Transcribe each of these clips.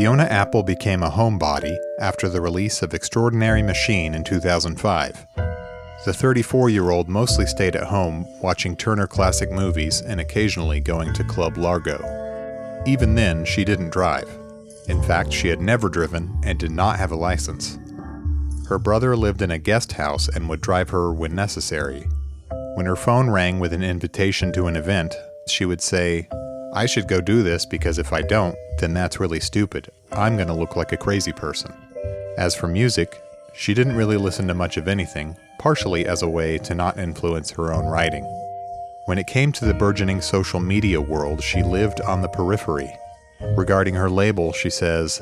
Fiona Apple became a homebody after the release of Extraordinary Machine in 2005. The 34 year old mostly stayed at home watching Turner Classic Movies and occasionally going to Club Largo. Even then, she didn't drive. In fact, she had never driven and did not have a license. Her brother lived in a guest house and would drive her when necessary. When her phone rang with an invitation to an event, she would say, I should go do this because if I don't, then that's really stupid. I'm going to look like a crazy person. As for music, she didn't really listen to much of anything, partially as a way to not influence her own writing. When it came to the burgeoning social media world, she lived on the periphery. Regarding her label, she says,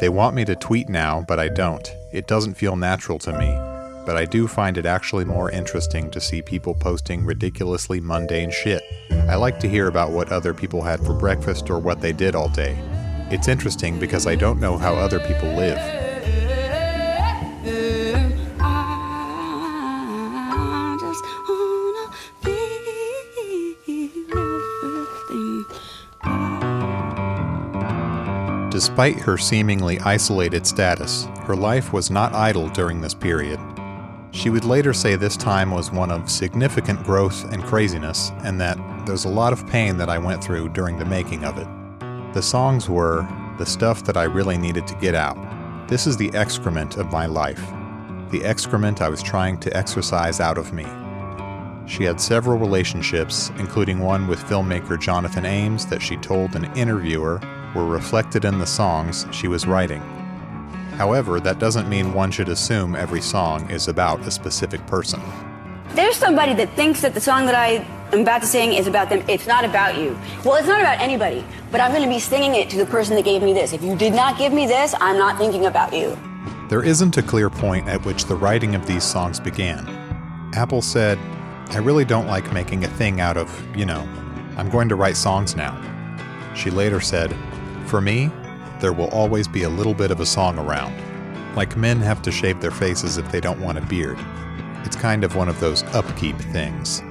They want me to tweet now, but I don't. It doesn't feel natural to me. But I do find it actually more interesting to see people posting ridiculously mundane shit. I like to hear about what other people had for breakfast or what they did all day. It's interesting because I don't know how other people live. Despite her seemingly isolated status, her life was not idle during this period. She would later say this time was one of significant growth and craziness, and that there's a lot of pain that I went through during the making of it. The songs were the stuff that I really needed to get out. This is the excrement of my life, the excrement I was trying to exorcise out of me. She had several relationships, including one with filmmaker Jonathan Ames that she told an interviewer were reflected in the songs she was writing. However, that doesn't mean one should assume every song is about a specific person. There's somebody that thinks that the song that I am about to sing is about them. It's not about you. Well, it's not about anybody, but I'm going to be singing it to the person that gave me this. If you did not give me this, I'm not thinking about you. There isn't a clear point at which the writing of these songs began. Apple said, I really don't like making a thing out of, you know, I'm going to write songs now. She later said, For me, there will always be a little bit of a song around. Like men have to shave their faces if they don't want a beard. It's kind of one of those upkeep things.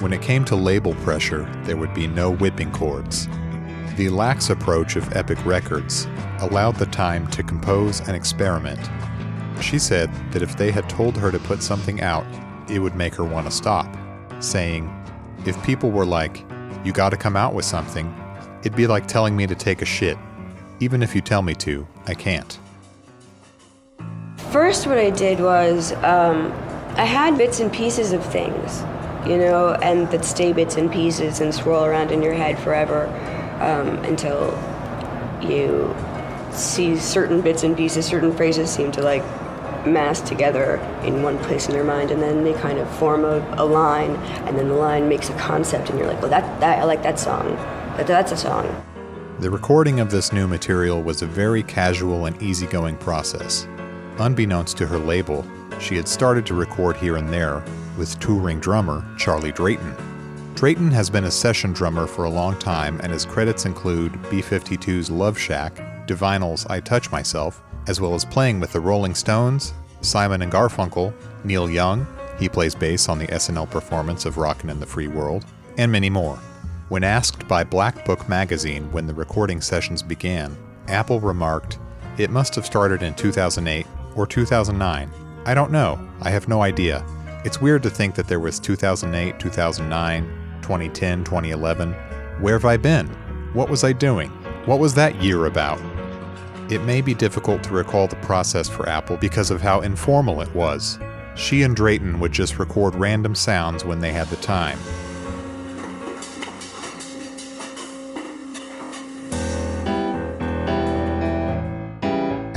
When it came to label pressure, there would be no whipping cords. The lax approach of Epic Records allowed the time to compose and experiment. She said that if they had told her to put something out, it would make her want to stop, saying, If people were like, you gotta come out with something, it'd be like telling me to take a shit. Even if you tell me to, I can't. First, what I did was um, I had bits and pieces of things, you know, and that stay bits and pieces and swirl around in your head forever um, until you see certain bits and pieces, certain phrases seem to like mass together in one place in your mind, and then they kind of form a, a line, and then the line makes a concept, and you're like, well, that, that I like that song. That, that's a song. The recording of this new material was a very casual and easygoing process. Unbeknownst to her label, she had started to record here and there with touring drummer Charlie Drayton. Drayton has been a session drummer for a long time, and his credits include B 52's Love Shack, Divinyl's I Touch Myself, as well as playing with the Rolling Stones, Simon and Garfunkel, Neil Young, he plays bass on the SNL performance of Rockin' in the Free World, and many more. When asked by Black Book magazine when the recording sessions began, Apple remarked, It must have started in 2008 or 2009. I don't know. I have no idea. It's weird to think that there was 2008, 2009, 2010, 2011. Where have I been? What was I doing? What was that year about? It may be difficult to recall the process for Apple because of how informal it was. She and Drayton would just record random sounds when they had the time.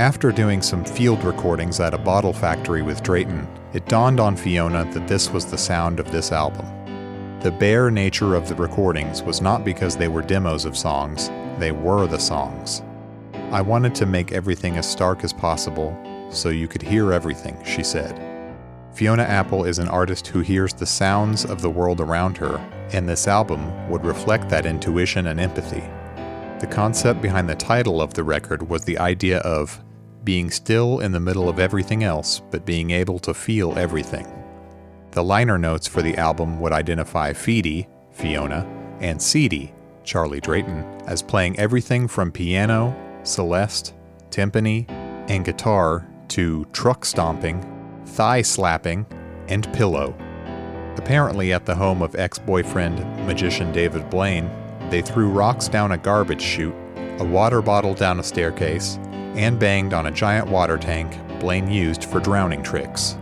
After doing some field recordings at a bottle factory with Drayton, it dawned on Fiona that this was the sound of this album. The bare nature of the recordings was not because they were demos of songs, they were the songs. I wanted to make everything as stark as possible so you could hear everything, she said. Fiona Apple is an artist who hears the sounds of the world around her, and this album would reflect that intuition and empathy. The concept behind the title of the record was the idea of being still in the middle of everything else, but being able to feel everything. The liner notes for the album would identify Feedy, Fiona, and Seedy, Charlie Drayton, as playing everything from piano, celeste, timpani, and guitar to truck stomping, thigh slapping, and pillow. Apparently, at the home of ex boyfriend magician David Blaine, they threw rocks down a garbage chute, a water bottle down a staircase, and banged on a giant water tank Blaine used for drowning tricks.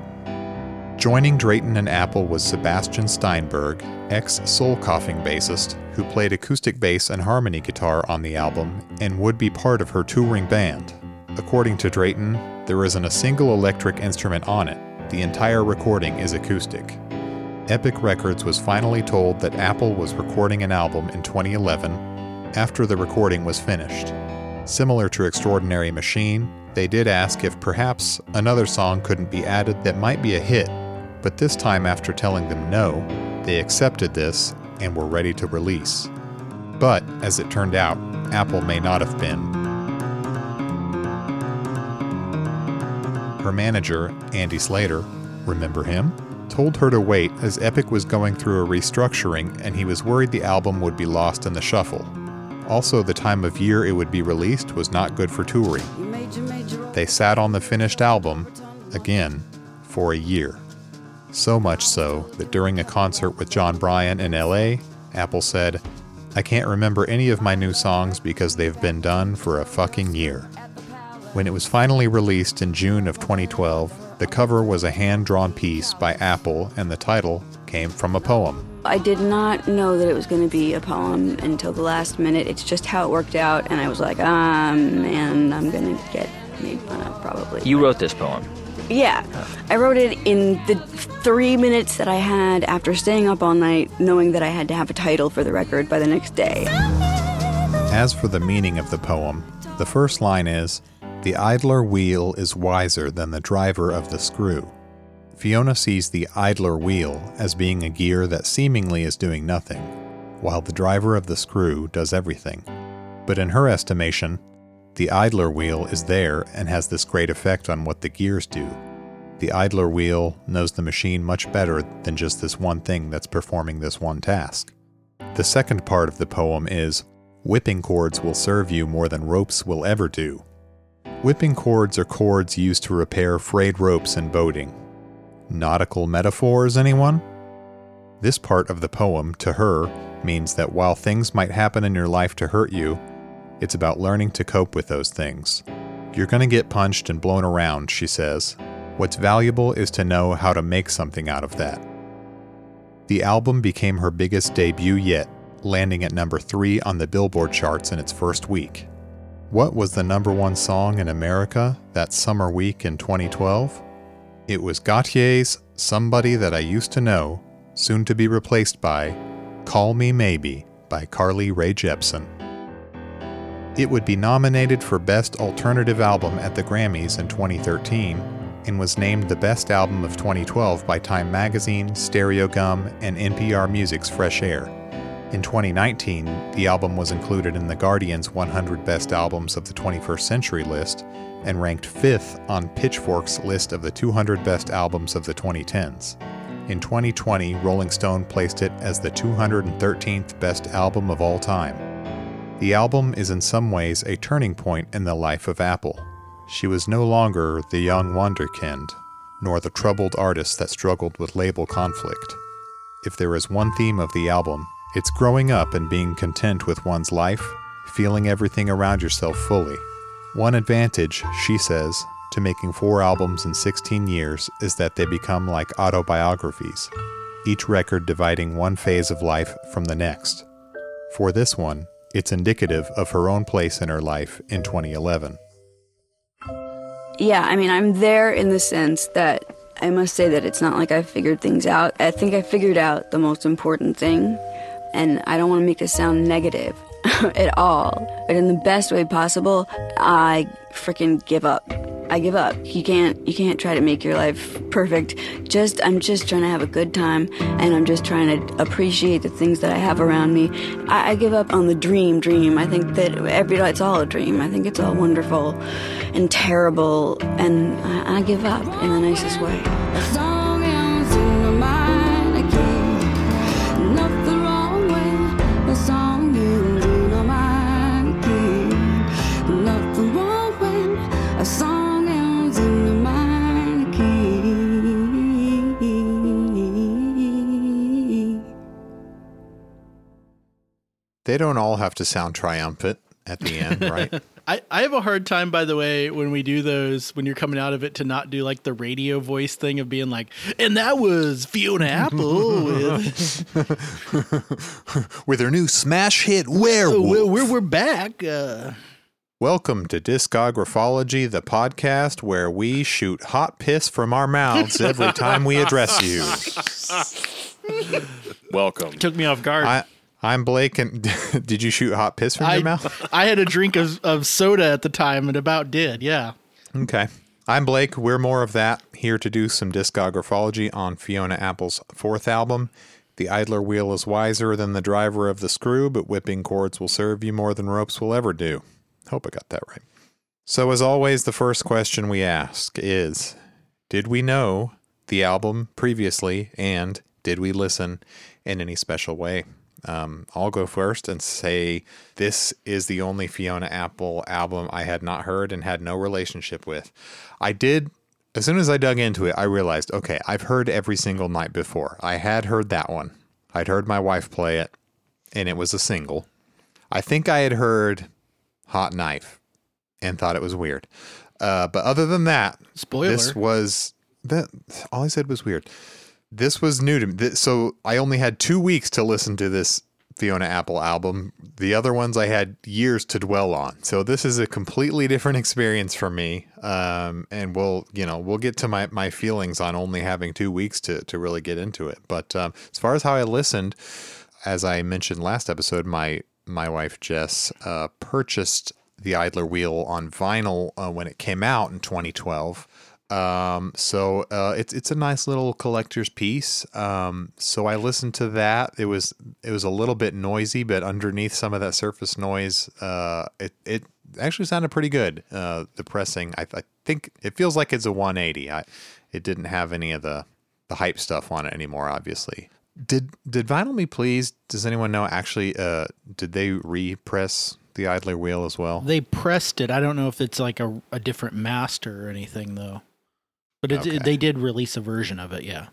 Joining Drayton and Apple was Sebastian Steinberg, ex Soul Coughing bassist, who played acoustic bass and harmony guitar on the album and would be part of her touring band. According to Drayton, there isn't a single electric instrument on it, the entire recording is acoustic. Epic Records was finally told that Apple was recording an album in 2011 after the recording was finished. Similar to Extraordinary Machine, they did ask if perhaps another song couldn't be added that might be a hit, but this time, after telling them no, they accepted this and were ready to release. But, as it turned out, Apple may not have been. Her manager, Andy Slater, remember him? Told her to wait as Epic was going through a restructuring and he was worried the album would be lost in the shuffle. Also, the time of year it would be released was not good for touring. They sat on the finished album, again, for a year. So much so that during a concert with Jon Brion in LA, Apple said, I can't remember any of my new songs because they've been done for a fucking year. When it was finally released in June of 2012, the cover was a hand drawn piece by Apple and the title came from a poem. I did not know that it was going to be a poem until the last minute. It's just how it worked out, and I was like, um, man, I'm going to get made fun of probably. You wrote this poem. Yeah. I wrote it in the three minutes that I had after staying up all night, knowing that I had to have a title for the record by the next day. As for the meaning of the poem, the first line is The idler wheel is wiser than the driver of the screw. Fiona sees the idler wheel as being a gear that seemingly is doing nothing, while the driver of the screw does everything. But in her estimation, the idler wheel is there and has this great effect on what the gears do. The idler wheel knows the machine much better than just this one thing that's performing this one task. The second part of the poem is Whipping cords will serve you more than ropes will ever do. Whipping cords are cords used to repair frayed ropes in boating. Nautical metaphors, anyone? This part of the poem, to her, means that while things might happen in your life to hurt you, it's about learning to cope with those things. You're going to get punched and blown around, she says. What's valuable is to know how to make something out of that. The album became her biggest debut yet, landing at number 3 on the Billboard charts in its first week. What was the number one song in America that summer week in 2012? It was Gotye's Somebody That I Used to Know, soon to be replaced by Call Me Maybe by Carly Rae Jepsen. It would be nominated for Best Alternative Album at the Grammys in 2013 and was named the Best Album of 2012 by Time Magazine, Stereogum, and NPR Music's Fresh Air. In 2019, the album was included in The Guardian's 100 Best Albums of the 21st Century list and ranked fifth on Pitchfork's list of the 200 Best Albums of the 2010s. In 2020, Rolling Stone placed it as the 213th best album of all time. The album is in some ways a turning point in the life of Apple. She was no longer the young wonderkind, nor the troubled artist that struggled with label conflict. If there is one theme of the album, it's growing up and being content with one's life, feeling everything around yourself fully. One advantage, she says, to making four albums in 16 years is that they become like autobiographies, each record dividing one phase of life from the next. For this one, it's indicative of her own place in her life in 2011. Yeah, I mean, I'm there in the sense that I must say that it's not like I figured things out. I think I figured out the most important thing, and I don't want to make this sound negative at all, but in the best way possible, I freaking give up. I give up. You can't you can't try to make your life perfect. Just I'm just trying to have a good time and I'm just trying to appreciate the things that I have around me. I, I give up on the dream dream. I think that every it's all a dream. I think it's all wonderful and terrible and I, I give up in the nicest way. They don't all have to sound triumphant at the end, right? I, I have a hard time, by the way, when we do those, when you're coming out of it, to not do like the radio voice thing of being like, and that was Fiona Apple with, With her new smash hit Werewolf. we're, we're, we're back. Uh, Welcome to Discographology, the podcast where we shoot hot piss from our mouths every time we address you. Welcome. took me off guard. I, I'm Blake, and did you shoot hot piss from I, your mouth? I had a drink of, of soda at the time and about did, yeah. Okay. I'm Blake. We're more of that, here to do some discographology on Fiona Apple's fourth album. The idler wheel is wiser than the driver of the screw, but whipping cords will serve you more than ropes will ever do. Hope I got that right. So, as always, the first question we ask is Did we know the album previously, and did we listen in any special way? Um, I'll go first and say this is the only Fiona Apple album I had not heard and had no relationship with. I did, as soon as I dug into it, I realized okay, I've heard every single night before. I had heard that one. I'd heard my wife play it, and it was a single. I think I had heard Hot Knife and thought it was weird. Uh, but other than that, Spoiler. this was that all I said was weird. This was new to me. So I only had two weeks to listen to this Fiona Apple album. The other ones I had years to dwell on. So this is a completely different experience for me. Um, and we'll, you know, we'll get to my, my feelings on only having two weeks to, to really get into it. But um, as far as how I listened, as I mentioned last episode, my my wife Jess uh, purchased the Idler Wheel on vinyl uh, when it came out in 2012. Um, so uh, it's it's a nice little collector's piece. Um, so I listened to that. It was it was a little bit noisy, but underneath some of that surface noise, uh, it it actually sounded pretty good. Uh, the pressing, I, I think it feels like it's a 180. I it didn't have any of the the hype stuff on it anymore. Obviously, did did Vinyl Me Please? Does anyone know actually? Uh, did they repress the Idler Wheel as well? They pressed it. I don't know if it's like a, a different master or anything, though. But it, Okay. they did release a version of it, yeah.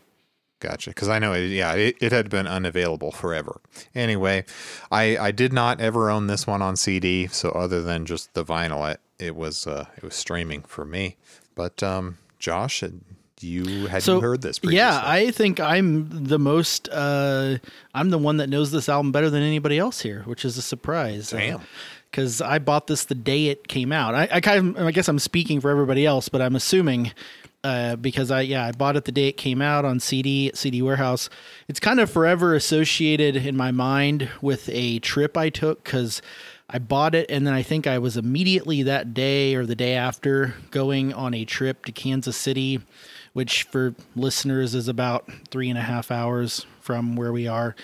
Gotcha. Because I know, it, yeah, it, it had been unavailable forever. Anyway, I I did not ever own this one on CD. So other than just the vinyl, it, it was uh, it was streaming for me. But um, Josh, you had you heard this? Previously? Yeah, I think I'm the most. Uh, I'm the one that knows this album better than anybody else here, which is a surprise. Damn. Because I bought this the day it came out. I, I kind of, I guess I'm speaking for everybody else, but I'm assuming uh, because I, yeah, I bought it the day it came out on CD at CD Warehouse. It's kind of forever associated in my mind with a trip I took because I bought it and then I think I was immediately that day or the day after going on a trip to Kansas City, which for listeners is about three and a half hours from where we are.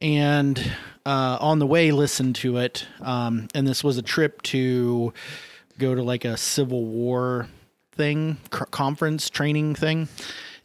And uh, on the way, listened to it. Um, and this was a trip to go to like a Civil War thing, c- conference training thing.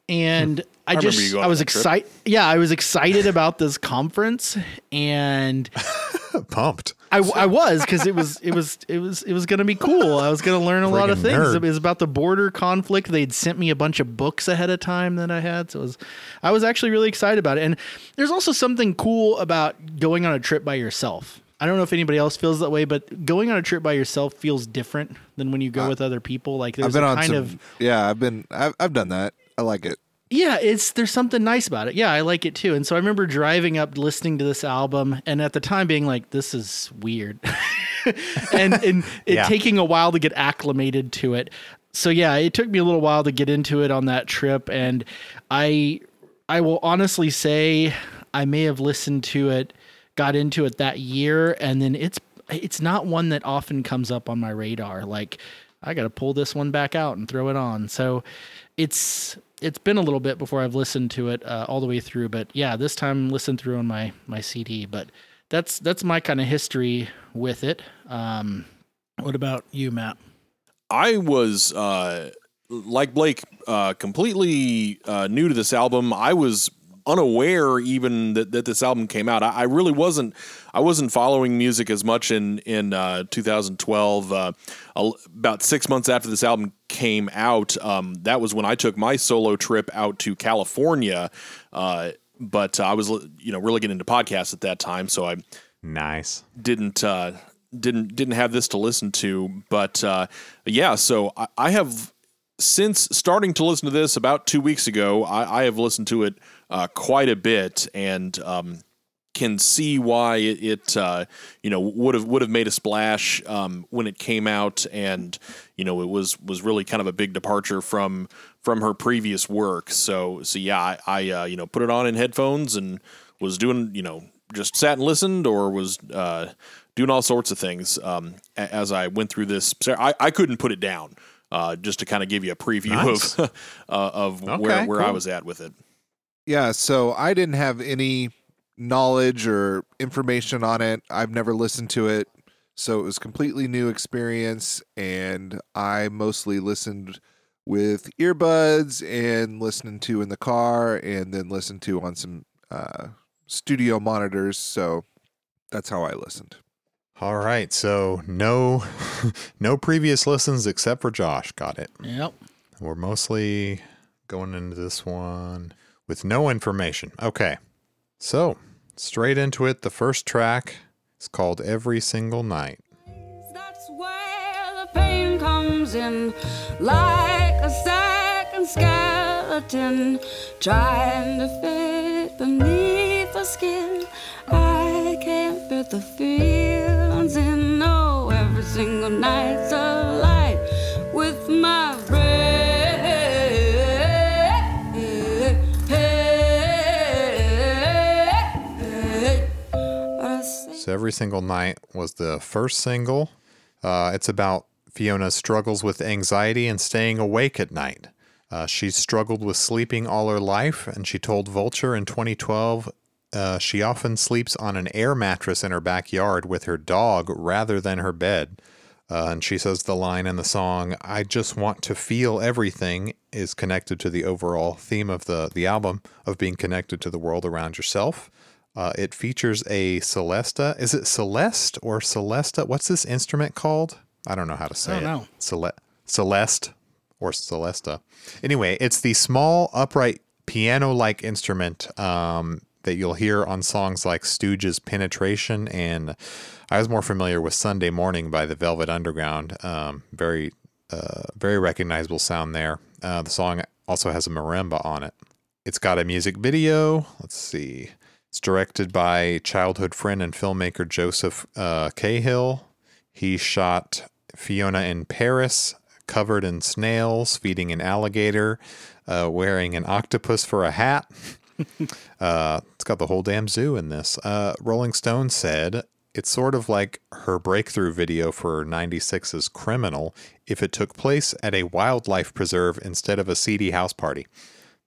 And I, remember just I was excited. Yeah, I was excited about this conference, and pumped. I, I was because it was it was it was it was gonna be cool. I was gonna learn a lot of things. nerd. It was about the border conflict. They'd sent me a bunch of books ahead of time that I had, so it was I was actually really excited about it. And there's also something cool about going on a trip by yourself. I don't know if anybody else feels that way, but going on a trip by yourself feels different than when you go with other people. Like I've been a on kind some. of yeah, I've been. I've, I've done that. I like it. yeah, it's there's something nice about it. Yeah, I like it too. And so I remember driving up listening to this album and at the time being like this is weird. and and it Yeah. taking a while to get acclimated to it. so yeah, it took me a little while to get into it on that trip, and I I will honestly say I may have listened to it, got into it that year, and then it's it's not one that often comes up on my radar. Like I got to pull this one back out and throw it on. So it's it's been a little bit before I've listened to it uh, all the way through, but yeah, this time listened through on my my CD. But that's that's my kind of history with it. Um, what about you, Matt? I was uh, like Blake, uh, completely uh, new to this album. I was unaware even that, that this album came out. I, I really wasn't. I wasn't following music as much in in uh, 2012. Uh, about six months after this album came out, um, that was when I took my solo trip out to California. Uh, but I was, you know, really getting into podcasts at that time, so I nice didn't uh, didn't didn't have this to listen to. But uh, yeah, so I, I have since starting to listen to this about two weeks ago. I, I have listened to it uh, quite a bit and um, can see why it, it uh, you know would have would have made a splash um, when it came out, and you know it was was really kind of a big departure from from her previous work. So so yeah, I, I uh, you know put it on in headphones and was doing you know just sat and listened or was uh, doing all sorts of things um, as I went through this. I, I couldn't put it down. Uh, just to kind of give you a preview Nice. of uh, of Okay, where, where I was at with it. Yeah, so I didn't have any knowledge or information on it. I've never listened to it. So it was completely new experience and I mostly listened with earbuds and listening to in the car and then listened to on some uh, studio monitors. So that's how I listened. All right, so no no previous listens except for Josh. Got it. Yep. We're mostly going into this one with no information. Okay. So, straight into it. The first track is called Every Single Night. That's where the pain comes in, like a second skeleton trying to fit beneath the skin. I can't put the feelings Every Single Night was the first single. Uh, it's about Fiona's struggles with anxiety and staying awake at night. Uh, she's struggled with sleeping all her life, and she told Vulture in 2012 uh, she often sleeps on an air mattress in her backyard with her dog rather than her bed. Uh, and she says the line in the song, I just want to feel everything, is connected to the overall theme of the, the album of being connected to the world around yourself. Uh, it features a Celesta. Is it Celeste or Celesta? What's this instrument called? I don't know how to say don't it. know. Cele- Celeste or Celesta. Anyway, it's the small upright piano like instrument um, that you'll hear on songs like Stooges' Penetration. And I was more familiar with Sunday Morning by the Velvet Underground. Um, very, uh, very recognizable sound there. Uh, the song also has a marimba on it. It's got a music video. Let's see. It's directed by childhood friend and filmmaker Joseph uh, Cahill. He shot Fiona in Paris, covered in snails, feeding an alligator, uh, wearing an octopus for a hat. uh, it's got the whole damn zoo in this. Uh, Rolling Stone said it's sort of like her breakthrough video for 96's Criminal if it took place at a wildlife preserve instead of a seedy house party.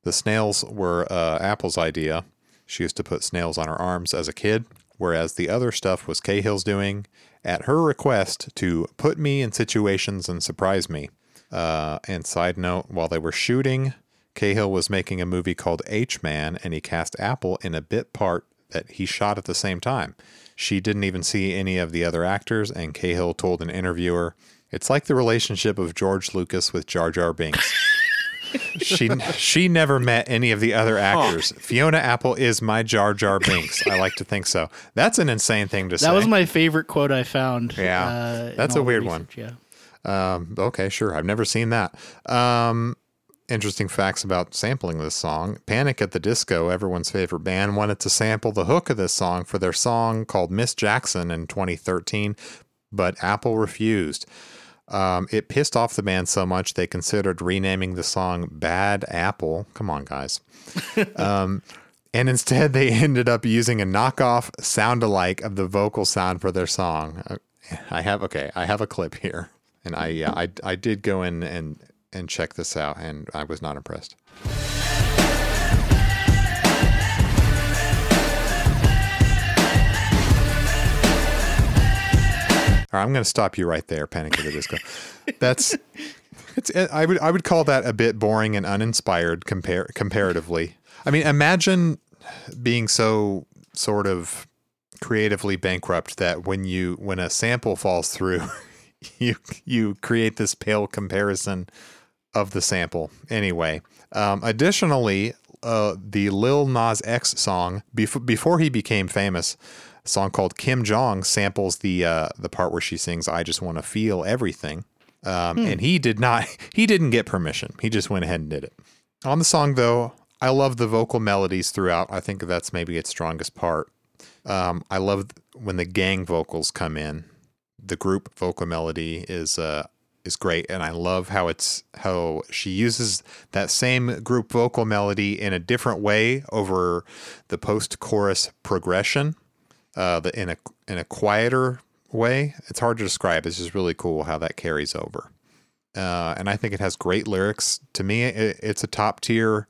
The snails were uh, Apple's idea. She used to put snails on her arms as a kid, whereas the other stuff was Cahill's doing at her request to put me in situations and surprise me. Uh, and side note, while they were shooting, Cahill was making a movie called H Man, and he cast Apple in a bit part that he shot at the same time. She didn't even see any of the other actors, and Cahill told an interviewer, "It's like the relationship of George Lucas with Jar Jar Binks." She she never met any of the other actors. Fiona Apple is my Jar Jar Binks. I like to think so. That's an insane thing to say. That was my favorite quote I found. Yeah. uh, That's a all the weird one. Yeah. Um, okay, sure. I've never seen that. Um, interesting facts about sampling this song. Panic at the Disco, everyone's favorite band, wanted to sample the hook of this song for their song called Miss Jackson in 2013, but Apple refused. Um, it pissed off the band so much they considered renaming the song Bad Apple. Come on, guys. um, and instead, they ended up using a knockoff sound alike of the vocal sound for their song. Uh, I have okay, I have a clip here, and I yeah, I I did go in and and check this out, and I was not impressed. I'm going to stop you right there, Panic at the Disco. That's it's I would I would call that a bit boring and uninspired compare comparatively. I mean, imagine being so sort of creatively bankrupt that when you when a sample falls through, you you create this pale comparison of the sample. Anyway, um, additionally, uh, the Lil Nas X song before before he became famous, a song called Kim Jong samples the uh, the part where she sings "I just want to feel everything," um, and he did not he didn't get permission. He just went ahead and did it. On the song though, I love the vocal melodies throughout. I think that's maybe its strongest part. Um, I love when the gang vocals come in. The group vocal melody is uh, is great, and I love how it's how she uses that same group vocal melody in a different way over the post chorus progression. Uh, the, in a in a quieter way. It's hard to describe. It's just really cool how that carries over. Uh, and I think it has great lyrics. To me, it, it's a top tier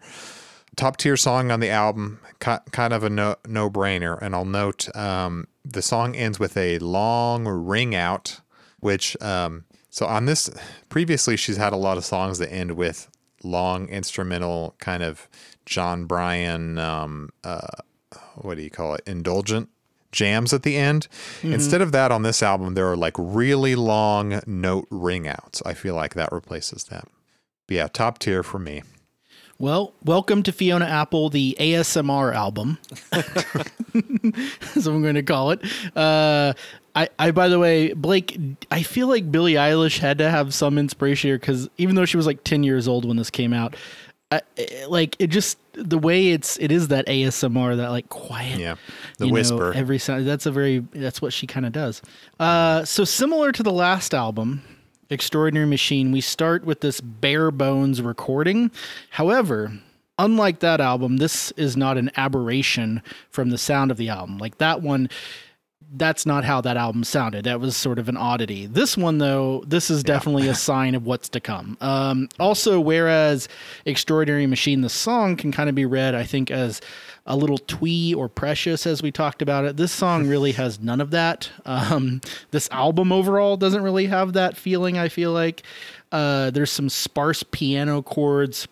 top tier song on the album, kind of a no no brainer. And I'll note um, the song ends with a long ring out, which um, so on this previously she's had a lot of songs that end with long instrumental kind of Jon Brion, um, uh, what do you call it, indulgent jams at the end. Instead of that on this album, there are like really long note ring outs. I feel like that replaces that. But yeah, top tier for me. Well, welcome to Fiona Apple, the ASMR album. That's what I'm going to call it. Uh, I, I, by the way, Blake, I feel like Billie Eilish had to have some inspiration here because even though she was like 10 years old when this came out, I, like it just the way it's it is that ASMR that like quiet Yeah, the you know, whisper. every sound that's a very that's what she kind of does. Uh, so similar to the last album, Extraordinary Machine, we start with this bare bones recording. However, unlike that album, this is not an aberration from the sound of the album. Like that one, that's not how that album sounded. That was sort of an oddity. This one, though, this is definitely a sign of what's to come. Um, also, whereas Extraordinary Machine, the song can kind of be read, I think, as a little twee or precious, as we talked about it. This song really has none of that. Um, this album overall doesn't really have that feeling, I feel like. Uh, there's some sparse piano chords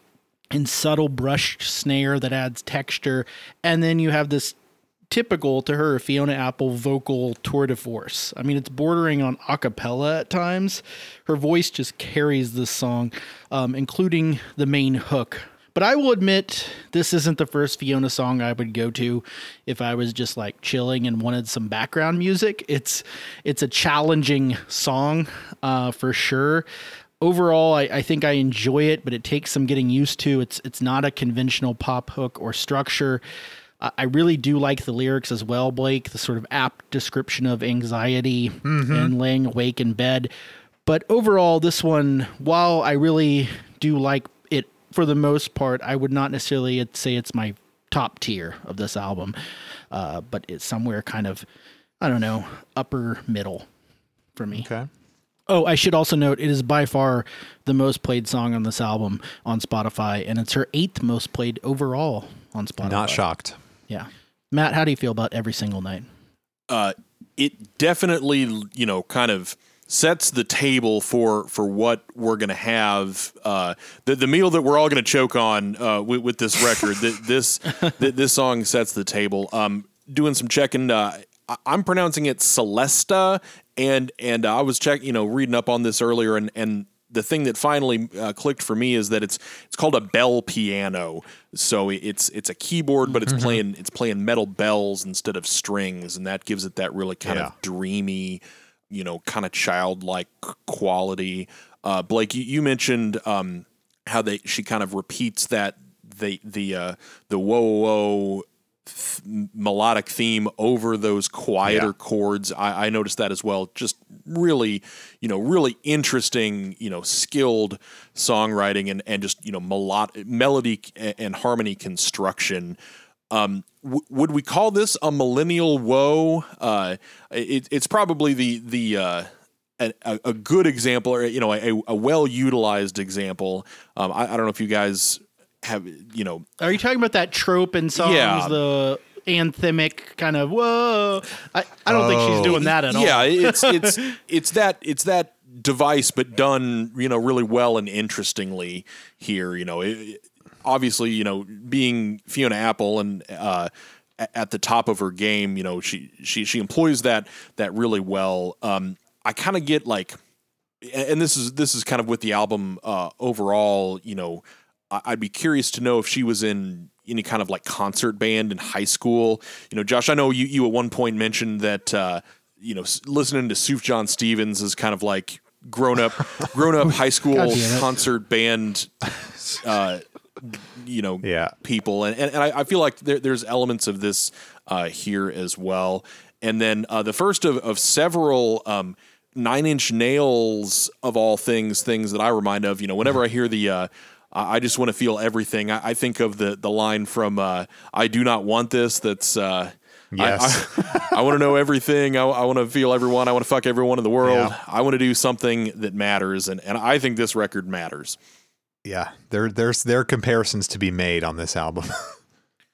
and subtle brushed snare that adds texture. And then you have this typical to her Fiona Apple vocal tour de force. I mean, it's bordering on a cappella at times. Her voice just carries this song, um, including the main hook. But I will admit, this isn't the first Fiona song I would go to if I was just like chilling and wanted some background music. It's it's a challenging song uh, for sure overall I, I think I enjoy it, but it takes some getting used to. It's it's not a conventional pop hook or structure. I really do like the lyrics as well, Blake. The sort of apt description of anxiety and laying awake in bed. But overall, this one, while I really do like it for the most part, I would not necessarily say it's my top tier of this album. Uh, but it's somewhere kind of, I don't know, upper middle for me. Okay. Oh, I should also note it is by far the most played song on this album on Spotify, and it's her eighth most played overall on Spotify. Not shocked. Yeah. Matt, how do you feel about every single night? uh, it definitely you know kind of sets the table for for what we're gonna have uh, the the meal that we're all gonna choke on uh, with, with this record. Th- this th- this song sets the table. Um, doing some checking. Uh, I'm pronouncing it Celesta, and and I was checking, you know reading up on this earlier, and and the thing that finally uh, clicked for me is that it's it's called a bell piano. So it's it's a keyboard, but it's playing it's playing metal bells instead of strings, and that gives it that really kind Yeah. of dreamy, you know, kind of childlike quality. Uh, Blake, you, you mentioned um, how they she kind of repeats that the the uh, the whoa whoa th- melodic theme over those quieter Yeah. chords. I, I noticed that as well. Just really, you know, really interesting, you know, skilled songwriting and and just you know melod- melody and harmony construction. Um, w- would we call this a millennial woe? Uh, it, it's probably the the uh, a, a good example, or you know, a, a well utilized example. Um, I, I don't know if you guys have, you know, Are you talking about that trope in songs, Yeah. the anthemic kind of whoa? I, I don't think she's doing that at all. yeah, it's it's it's that it's that device, but done you know really well and interestingly here. You know, it, obviously you know being Fiona Apple and uh, at the top of her game, you know she she she employs that that really well. Um, I kind of get like, and this is this is kind of with the album uh, overall. You know, I'd be curious to know if she was in any kind of like concert band in high school. You know, Josh, I know you you at one point mentioned that uh, you know listening to Sufjan Stevens is kind of like grown up grown up high school God damn it. concert band. Uh, you know, Yeah. people, and and, and I, I feel like there, there's elements of this uh, here as well. And then uh, the first of, of several um, Nine Inch Nails of all things, things that I remind of. You know, whenever I hear the uh, I I just want to feel everything. I, I think of the the line from uh, "I do not want this." That's uh, Yes. I, I, want to know everything. I, I want to feel everyone. I want to fuck everyone in the world. Yeah. I want to do something that matters, and and I think this record matters. Yeah, there there's there are comparisons to be made on this album.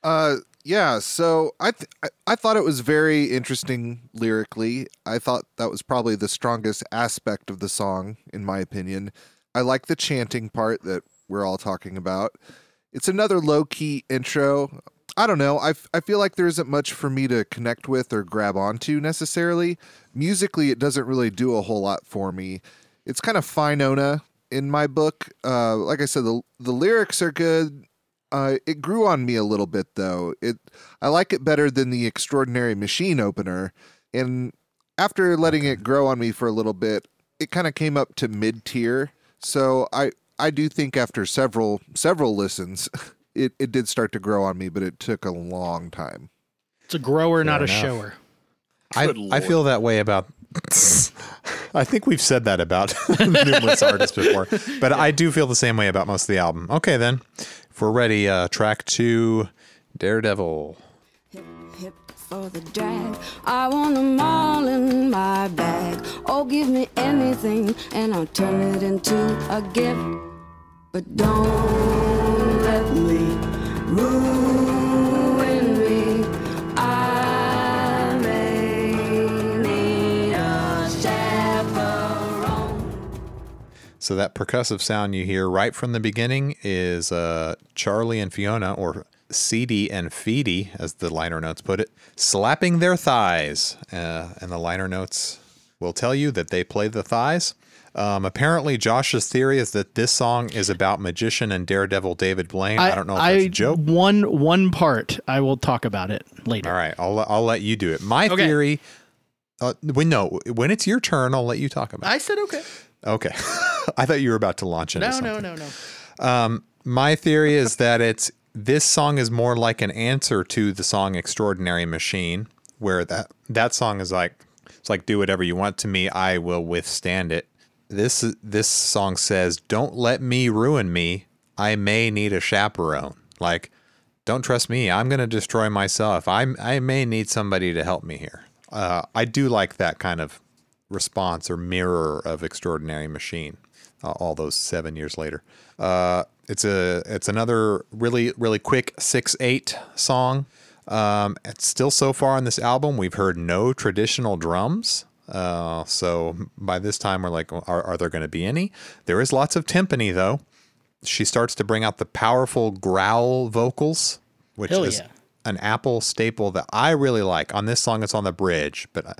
Uh, yeah. So I, th- I I thought it was very interesting lyrically. I thought that was probably the strongest aspect of the song, in my opinion. I like the chanting part that we're all talking about. It's another low key intro. I don't know. I, f- I feel like there isn't much for me to connect with or grab onto necessarily. Musically, it doesn't really do a whole lot for me. It's kind of Finona in my book. Uh, like I said, the the lyrics are good. Uh, it grew on me a little bit though. It I like it better than the Extraordinary Machine opener, and after letting it grow on me for a little bit, it kind of came up to mid tier. So I I do think after several several listens, it it did start to grow on me, but it took a long time. It's a grower, not a shower. I Good I lord. feel that way about. I think we've said that about numerous artists before, but I do feel the same way about most of the album. Okay, then, if we're ready, uh, track two, Daredevil. For the drag. I want them all in my bag. Oh, give me anything and I'll turn it into a gift. But don't let me ruin me. I may need a chaperone. So that percussive sound you hear right from the beginning is uh, Charlie and Fiona, or CD and Feedy, as the liner notes put it, slapping their thighs. Uh, and the liner notes will tell you that they play the thighs. Um, apparently, Josh's theory is that this song is about magician and daredevil David Blaine. I, don't know if that's a joke. One one part. I will talk about it later. All right, I'll I'll let you do it. My Okay. theory. Uh, when no, when it's your turn, I'll let you talk about. it. I said okay. Okay, I thought you were about to launch into No, something. no, no, no. My theory is that it's this song is more like an answer to the song "Extraordinary Machine," where that that song is like it's like do whatever you want to me, I will withstand it. This this song says, "Don't let me ruin me. I may need a chaperone." Like, don't trust me. I'm gonna destroy myself. I I may need somebody to help me here. Uh, I do like that kind of response or mirror of extraordinary machine all those seven years later uh, it's a it's another really really quick six eight song um, it's still so far on this album we've heard no traditional drums uh, so by this time we're like are, are there going to be any there is lots of timpani though she starts to bring out the powerful growl vocals which Hell is yeah. an Apple staple that I really like. On this song, it's on the bridge, but I-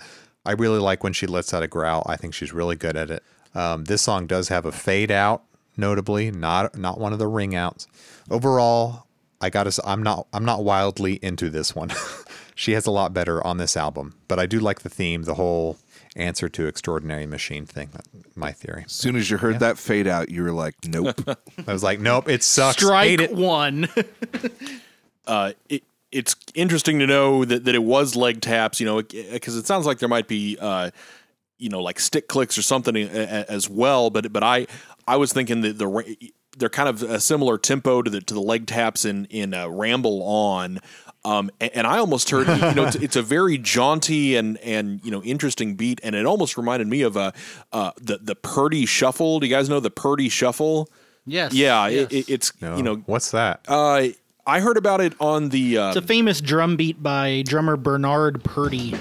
I really like when she lets out a growl. I think she's really good at it. Um, this song does have a fade out, notably, not not one of the ring outs. Overall, I got to. I'm not. I'm not wildly into this one. she has a lot better on this album, but I do like the theme, the whole answer to extraordinary machine thing. My theory. As soon as you heard that fade out, you were like, "Nope." I was like, nope, it sucks. Strike Hate it. one. uh, it, it's interesting to know that, that it was leg taps, you know, because it, sounds like there might be, uh, you know like stick clicks or something a- a- as well. But but I I was thinking that the they're kind of a similar tempo to the to the leg taps in in uh, Ramble On. Um, a- and, I almost heard, you know, it's, it's a very jaunty and and you know interesting beat, and it almost reminded me of a uh, the the Purdy Shuffle. Do you guys know the Purdy Shuffle? Yes. Yeah, yes. It, it, it's No. you know, what's that? uh, I heard about it on the. Uh, It's a famous drum beat by drummer Bernard Purdy.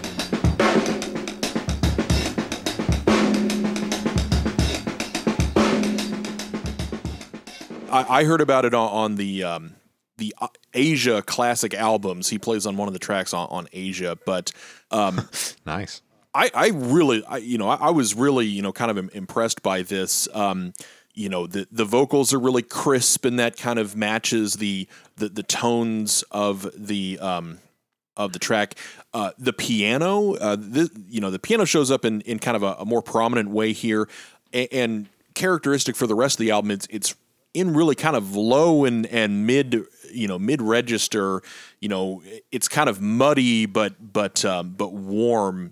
I, I heard about it on, on the um, the uh, Asia classic albums. He plays on one of the tracks on, on Asia, but um, Nice. I, I really, I, you know, I, I was really, you know, kind of impressed by this. Um, you know, the the vocals are really crisp, and that kind of matches the the, the tones of the um, of the track. Uh, the piano, uh, the, you know, the piano shows up in in kind of a, a more prominent way here, and, and characteristic for the rest of the album. It's it's in really kind of low and and mid you know mid register you know it's kind of muddy but but um, but warm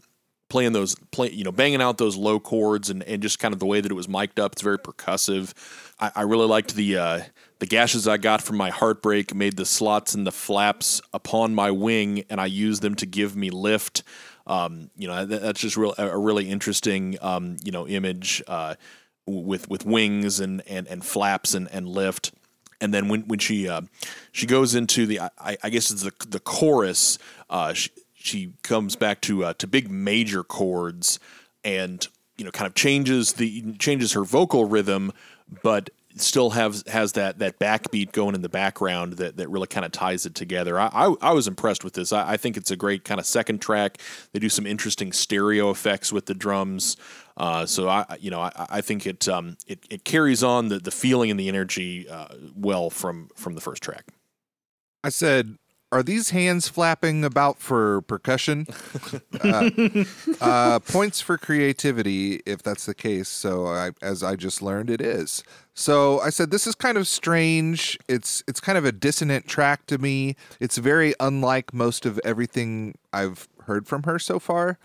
playing those play you know banging out those low chords and, and just kind of the way that it was mic'd up it's very percussive. I, I really liked the uh, the gashes i got from my heartbreak made the slots and the flaps upon my wing and i used them to give me lift. Um, you know that, that's just real a really interesting um, you know image. Uh, with with wings and and, and flaps and, and lift and then when when she uh, she goes into the I, I guess it's the the chorus uh, she, she comes back to uh, to big major chords and you know kind of changes the changes her vocal rhythm but still has has that that backbeat going in the background that, that really kind of ties it together. I, I, I was impressed with this. I, I think it's a great kind of second track. They do some interesting stereo effects with the drums. Uh, so I you know I, I think it um it, it carries on the, the feeling and the energy uh, well from from the first track. I said, "Are these hands flapping about for percussion?" uh, uh, points for creativity, if that's the case. So, I, as I just learned, it is. So I said, "This is kind of strange. It's it's kind of a dissonant track to me. It's very unlike most of everything I've heard from her so far.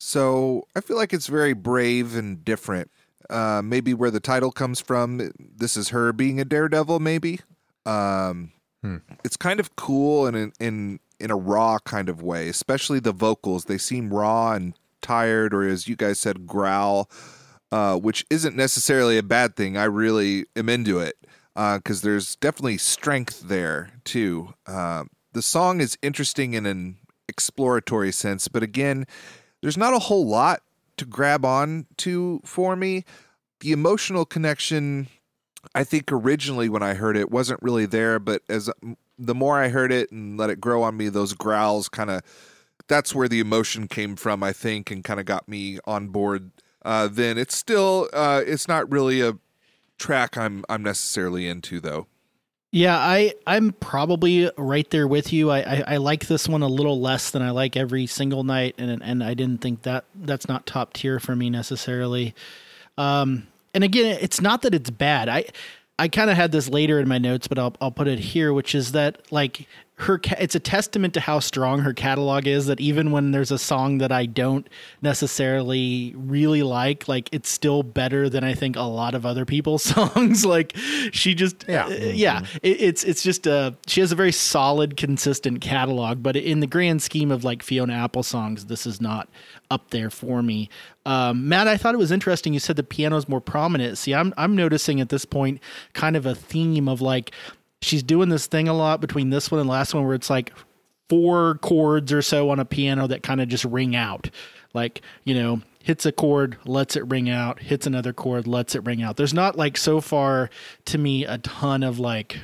So I feel like it's very brave and different. Uh, maybe where the title comes from. This is her being a daredevil. Maybe." Um, it's kind of cool in in in, in a raw kind of way, especially the vocals. They seem raw and tired, or as you guys said, growl, uh, which isn't necessarily a bad thing. I really am into it because there's definitely strength there too. Uh, the song is interesting in an exploratory sense, but again, there's not a whole lot to grab on to for me. The emotional connection I think originally when I heard it wasn't really there, but as the more I heard it and let it grow on me, those growls kind of that's where the emotion came from, I think, and kind of got me on board. Uh, then it's still uh, it's not really a track I'm I'm necessarily into though. Yeah, I I'm probably right there with you. I, I I like this one a little less than I like every single night, and and I didn't think that that's not top tier for me necessarily. Um, and again, it's not that it's bad. I I kind of had this later in my notes, but I'll I'll put it here, which is that like her ca- it's a testament to how strong her catalog is that even when there's a song that I don't necessarily really like like it's still better than I think a lot of other people's songs. Like she just Yeah. uh, yeah it, it's it's just a she has a very solid consistent catalog but in the grand scheme of like Fiona Apple songs this is not up there for me. Um, Matt I thought it was interesting you said the piano's more prominent. See I'm I'm noticing at this point kind of a theme of like she's doing this thing a lot between this one and last one where it's like four chords or so on a piano that kind of just ring out. Like, you know, hits a chord, lets it ring out, hits another chord, lets it ring out. There's not like so far to me a ton of like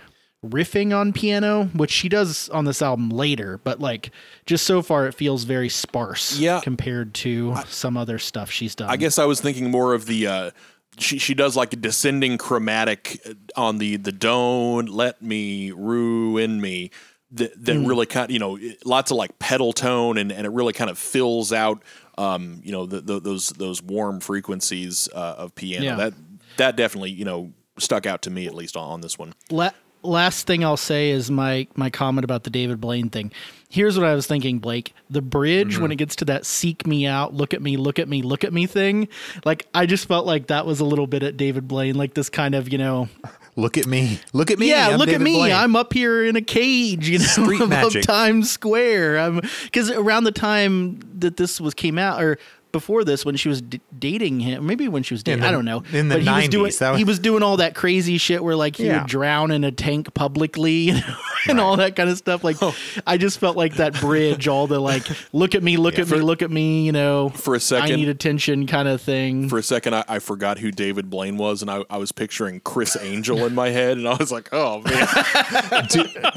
riffing on piano, which she does on this album later, but like just so far it feels very sparse Yeah. compared to some other stuff she's done. I guess I was thinking more of the uh, she she does like a descending chromatic on the the don't let me ruin me that that really kind of, you know lots of like pedal tone and, and it really kind of fills out um you know the, the, those those warm frequencies uh, of piano Yeah. that that definitely you know stuck out to me at least on, on this one La- last thing I'll say is my my comment about the David Blaine thing. Here's what I was thinking, Blake. The bridge Mm-hmm. when it gets to that "seek me out, look at me, look at me, look at me" thing, like I just felt like that was a little bit at David Blaine, like this kind of you know, Look at me. Look at me. yeah, I'm look David at me, Blaine. I'm up here in a cage, you know, Street above magic. Times Square. I'm because around the time that this was came out or. Before this, when she was d- dating him, maybe when she was dating, the- I don't know. in the but he was doing 90s, he was doing all that crazy shit where like he Yeah. would drown in a tank publicly, you know, and all that kind of stuff. Like, Oh. I just felt like that bridge, all the like, look at me, look at me, look at me, you know, For a I second- I need attention kind of thing. For a second, I, I forgot who David Blaine was, and I, I was picturing Criss Angel in my head, and I was like, "Oh man!"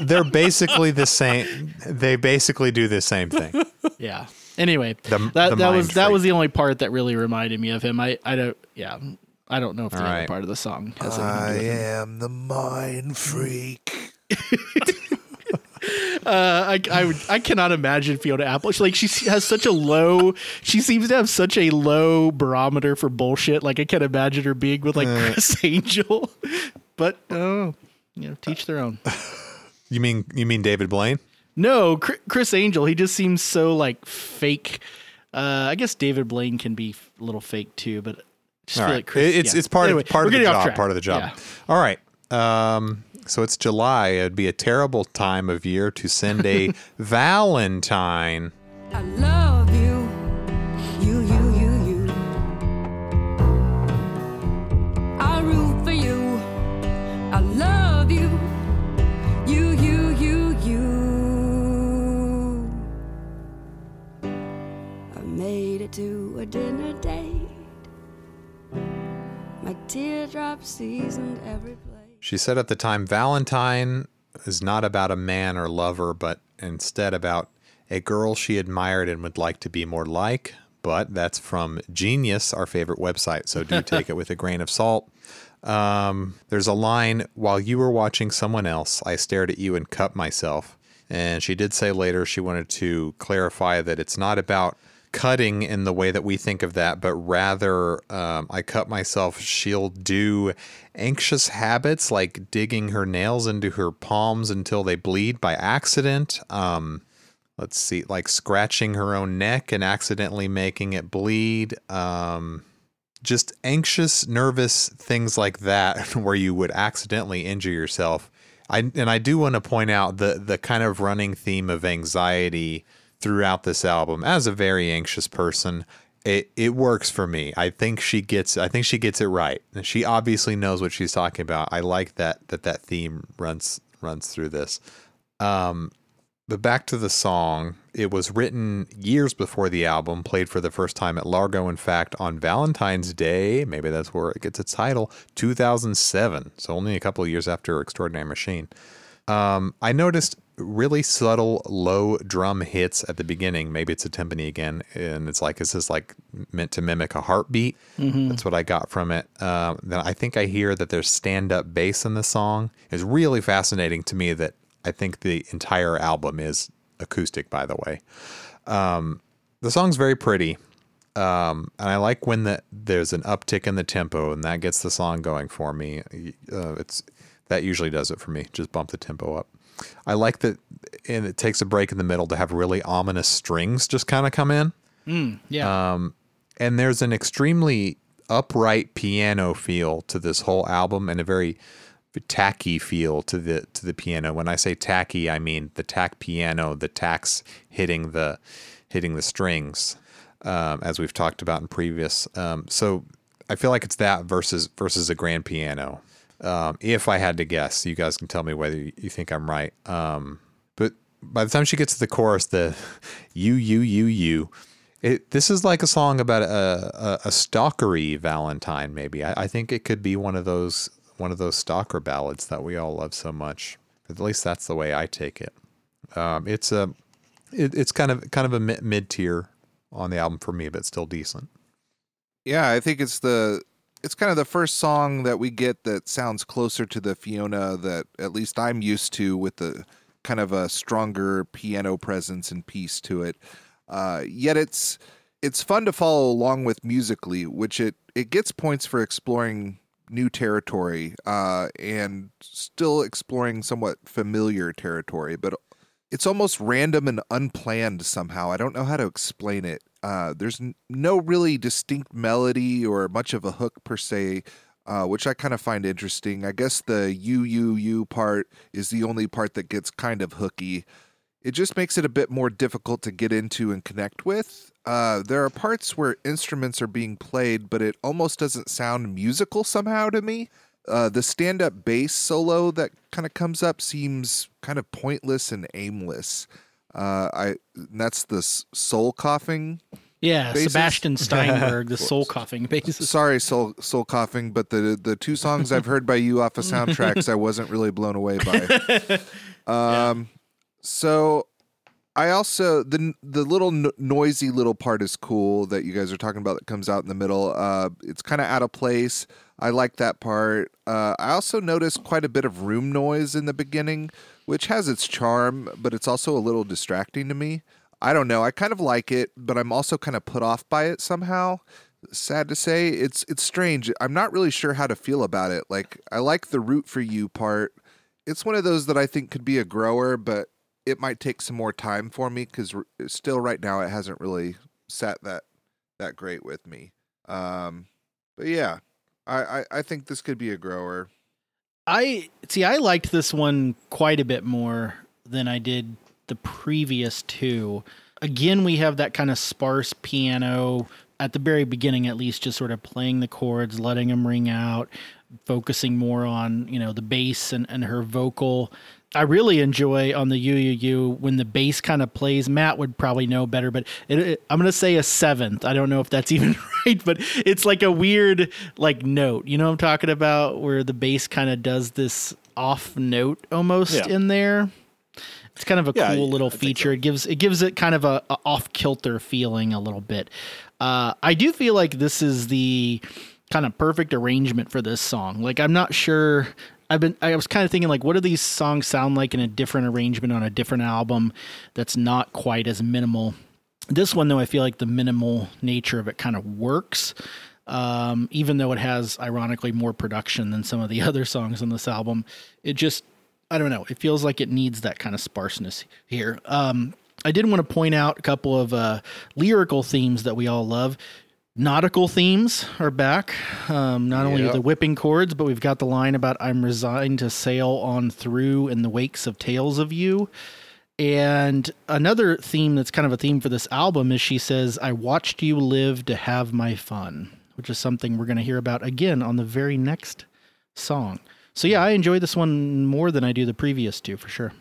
They're basically the same. They basically do the same thing. yeah. Anyway, The- that the that was mind that was the only part that really reminded me of him. I I don't yeah. I don't know if the All other right. part of the song has anything I to do with it. am the mind freak. Uh, I, I, would- I cannot imagine Fiona Apple. She, like she has such a low. She seems to have such a low barometer for bullshit. Like I can't imagine her being with like Criss Angel. But oh, you know, teach their own. You mean you mean David Blaine? No, Criss Angel. He just seems so like fake. Uh, I guess David Blaine can be a little fake too, but just All feel right. like Criss, it's yeah. it's part Anyway, of part of the job. track. Part of the job. Yeah. All right. Um, so it's July. It'd be a terrible time of year to send a Valentine. I love to a dinner date. My teardrops seasoned every place. She said at the time, Valentine is not about a man or lover, but instead about a girl she admired and would like to be more like. But that's from Genius, our favorite website, so do take it with a grain of salt. Um, there's a line While you were watching someone else, I stared at you and cut myself. And she did say later she wanted to clarify that it's not about cutting in the way that we think of that, but rather, um, I cut myself. She'll do anxious habits like digging her nails into her palms until they bleed by accident. Um, let's see, like scratching her own neck and accidentally making it bleed. Um, just anxious, nervous things like that, where you would accidentally injure yourself. I and I do want to point out the the kind of running theme of anxiety throughout this album. As a very anxious person, it it works for me. I think she gets I think she gets it right. And She obviously knows what she's talking about. I like that that that theme runs runs through this. Um, but back to the song, it was written years before the album, played for the first time at Largo, in fact, on Valentine's Day. Maybe that's where it gets its title, 2007. So only a couple of years after Extraordinary Machine. Um, I noticed really subtle low drum hits at the beginning. Maybe it's a timpani again, and it's like, is this like meant to mimic a heartbeat? That's what I got from it. Um, then I think I hear that there's stand up bass in the song. It's really fascinating to me that I think the entire album is acoustic, by the way. Um, the song's very pretty. Um, and I like when the, there's an uptick in the tempo and that gets the song going for me. Uh, it's that usually does it for me. Just bump the tempo up. I like that, and it takes a break in the middle to have really ominous strings just kind of come in. Yeah. Um, and there's an extremely upright piano feel to this whole album, and a very tacky feel to the to the piano. When I say tacky, I mean the tack piano, the tacks hitting the hitting the strings, um, as we've talked about in previous. Um, so I feel like it's that versus versus a grand piano. Um, if I had to guess, you guys can tell me whether you think I'm right. Um, but by the time she gets to the chorus, the you you you you, it this is like a song about a a, a stalkery Valentine. Maybe I, I think it could be one of those one of those stalker ballads that we all love so much. At least that's the way I take it. Um, it's a it, it's kind of kind of a mid tier on the album for me, but still decent. Yeah, I think it's the it's kind of the first song that we get that sounds closer to the Fiona that at least I'm used to with the kind of a stronger piano presence and piece to it. Uh, yet it's it's fun to follow along with musically, which it it gets points for exploring new territory uh, and still exploring somewhat familiar territory, but it's almost random and unplanned somehow. I don't know how to explain it. Uh, there's n- no really distinct melody or much of a hook per se, uh, which I kind of find interesting. I guess the you you you part is the only part that gets kind of hooky. It just makes it a bit more difficult to get into and connect with. Uh, there are parts where instruments are being played, but it almost doesn't sound musical somehow to me. Uh, the stand up bass solo that kind of comes up seems kind of pointless and aimless. Uh, I that's the soul coughing. Yeah, Bassist? Sebastian Steinberg, the soul coughing bassist. Sorry, soul soul coughing, but the the two songs I've heard by you off of soundtracks, I wasn't really blown away by. Um, so I also the the little no- noisy little part is cool that you guys are talking about that comes out in the middle. Uh, it's kind of out of place. I like that part. Uh, I also noticed quite a bit of room noise in the beginning, which has its charm, but it's also a little distracting to me. I don't know. I kind of like it, but I'm also kind of put off by it somehow. Sad to say, it's it's strange. I'm not really sure how to feel about it. Like I like the root for you part. It's one of those that I think could be a grower, but it might take some more time for me because still right now it hasn't really sat that that great with me. Um, but yeah, I, I I think this could be a grower. I see. I liked this one quite a bit more than I did the previous two. Again, we have that kind of sparse piano at the very beginning, at least, just sort of playing the chords, letting them ring out, focusing more on you know the bass and, and her vocal. I really enjoy on the U U U when the bass kind of plays. Matt would probably know better, but it, it- I'm gonna say a seventh. I don't know if that's even right, but it's like a weird like note. You know what I'm talking about, where the bass kind of does this off note almost Yeah. in there. It's kind of a Yeah, cool little feature. It gives it gives it kind of a, a off kilter feeling a little bit. Uh, I do feel like this is the kind of perfect arrangement for this song. Like I'm not sure. I've been. I was kind of thinking like, what do these songs sound like in a different arrangement on a different album that's not quite as minimal. This one though, I feel like the minimal nature of it kind of works. Um, even though it has ironically more production than some of the other songs on this album, it just I don't know. It feels like it needs that kind of sparseness here. Um, I did want to point out a couple of uh, lyrical themes that we all love. Nautical themes are back. Um, not only Yep. the whipping cords, but we've got the line about "I'm resigned to sail on through in the wakes of tales of you." And another theme that's kind of a theme for this album is she says, I watched you live to have my fun, which is something we're going to hear about again on the very next song. So, yeah, I enjoy this one more than I do the previous two for sure.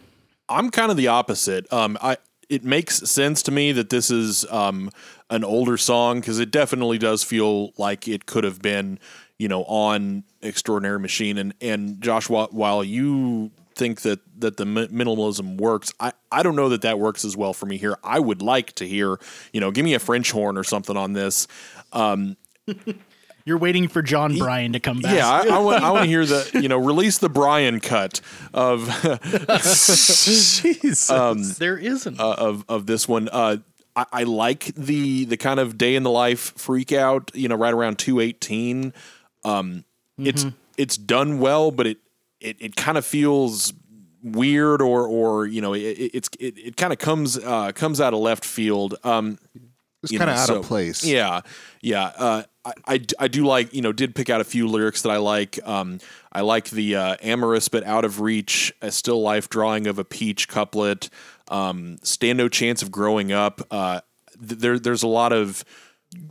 I'm kind of the opposite. Um, I it makes sense to me that this is um, an older song because it definitely does feel like it could have been, you know, on Extraordinary Machine. And and Josh, while, you think that that the minimalism works, I I don't know that that works as well for me here. I would like to hear, you know, give me a French horn or something on this. Um, You're waiting for Jon Brion to come back. yeah, I, I want I want to hear the you know release the Brion cut of Jesus. there isn't. uh, of of this one. Uh, I, I like the the kind of day in the life freak out. You know, right around two eighteen. Um, It's it's done well, but it it, it kind of feels weird or or you know it, it- it's it, it kind of comes uh, comes out of left field. Um, It's kind of out so- of place. Yeah, yeah. Uh, I, I I do like you know did pick out a few lyrics that I like. Um, I like the uh, amorous but out of reach, a still life drawing of a peach couplet. Um, stand no chance of growing up. Uh, th- there there's a lot of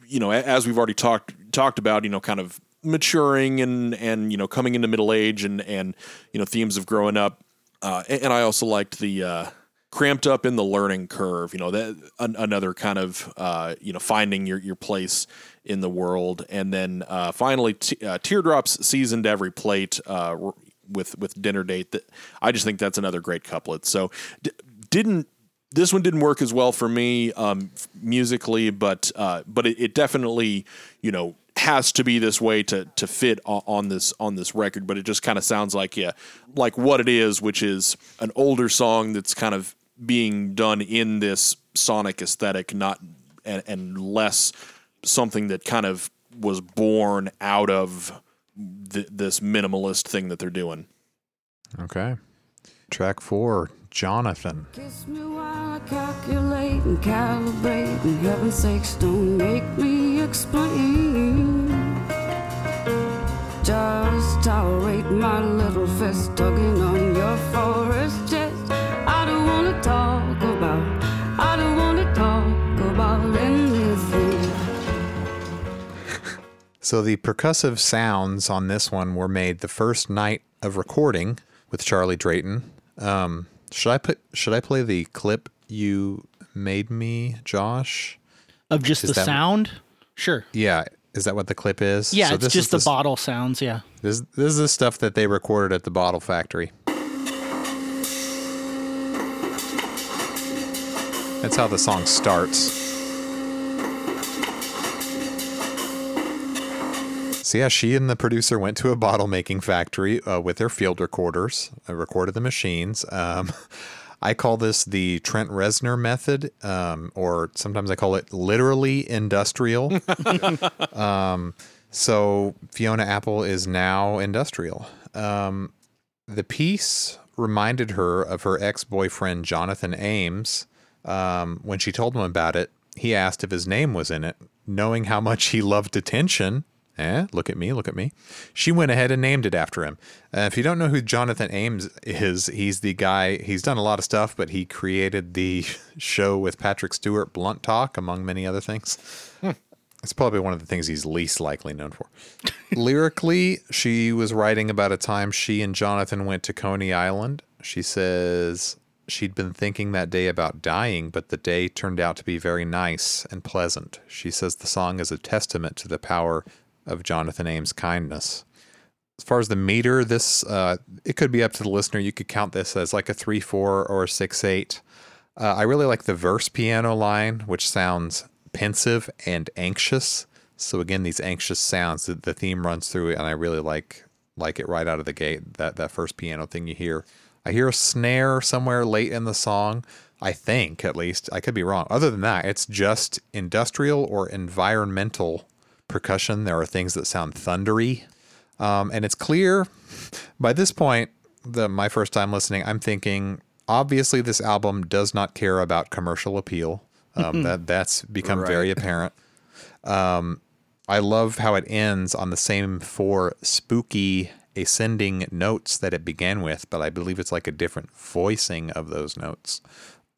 you know as we've already talked talked about you know kind of maturing and and you know coming into middle age and and you know themes of growing up. Uh, and, and I also liked the uh, cramped up in the learning curve. You know that an, another kind of uh, you know finding your your place in the world, and then uh, finally t- uh, teardrops seasoned every plate uh, with with dinner date. That I just think that's another great couplet. So d- didn't. This one didn't work as well for me um, musically, but uh, but it, it definitely you know has to be this way to to fit on this on this record. But it just kind of sounds like yeah, like what it is, which is an older song that's kind of being done in this sonic aesthetic, not and, and less something that kind of was born out of th- this minimalist thing that they're doing. Okay. Track four, Jonathan. Kiss me while I calculate and calibrate. And heaven's sakes, don't make me explain. Just tolerate my little fist tugging on your forest So the percussive sounds on this one were made the first night of recording with Charlie Drayton. Um, should I put? Should I play the clip you made me, Josh? Of just Is the that- sound? Sure. Yeah, is that what the clip is? Yeah, So it's just the s- bottle sounds. Yeah. This, this is the stuff that they recorded at the bottle factory. That's how the song starts. So yeah, she and the producer went to a bottle making factory uh, with their field recorders, uh, recorded the machines. Um, I call this the Trent Reznor method, um, or sometimes I call it literally industrial. um, so Fiona Apple is now industrial. Um, the piece reminded her of her ex boyfriend, Jonathan Ames. Um, when she told him about it, he asked if his name was in it. Knowing how much he loved attention, eh, look at me, look at me, she went ahead and named it after him. Uh, if you don't know who Jonathan Ames is, he's the guy, he's done a lot of stuff, but he created the show with Patrick Stewart, Blunt Talk, among many other things. It's probably one of the things he's least likely known for. Lyrically, she was writing about a time she and Jonathan went to Coney Island. She says she'd been thinking that day about dying, but the day turned out to be very nice and pleasant. She says the song is a testament to the power of Jonathan Ames' kindness. As far as the meter, this uh, it could be up to the listener. You could count this as like a three four or a six eight. Uh, I really like the verse piano line, which sounds pensive and anxious. So again, these anxious sounds, the, the theme runs through and I really like like it right out of the gate. That that first piano thing you hear. I hear a snare somewhere late in the song. I think, at least, I could be wrong. Other than that, it's just industrial or environmental percussion. There are things that sound thundery, um, and it's clear by this point. The my first time listening, I'm thinking obviously this album does not care about commercial appeal. Um, that that's become very apparent. Um, I love how it ends on the same four spooky ascending notes that it began with, but I believe it's like a different voicing of those notes.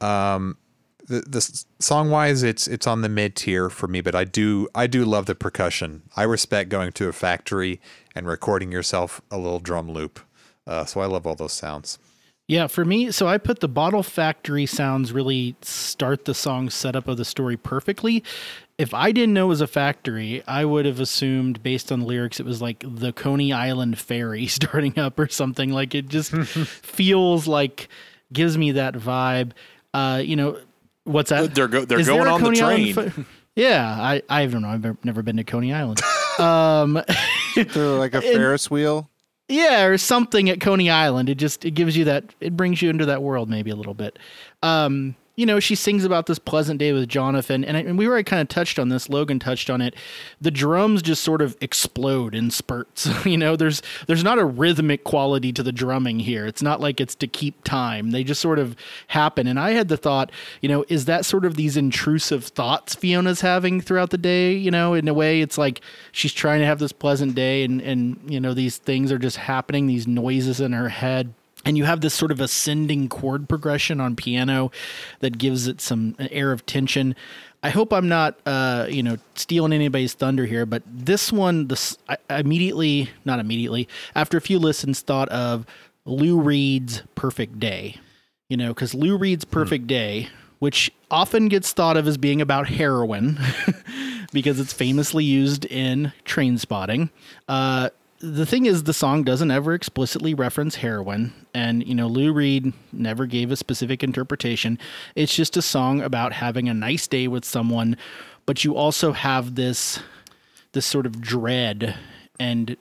Um, the the song wise, it's it's on the mid tier for me, but I do I do love the percussion. I respect going to a factory and recording yourself a little drum loop. Uh, so I love all those sounds. Yeah, for me, so I put the bottle factory sounds really start the song setup of the story perfectly. If I didn't know it was a factory, I would have assumed based on the lyrics it was like the Coney Island ferry starting up or something. Like it just feels like gives me that vibe. Uh, you know, what's that? They're go- they're Is going there a on the Coney Island train. fe- yeah, I I don't know. I've never- never been to Coney Island. um, They're like a Ferris wheel. yeah, or something at Coney Island. It just it gives you that it brings you into that world maybe a little bit. Um, you know, she sings about this pleasant day with Jonathan, and, I, and we already kind of touched on this. Logan touched on it. The drums just sort of explode in spurts. you know, there's there's not a rhythmic quality to the drumming here. It's not like it's to keep time. They just sort of happen. And I had the thought, you know, is that sort of these intrusive thoughts Fiona's having throughout the day? You know, in a way, it's like she's trying to have this pleasant day, and and you know these things are just happening. These noises in her head and you have this sort of ascending chord progression on piano that gives it some air of tension. I hope I'm not, uh, you know, stealing anybody's thunder here, but this one, this I, I immediately, not immediately, after a few listens, thought of Lou Reed's "Perfect Day." You know, because Lou Reed's "Perfect Day," which often gets thought of as being about heroin, because it's famously used in Trainspotting. Uh, the thing is the song doesn't ever explicitly reference heroin and you know lou reed never gave a specific interpretation. It's just a song about having a nice day with someone but you also have this this sort of dread and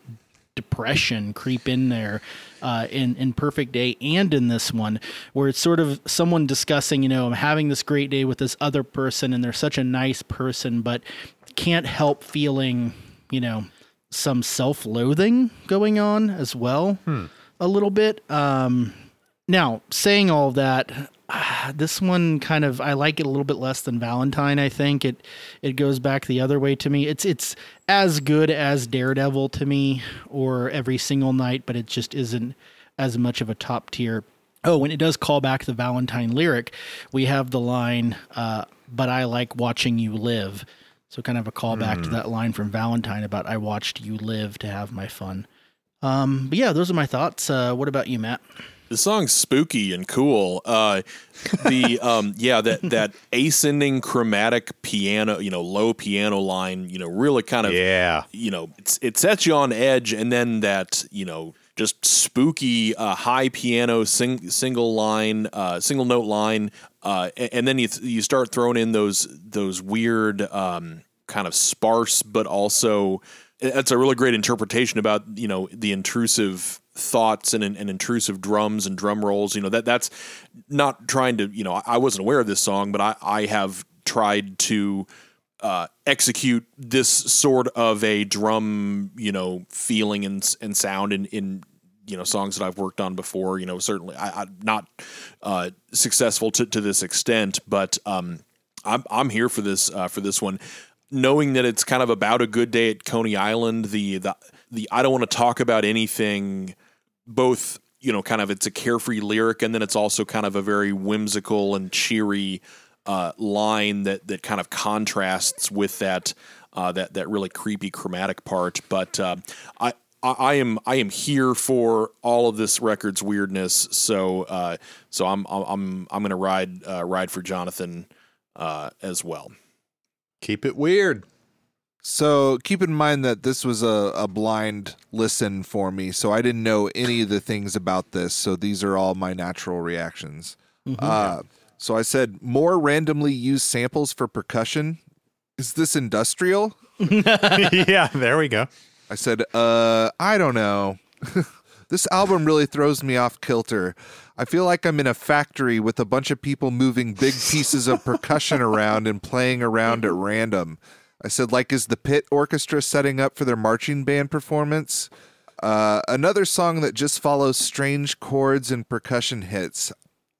depression creep in there uh, in in Perfect Day and in this one, where it's sort of someone discussing, you know, I'm having this great day with this other person, and they're such a nice person, but can't help feeling, you know, some self-loathing going on as well, a little bit. Um, now, saying all that, ah, this one kind of I like it a little bit less than Valentine. I think it it goes back the other way to me. It's it's as good as Daredevil to me or Every Single Night, but it just isn't as much of a top tier. Oh, and it does call back the Valentine lyric. We have the line, uh, "But I like watching you live." So kind of a callback to that line from Valentine about "I watched you live to have my fun." Um, but yeah, those are my thoughts. Uh, what about you, Matt? The song's spooky and cool. Uh, the um, yeah, that that ascending chromatic piano, you know, low piano line, you know, really kind of Yeah. you know, it's, it sets you on edge, and then that you know, just spooky uh, high piano sing, single line, uh, single note line, uh, and, and then you th- you start throwing in those those weird um, kind of sparse, but also that's a really great interpretation about you know the intrusive thoughts and, and intrusive drums and drum rolls. You know that that's not trying to you know I- wasn't aware of this song, but I I have tried to uh, execute this sort of a drum, you know, feeling and and sound in in you know songs that I've worked on before. You know, certainly I, I'm not uh, successful to to this extent, but um, I'm I'm here for this uh, for this one, knowing that it's kind of about a good day at Coney Island. The the the I don't want to talk about anything. Both you know, kind of it's a carefree lyric, and then it's also kind of a very whimsical and cheery uh, line that that kind of contrasts with that uh, that that really creepy chromatic part. But uh, I. I I am I am here for all of this record's weirdness, so uh, so I'm I'm I'm gonna ride uh, ride for Jonathan uh, as well. Keep it weird. So keep in mind that this was a, a blind listen for me, so I didn't know any of the things about this. So these are all my natural reactions. Uh, so I said more randomly used samples for percussion. Is this industrial? yeah, there we go. I said, uh, I don't know. this album really throws me off kilter. I feel like I'm in a factory with a bunch of people moving big pieces of percussion around and playing around at random. I said, like, is the pit orchestra setting up for their marching band performance? Uh, another song that just follows strange chords and percussion hits.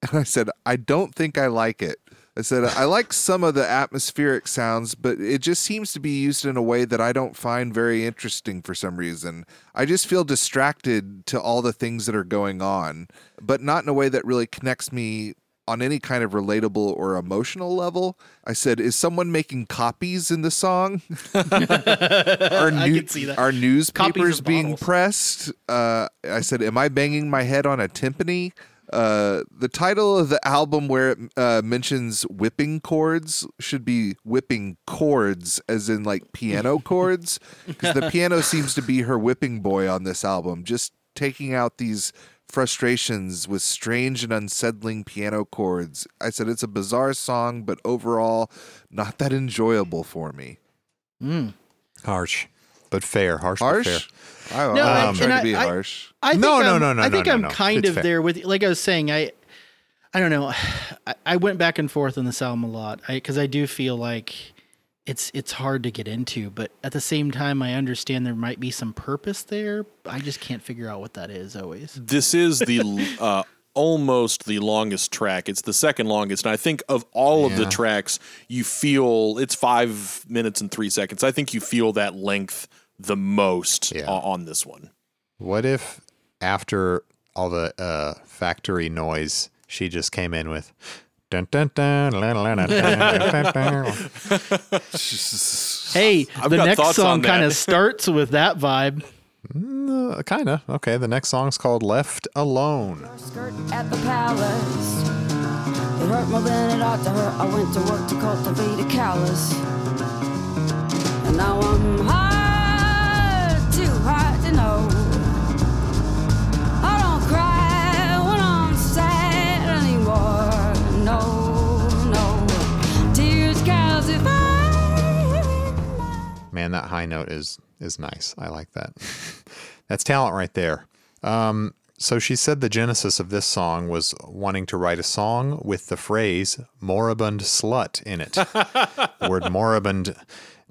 And I said, I don't think I like it. I said, I like some of the atmospheric sounds, but it just seems to be used in a way that I don't find very interesting for some reason. I just feel distracted to all the things that are going on, but not in a way that really connects me on any kind of relatable or emotional level. I said, Is someone making copies in the song? are, I new- can see that. are newspapers being pressed? Uh, I said, Am I banging my head on a timpani? Uh, the title of the album where it uh, mentions whipping cords should be whipping chords, as in like piano chords, because the piano seems to be her whipping boy on this album, just taking out these frustrations with strange and unsettling piano chords. I said it's a bizarre song, but overall, not that enjoyable for me. Harsh, but fair. Harsh, but Harsh? fair. I, No, I'm and trying to be I- harsh. I think No, no, I'm, no, no, I think no, I'm no. kind It's of fair. there with, like I was saying, I, I don't know, I, I went back and forth on this album a lot because I, do feel like it's it's hard to get into, but at the same time, I understand there might be some purpose there. I just can't figure out what that is always. This is the uh, almost the longest track. It's the second longest, and I think of all of the tracks, you feel it's five minutes and three seconds. I think you feel that length the most Yeah. o- on this one. What if after all the uh, factory noise, she just came in with. Dun, dun, dun, la, la, la, dun, dun, dun, dun. Hey, I've the next song kind of starts with that vibe. Uh, kinda. Okay, the next song's called Left Alone. at the palace. It hurt more than it ought to hurt. I went to work to cultivate a callus. And now I'm hard, too hard to know. I don't cry when I'm sad anymore. No, no. Tears calcify. Man, that high note is is nice. I like that. That's talent right there. Um, so she said the genesis of this song was wanting to write a song with the phrase "moribund slut" in it. the word "moribund"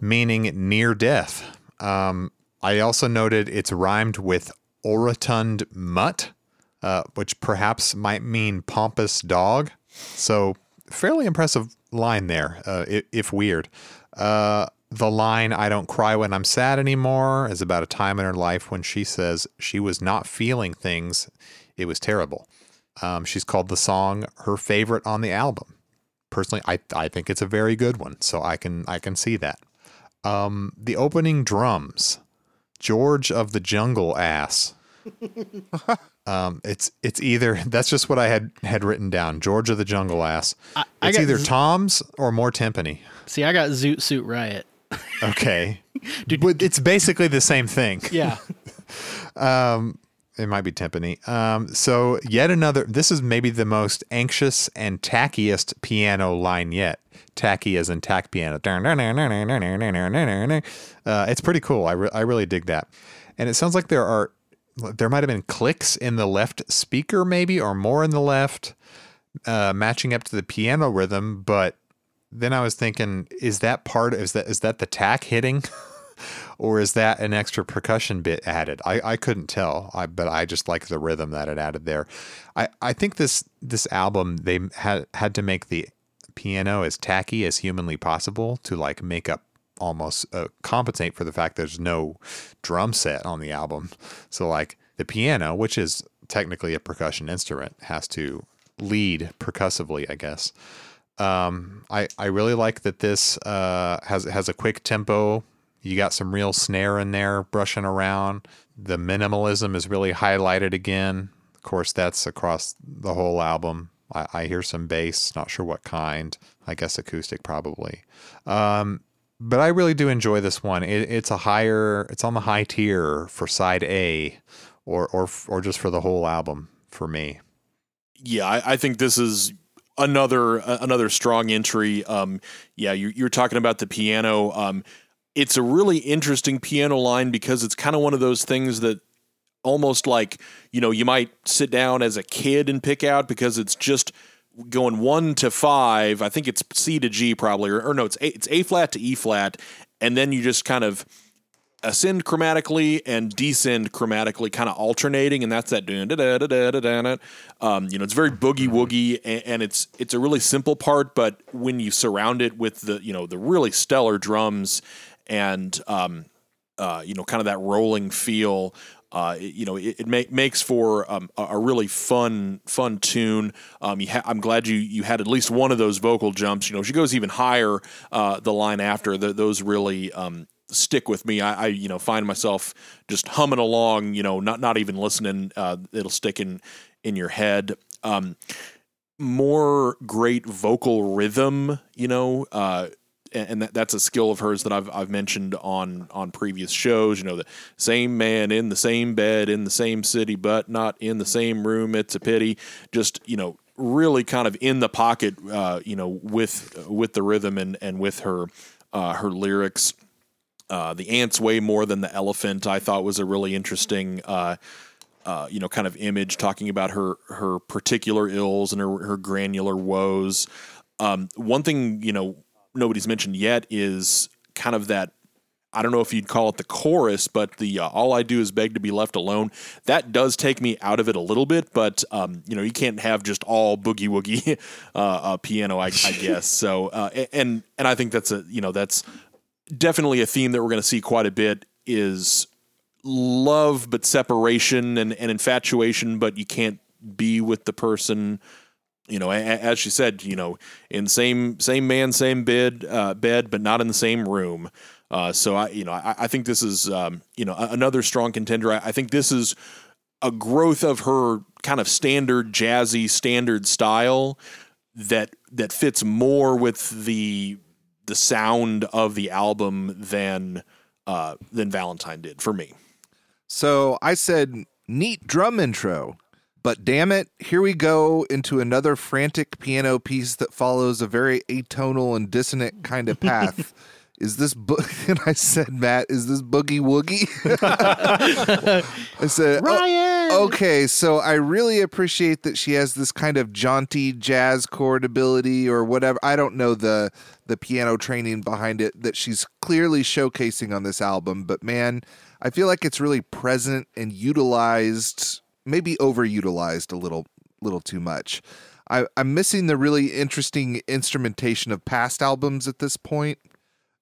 meaning near death. Um, I also noted it's rhymed with orotund mutt, uh, which perhaps might mean pompous dog. So, fairly impressive line there, uh, if weird. Uh, the line, I don't cry when I'm sad anymore, is about a time in her life when she says she was not feeling things. It was terrible. Um, she's called the song her favorite on the album. Personally, I, I think it's a very good one, so I can I can see that. Um, the opening drums, George of the Jungle ass. um, it's it's either that's just what I had had written down. George of the Jungle ass. I it's either z- Tom's or more timpani. See, I got Zoot Suit Riot. Okay, but it's basically the same thing. Yeah. It might be timpani. Um, so yet another. This is maybe the most anxious and tackiest piano line yet. Tacky as in tack piano. Uh, it's pretty cool. I, re- I really dig that. And it sounds like there are there might have been clicks in the left speaker maybe or more in the left uh, matching up to the piano rhythm but then i was thinking is that part is that is that the tack hitting or is that an extra percussion bit added? I, I couldn't tell, I, but I just like the rhythm that it added there. I, I think this this album they had had to make the piano as tacky as humanly possible to like make up almost uh, compensate for the fact there's no drum set on the album. So like the piano, which is technically a percussion instrument, has to lead percussively, I guess. Um, I I really like that this uh, has has a quick tempo. You got some real snare in there brushing around. The minimalism is really highlighted again. Of course, that's across the whole album. I, I hear some bass, not sure what kind. I guess acoustic probably. Um, but I really do enjoy this one. It, it's a higher, it's on the high tier for side A, or or or just for the whole album for me. yeah, I, I think this is another uh, another strong entry. Um, yeah, you, you're talking about the piano. Um, it's a really interesting piano line because it's kind of one of those things that almost like you know you might sit down as a kid and pick out because it's just going one to five. I think it's C to G probably, or, or no, it's a, it's A flat to E flat, and then you just kind of ascend chromatically and descend chromatically, kind of alternating, and that's that. dun- da- da- da- da- da- da-. Um, you know, it's very boogie woogie, and, and it's it's a really simple part, but when you surround it with the you know the really stellar drums and um, uh, you know, kind of that rolling feel. Uh, it- you know, it, it make, makes for um, a, a really fun, fun tune. Um, ha- I'm glad you you had at least one of those vocal jumps. You know, she goes even higher. Uh, the line after th those really um, stick with me. I, I you know find myself just humming along. You know, not not even listening. Uh, it'll stick in in your head. Um, more great vocal rhythm. You know, uh, and that, that's a skill of hers that I've I've mentioned on on previous shows. You know, the same man in the same bed in the same city, but not in the same room. It's a pity. Just you know, really kind of in the pocket. Uh, you know, with with the rhythm and and with her uh, her lyrics. Uh, the ants weigh more than the elephant. I thought was a really interesting. Uh, uh, you know, kind of image talking about her her particular ills and her her granular woes. Um, one thing you know nobody's mentioned yet is kind of that. I don't know if you'd call it the chorus, but the uh, "All I do is beg to be left alone." That does take me out of it a little bit, but um, you know you can't have just all boogie woogie uh, uh, piano, I, I guess. So, uh, and and I think that's a you know that's definitely a theme that we're going to see quite a bit is love but separation and, and infatuation but you can't be with the person you know as she said you know in same same man same bed uh, bed but not in the same room uh, so i you know i, I think this is um, you know another strong contender I, I think this is a growth of her kind of standard jazzy standard style that that fits more with the the sound of the album than uh, than Valentine did for me. So I said, neat drum intro. But damn it, here we go into another frantic piano piece that follows a very atonal and dissonant kind of path. is this bo- and I said, Matt, is this boogie woogie? I said, "Oh, Ryan. okay, so I really appreciate that she has this kind of jaunty jazz chord ability or whatever. I don't know the the piano training behind it that she's clearly showcasing on this album, but man, I feel like it's really present and utilized, maybe overutilized a little little too much. I, I'm missing the really interesting instrumentation of past albums at this point.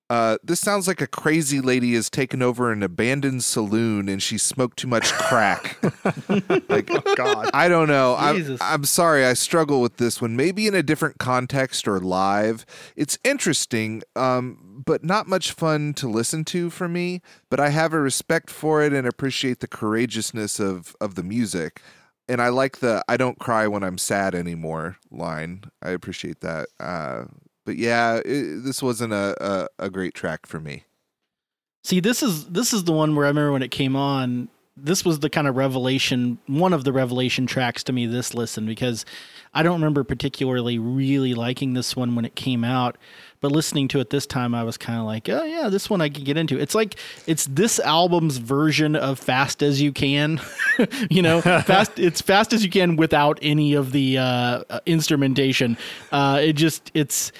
Uh, this sounds like a crazy lady has taken over an abandoned saloon and she smoked too much crack. like, God. I don't know. I'm, I'm sorry. I struggle with this one. Maybe in a different context or live. It's interesting, um, but not much fun to listen to for me. But I have a respect for it and appreciate the courageousness of of the music. And I like the "I don't cry when I'm sad anymore" line. I appreciate that. Uh, but yeah, it, this wasn't a, a a great track for me. See, this is this is the one where I remember when it came on. This was the kind of revelation, one of the revelation tracks to me this listen because I don't remember particularly really liking this one when it came out, but listening to it this time, I was kind of like, oh yeah, this one I can get into. It's like it's this album's version of "Fast as You Can," you know, fast. It's fast as you can without any of the uh, uh, instrumentation. Uh, it just it's.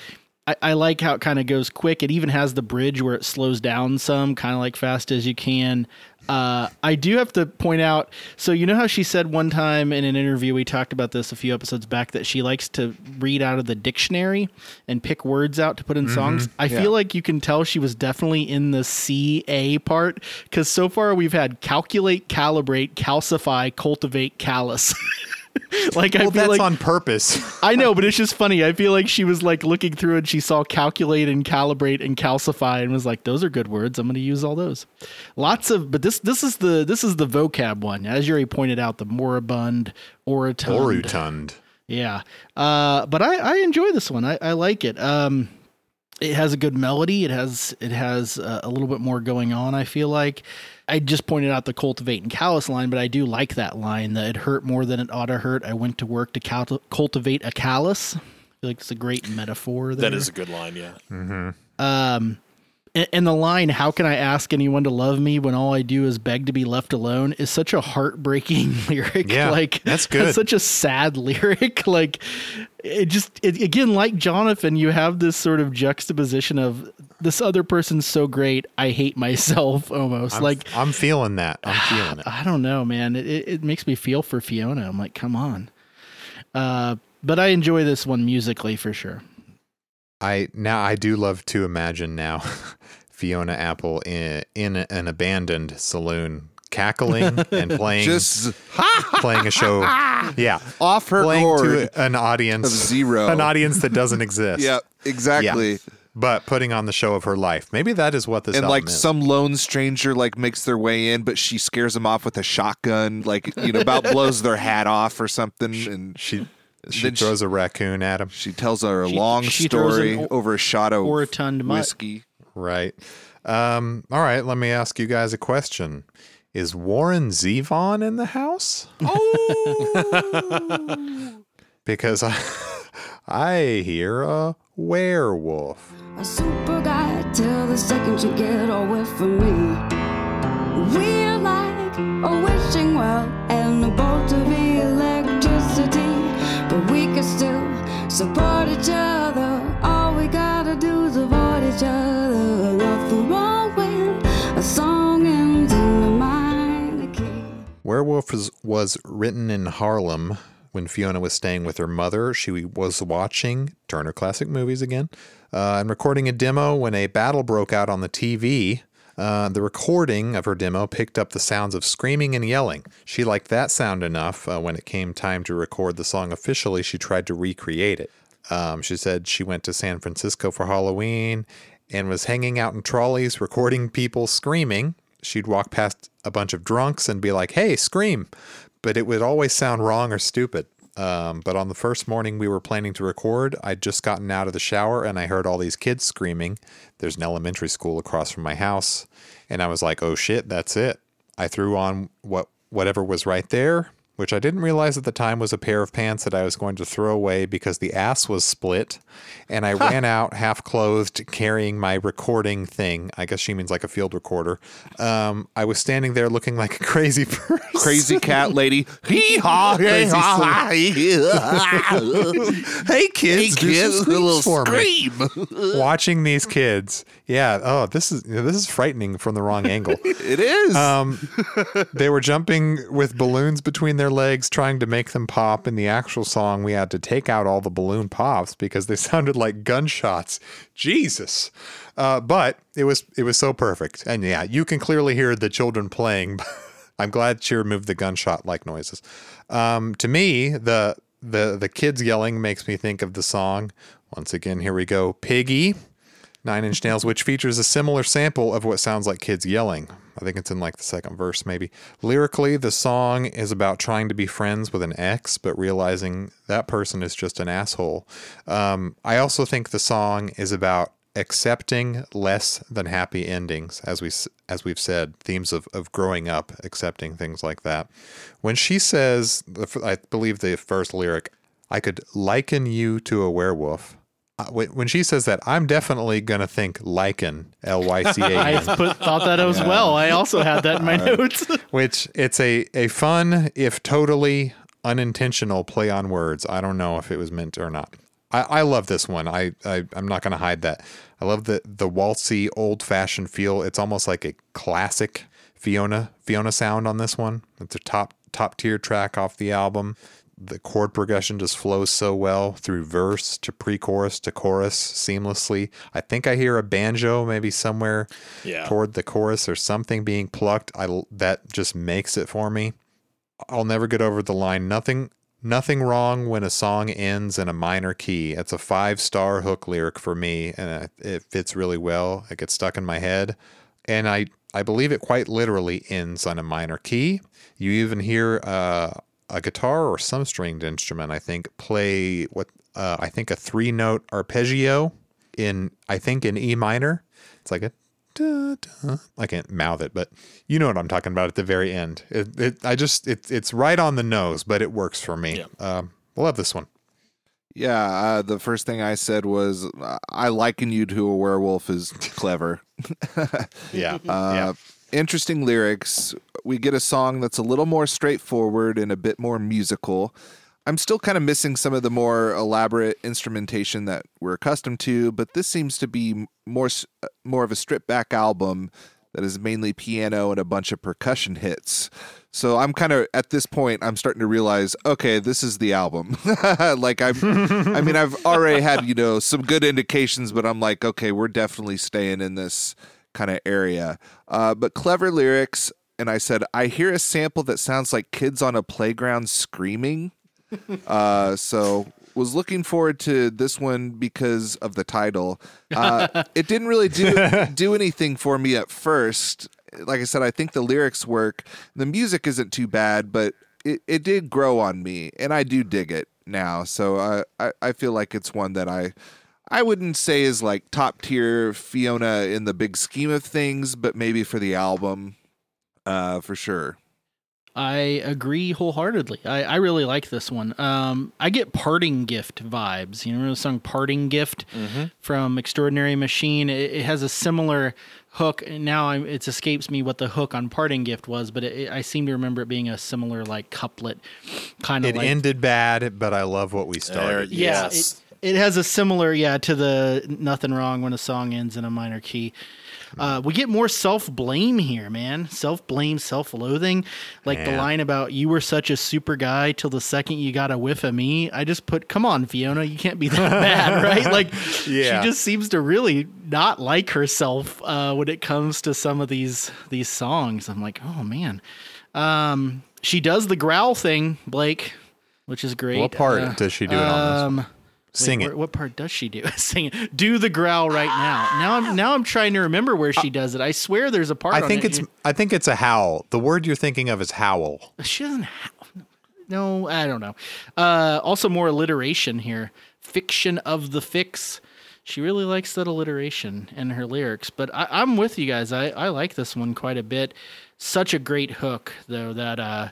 I, I like how it kind of goes quick. It even has the bridge where it slows down some, kind of like fast as you can. Uh, I do have to point out. So you know how she said one time in an interview, we talked about this a few episodes back, that she likes to read out of the dictionary and pick words out to put in songs. I feel like you can tell she was definitely in the C A part because so far we've had calculate, calibrate, calcify, cultivate, callus. like I feel that's like on purpose. I know, but it's just funny. I feel like she was like looking through and she saw calculate and calibrate and calcify and was like, "Those are good words. I'm going to use all those." Lots of, but this this is the this is the vocab one, as Yuri pointed out, the moribund, orotund. Orutund. Yeah, uh, but I, I enjoy this one. I, I like it. Um, it has a good melody. It has it has uh, a little bit more going on. I feel like I just pointed out the cultivate and callous line, but I do like that line that it hurt more than it ought to hurt. I went to work to cal- cultivate a callus. I feel like it's a great metaphor. There. That is a good line, yeah. Um, and, the line, "How can I ask anyone to love me when all I do is beg to be left alone?" is such a heartbreaking lyric. Yeah, like that's good. that's such a sad lyric. like it just it, again, like Jonathan, you have this sort of juxtaposition of this other person's so great, I hate myself almost. I'm, like I'm feeling that. I'm feeling it. I don't know, man. It, it, it makes me feel for Fiona. I'm like, come on. Uh, but I enjoy this one musically for sure. I now I do love to imagine now Fiona Apple in in an abandoned saloon cackling and playing Just playing a show. Yeah. off her playing to an audience of zero. an audience that doesn't exist. Yep, exactly. Yeah. But putting on the show of her life. Maybe that is what this is. and like is. some lone stranger like makes their way in, but she scares them off with a shotgun, like you know, about blows their hat off or something, and she she then she- throws a raccoon at him. she tells her a She- long she story an o- over a shot of orotund mutt. whiskey. Right. Um, all right, let me ask you guys a question. Is Warren Zevon in the house? Oh because I I hear a werewolf. A super guy till the second you get away from me. We're like a wishing well and a bolt of electricity, but we can still support each other. All we gotta do is avoid each other. When a song key. Werewolf was, was written in Harlem when Fiona was staying with her mother. She was watching Turner Classic Movies again uh, and recording a demo when a battle broke out on the TV. Uh, the recording of her demo picked up the sounds of screaming and yelling. She liked that sound enough. Uh, when it came time to record the song officially, she tried to recreate it. Um, she said she went to San Francisco for Halloween and was hanging out in trolleys recording people screaming. She'd walk past a bunch of drunks and be like, hey, scream. But it would always sound wrong or stupid. Um, but on the first morning we were planning to record, I'd just gotten out of the shower and I heard all these kids screaming. There's an elementary school across from my house. And I was like, oh shit, that's it. I threw on what whatever was right there, which I didn't realize at the time was a pair of pants that I was going to throw away because the ass was split. And I ran out half clothed carrying my recording thing. I guess she means like a field recorder. Um, I was standing there looking like a crazy person. Crazy cat lady. Hee haw, hey, haw, hey kids, do kids, a little screams for me. scream. Watching these kids, yeah. Oh, this is this is frightening from the wrong angle. It is. Um, they were jumping with balloons between their legs, trying to make them pop. In the actual song, we had to take out all the balloon pops because they sounded like gunshots. Jesus! Uh, but it was it was so perfect, and yeah, you can clearly hear the children playing. I'm glad she removed the gunshot like noises. Um, to me, the the the kids yelling makes me think of the song. Once again, here we go, Piggy. Nine Inch Nails, which features a similar sample of what sounds like kids yelling. I think it's in like the second verse, maybe. Lyrically, the song is about trying to be friends with an ex, but realizing that person is just an asshole. Um, I also think the song is about accepting less than happy endings, as we as we've said, themes of, of growing up, accepting things like that. When she says, I believe the first lyric, I could liken you to a werewolf. When when she says that, I'm definitely gonna think lichen, L Y C A I put, thought that as well. I also had that in my notes. which it's a a fun, if totally unintentional play on words. I don't know if it was meant or not. I, I love this one. I, I I'm not gonna hide that. I love the the waltzy, old fashioned feel. It's almost like a classic Fiona Fiona sound on this one. It's a top top tier track off the album. The chord progression just flows so well through verse to pre-chorus to chorus seamlessly. I think I hear a banjo maybe somewhere Yeah. toward the chorus or something being plucked. I that just makes it for me. I'll never get over the line. Nothing, nothing wrong when a song ends in a minor key. It's a five star hook lyric for me, and it- it fits really well. It gets stuck in my head, and I I believe it quite literally ends on a minor key. You even hear uh, a guitar or some stringed instrument, I think, play what uh, I think a three note arpeggio in I think in E minor. It's like a da, da. I can't mouth it, but you know what I'm talking about at the very end. It, it I just it, it's right on the nose, but it works for me. Yeah. Um, love this one. Yeah, uh, the first thing I said was, uh, I liken you to a werewolf is clever. Yeah, Uh, yeah. Interesting lyrics. We get a song that's a little more straightforward and a bit more musical. I'm still kind of missing some of the more elaborate instrumentation that we're accustomed to, but this seems to be more uh, more of a stripped back album that is mainly piano and a bunch of percussion hits. So I'm kind of at this point I'm starting to realize, okay, this is the album. like I'm I mean I've already had, you know, some good indications, but I'm like, okay, we're definitely staying in this kind of area. Uh, but clever lyrics and I said, I hear a sample that sounds like kids on a playground screaming. Uh, so was looking forward to this one because of the title. Uh, it didn't really do do anything for me at first. Like I said, I think the lyrics work. The music isn't too bad, but it, it did grow on me, and I do dig it now. So uh, I I feel like it's one that I. I wouldn't say is like top tier Fiona in the big scheme of things, but maybe for the album, uh, for sure. I agree wholeheartedly. I, I really like this one. Um, I get parting gift vibes. You know, the song "Parting Gift" from Extraordinary Machine? It, it has a similar hook. and Now I'm, it escapes me what the hook on "Parting Gift" was, but it, it- I seem to remember it being a similar like couplet, kind of It like ended bad, but I love what we started. There- yeah, Yes. It, has a similar yeah to the nothing wrong when a song ends in a minor key. Uh, we get more self blame here, man. Self blame, self loathing. Like the line about you were such a super guy till the second you got a whiff of me. I just put, come on, Fiona, you can't be that bad, right? Like Yeah. she just seems to really not like herself uh, when it comes to some of these these songs. I'm like, oh man. Um, she does the growl thing, Blake, which is great. What part Uh, does she do it on this? um, Sing wait, it. where- what part does she do? Sing it. Do the growl right now. Now I'm now I'm trying to remember where she does it. I swear there's a part. I on think it. it's I think it's a howl. The word you're thinking of is howl. she doesn't. Have, no, I don't know. Uh, also, more alliteration here. Fiction of the fix. She really likes that alliteration in her lyrics. But I, I'm with you guys. I, I like this one quite a bit. Such a great hook, though. That uh,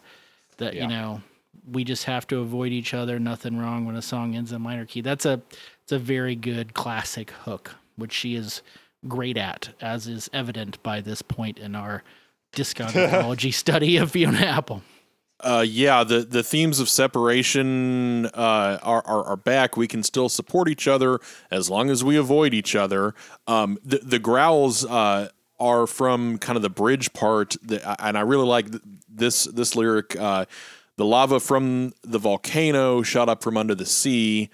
that you know we just have to avoid each other. Nothing wrong when a song ends in a minor key. That's a it's a very good classic hook, which she is great at, as is evident by this point in our discography study of Fiona Apple. Uh, yeah, the, the themes of separation uh, are, are are back. We can still support each other as long as we avoid each other. Um, the the growls uh, are from kind of the bridge part, that, and I really like th- this this lyric. Uh, the lava from the volcano shot up from under the sea.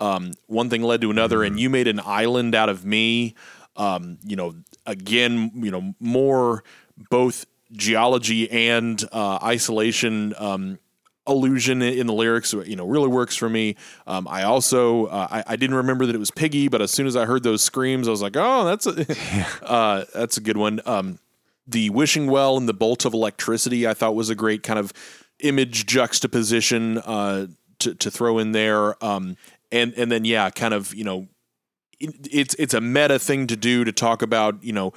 Um, one thing led to another, and you made an island out of me. Um, you know, again, you know, more both geology and uh, isolation um, illusion in the lyrics you know really works for me um, i also uh, I, I, didn't remember that it was piggy but as soon as i heard those screams i was like oh that's a uh, that's a good one um, the wishing well and the bolt of electricity i thought was a great kind of image juxtaposition uh, to, to throw in there. Um, and and then yeah kind of you know it's it's a meta thing to do to talk about you know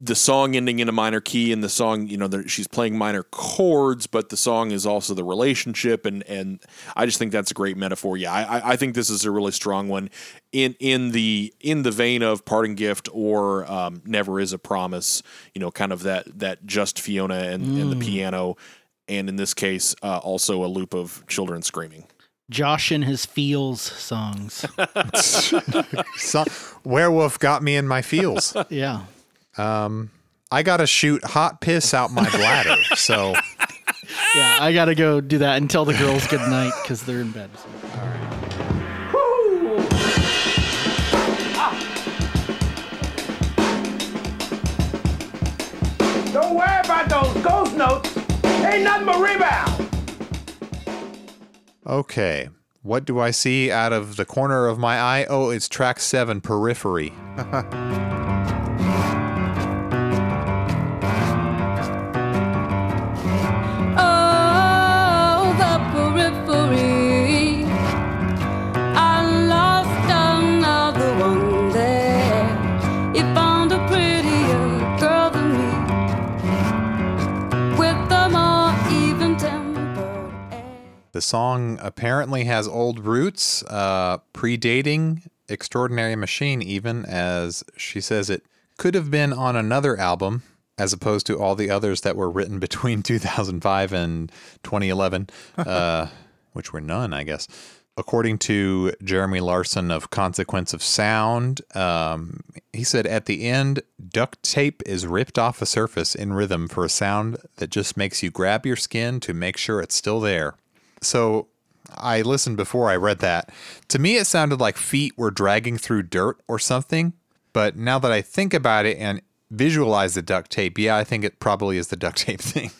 the song ending in a minor key and the song you know she's playing minor chords but the song is also the relationship. And and i just think that's a great metaphor. Yeah i i think this is a really strong one in in the in the vein of parting gift or um, never is a promise you know kind of that that just fiona and, mm. and the piano and in this case uh, also a loop of children screaming Josh and his feels songs. so, werewolf got me in my feels. Yeah. Um, I gotta shoot hot piss out my bladder. so yeah, I gotta go do that and tell the girls good night because they're in bed. So. All right. Don't worry about those ghost notes. Ain't nothing but rebound. Okay. What do I see out of the corner of my eye? Oh, it's track seven, Periphery. The song apparently has old roots, uh, predating Extraordinary Machine, even as she says it could have been on another album as opposed to all the others that were written between 2005 and 2011, uh, which were none, I guess. According to Jeremy Larson of Consequence of Sound, um, he said at the end, duct tape is ripped off a surface in rhythm for a sound that just makes you grab your skin to make sure it's still there so I listened before I read that. To me, it sounded like feet were dragging through dirt or something. But now that I think about it and visualize the duct tape, yeah, I think it probably is the duct tape thing.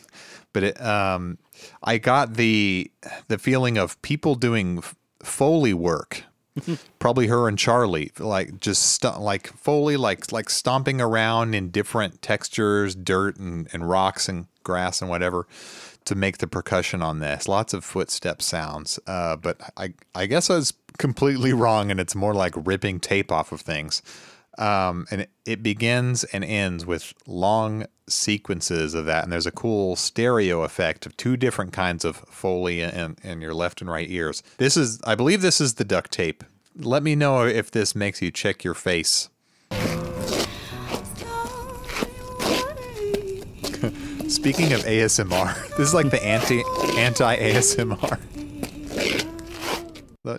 But it, um, I got the the feeling of people doing foley work. probably her and Charlie, like just st- like foley, like like stomping around in different textures, dirt and, and rocks and grass and whatever to make the percussion on this. Lots of footstep sounds, uh, but I I guess I was completely wrong, and it's more like ripping tape off of things. Um, and it, it begins and ends with long sequences of that, and there's a cool stereo effect of two different kinds of foley in, in your left and right ears. This is, I believe, this is the duct tape. Let me know if this makes you check your face. Speaking of ASMR, this is like the anti anti ASMR.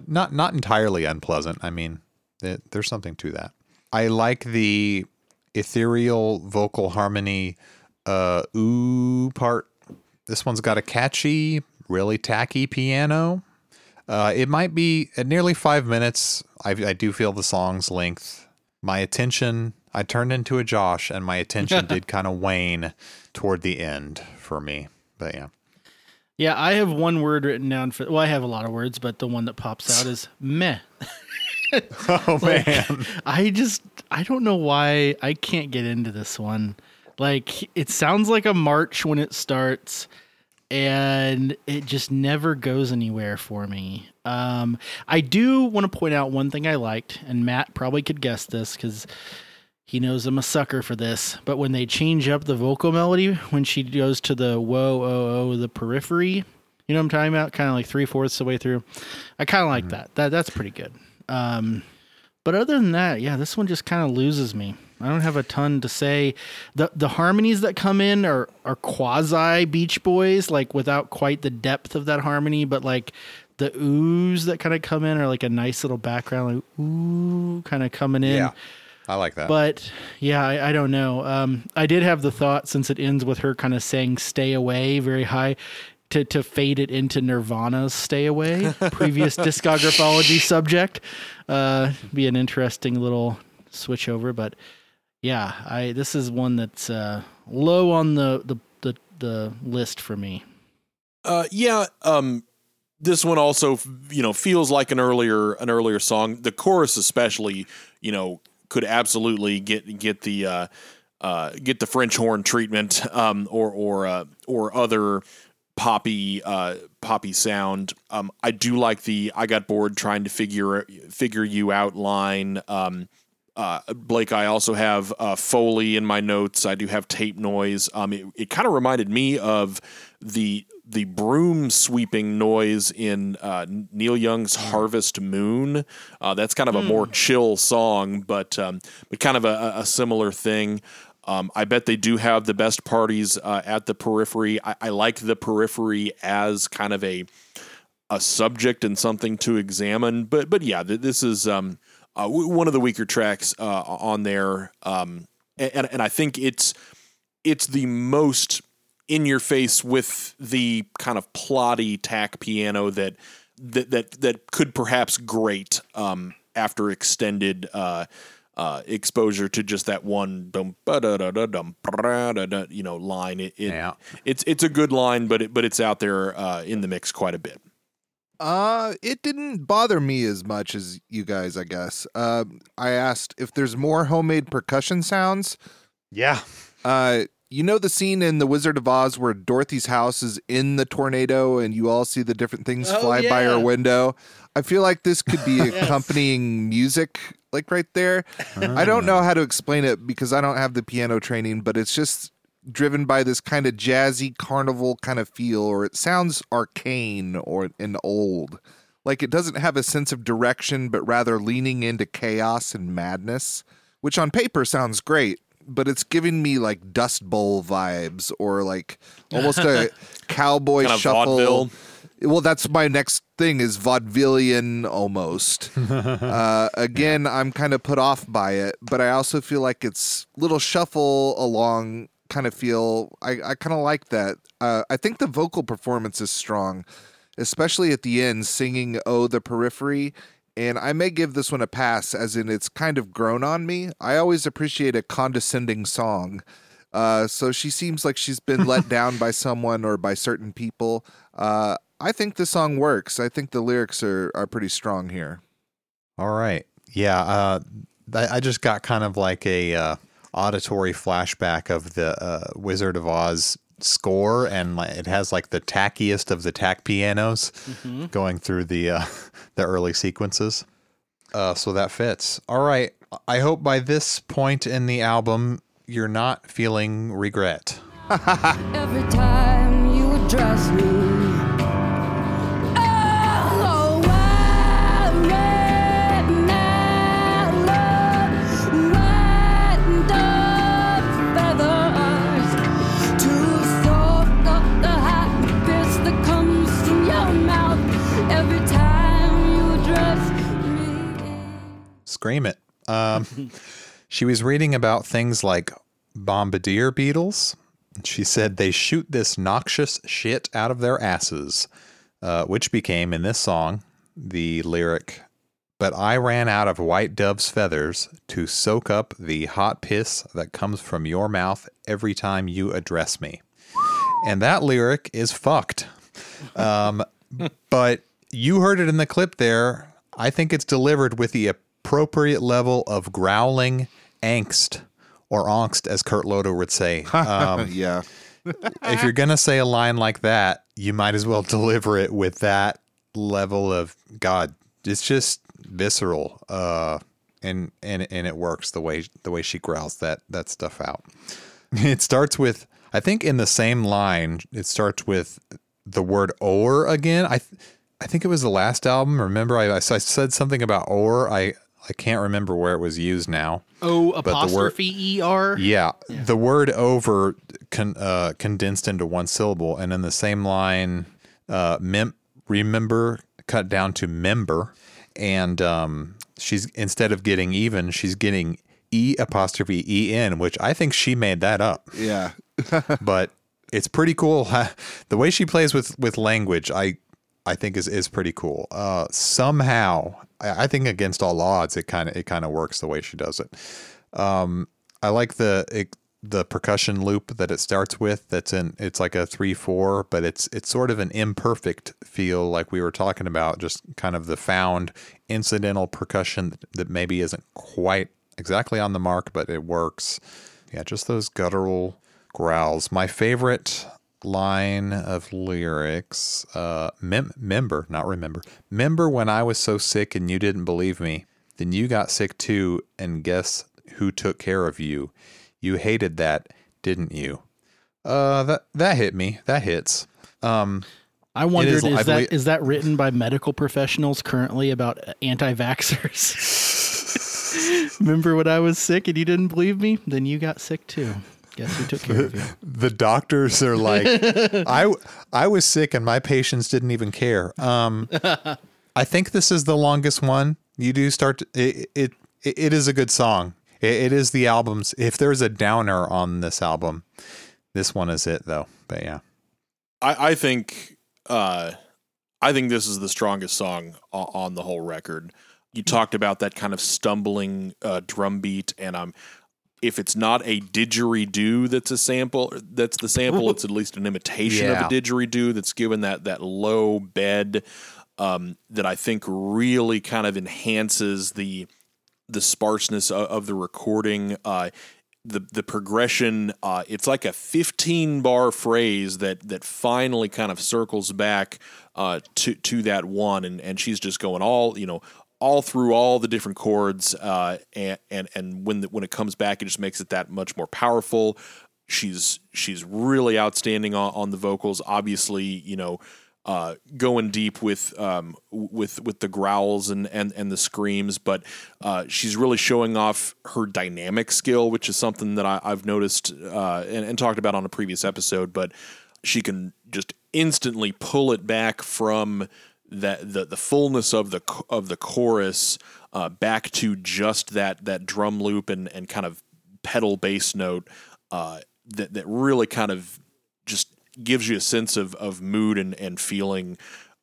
Not not entirely unpleasant. I mean, it, there's something to that. I like the ethereal vocal harmony uh ooh part. This one's got a catchy, really tacky piano. Uh, it might be at nearly five minutes. I, I do feel the song's length. My attention, I turned into a Josh, and my attention did kind of wane toward the end for me. But yeah. Yeah, I have one word written down for. Well, I have a lot of words, but the one that pops out is meh. oh like, man, I just I don't know why I can't get into this one. Like it sounds like a march when it starts, and it just never goes anywhere for me. Um, I do want to point out one thing I liked, and Matt probably could guess this because he knows I'm a sucker for this. But when they change up the vocal melody, when she goes to the whoa, oh, oh, the periphery, You know what I'm talking about? Kind of like three fourths the way through. I kind of like that. That that's pretty good. Um, but other than that, yeah, this one just kind of loses me. I don't have a ton to say. the The harmonies that come in are are quasi Beach Boys, like without quite the depth of that harmony, but like the oohs that kind of come in are like a nice little background, like ooh, kind of coming in. Yeah. I like that. But yeah, I, I don't know. Um, I did have the thought since it ends with her kind of saying "stay away" very high. To, to fade it into Nirvana's "Stay Away," previous discography subject, uh, be an interesting little switch over. But yeah, I this is one that's uh, low on the, the the the list for me. Uh, yeah. Um, this one also, you know, feels like an earlier an earlier song. The chorus, especially, you know, could absolutely get get the uh, uh, get the French horn treatment, um, or or uh, or other poppy uh, poppy sound. Um, I do like the I got bored trying to figure figure you out line. Um, uh, Blake, I also have uh, Foley in my notes. I do have tape noise. Um, it, it kind of reminded me of the the broom sweeping noise in uh, Neil Young's Harvest Moon. Uh, that's kind of a more chill song, but um, but kind of a, a similar thing. Um, I bet they do have the best parties uh, at the periphery. I, I like the periphery as kind of a a subject and something to examine. But but yeah, th- this is um, uh, one of the weaker tracks uh, on there, um, and and I think it's it's the most in your face with the kind of plotty tack piano that that that that could perhaps grate um, after extended. Uh, uh, exposure to just that one dum you know line. It, it Yeah. it's it's a good line, but it but it's out there uh, in the mix quite a bit. Uh, it didn't bother me as much as you guys, I guess. Uh, I asked if there's more homemade percussion sounds. yeah. Uh, you know the scene in The Wizard of Oz where Dorothy's house is in the tornado and you all see the different things Oh, fly by her window? I feel like this could be accompanying music, like right there. I don't know how to explain it because I don't have the piano training, but it's just driven by this kind of jazzy carnival kind of feel, or it sounds arcane or and old. Like it doesn't have a sense of direction, but rather leaning into chaos and madness, which on paper sounds great, but it's giving me like Dust Bowl vibes or like almost a cowboy Kind of shuffle. vaudeville. Well, that's my next thing is vaudevillian almost. uh, again, I'm kind of put off by it, but I also feel like it's little shuffle along kind of feel. I, I kind of like that. Uh, I think the vocal performance is strong, especially at the end, singing "Oh, the Periphery." And I may give this one a pass, as in it's kind of grown on me. I always appreciate a condescending song. Uh, so she seems like she's been let down by someone or by certain people. Uh, I think the song works. I think the lyrics are, are pretty strong here. All right. Yeah. Uh, I, I just got kind of like a uh, auditory flashback of the uh, Wizard of Oz score, and it has like the tackiest of the tack pianos going through the uh, the early sequences. Uh, so that fits. All right. I hope by this point in the album you're not feeling regret. Every time you address me. Scream it. Um, she was reading about things like bombardier beetles. She said they shoot this noxious shit out of their asses, uh, which became in this song the lyric, But I ran out of white dove's feathers to soak up the hot piss that comes from your mouth every time you address me. And that lyric is fucked. Um, but you heard it in the clip there. I think it's delivered with the appropriate level of growling angst or angst, as Kurt Loder would say. Um, yeah. if you're gonna say a line like that, you might as well deliver it with that level of God. It's just visceral, uh, and and and it works the way the way she growls that that stuff out. It starts with I think in the same line. It starts with the word "or" again. I th- I think it was the last album. Remember, I, I said something about "or." I I can't remember where it was used now. Oh, But the word- apostrophe E R. Yeah, the word "over" con, uh, condensed into one syllable, and in the same line, uh, mem- remember cut down to member, and um, she's instead of getting even, she's getting e apostrophe e n, which I think she made that up. Yeah. but it's pretty cool. the way she plays with with language, I I think is is pretty cool. Uh, somehow, I, I think against all odds, it kind of it kind of works the way she does it. Um, I like the it, the percussion loop that it starts with. That's in it's like a three four, but it's it's sort of an imperfect feel, like we were talking about. Just kind of the found incidental percussion that maybe isn't quite exactly on the mark, but it works. Yeah, just those guttural growls. My favorite line of lyrics uh mem- member not remember member when i was so sick and you didn't believe me then you got sick too and guess who took care of you you hated that didn't you uh that that hit me that hits um I wondered is- is, I that believe- is that written by medical professionals currently about anti-vaxxers? Remember when I was sick and you didn't believe me? Then you got sick too. Guess who took care of you? the doctors are like i i was sick and my patients didn't even care. Um i think this is the longest one. You do start to, it, it it is a good song. It, it is the album's. If there's a downer on this album this one is it though. But yeah. I, I think uh, I think this is the strongest song on the whole record. You talked about that kind of stumbling uh, drum beat, and um, if it's not a didgeridoo that's a sample, that's the sample. It's at least an imitation Yeah. of a didgeridoo that's given that that low bed um, that I think really kind of enhances the the sparseness of, of the recording. Uh, the the progression uh, it's like a 15 bar phrase that that finally kind of circles back uh, to to that one and and she's just going all you know all through all the different chords uh, and and and when the, when it comes back it just makes it that much more powerful she's she's really outstanding on, on the vocals obviously you know uh, going deep with um, with with the growls and, and, and the screams, but uh, she's really showing off her dynamic skill, which is something that I, I've noticed uh, and, and talked about on a previous episode. But she can just instantly pull it back from that the, the fullness of the of the chorus uh, back to just that that drum loop and, and kind of pedal bass note uh, that that really kind of just gives you a sense of, of mood and, and feeling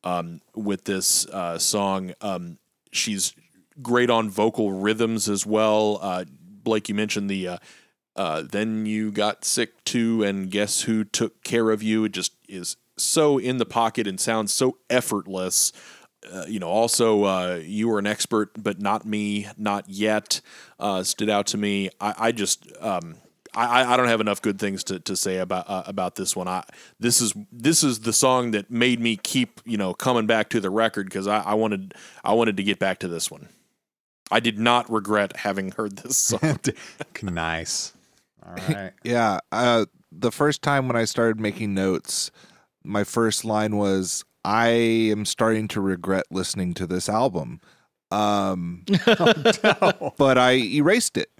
um, with this uh, song. Um, she's great on vocal rhythms as well. Uh, Blake, you mentioned the uh, uh, then you got sick too, and guess who took care of you? It just is so in the pocket and sounds so effortless. Uh, you know, also uh, you were an expert, but not me, not yet. Uh, stood out to me. I, I just um, I, I don't have enough good things to, to say about uh, about this one. I this is this is the song that made me keep you know coming back to the record because I, I wanted I wanted to get back to this one. I did not regret having heard this song. nice all right Yeah. Uh, the first time when I started making notes, my first line was, I am starting to regret listening to this album. Um, but I erased it.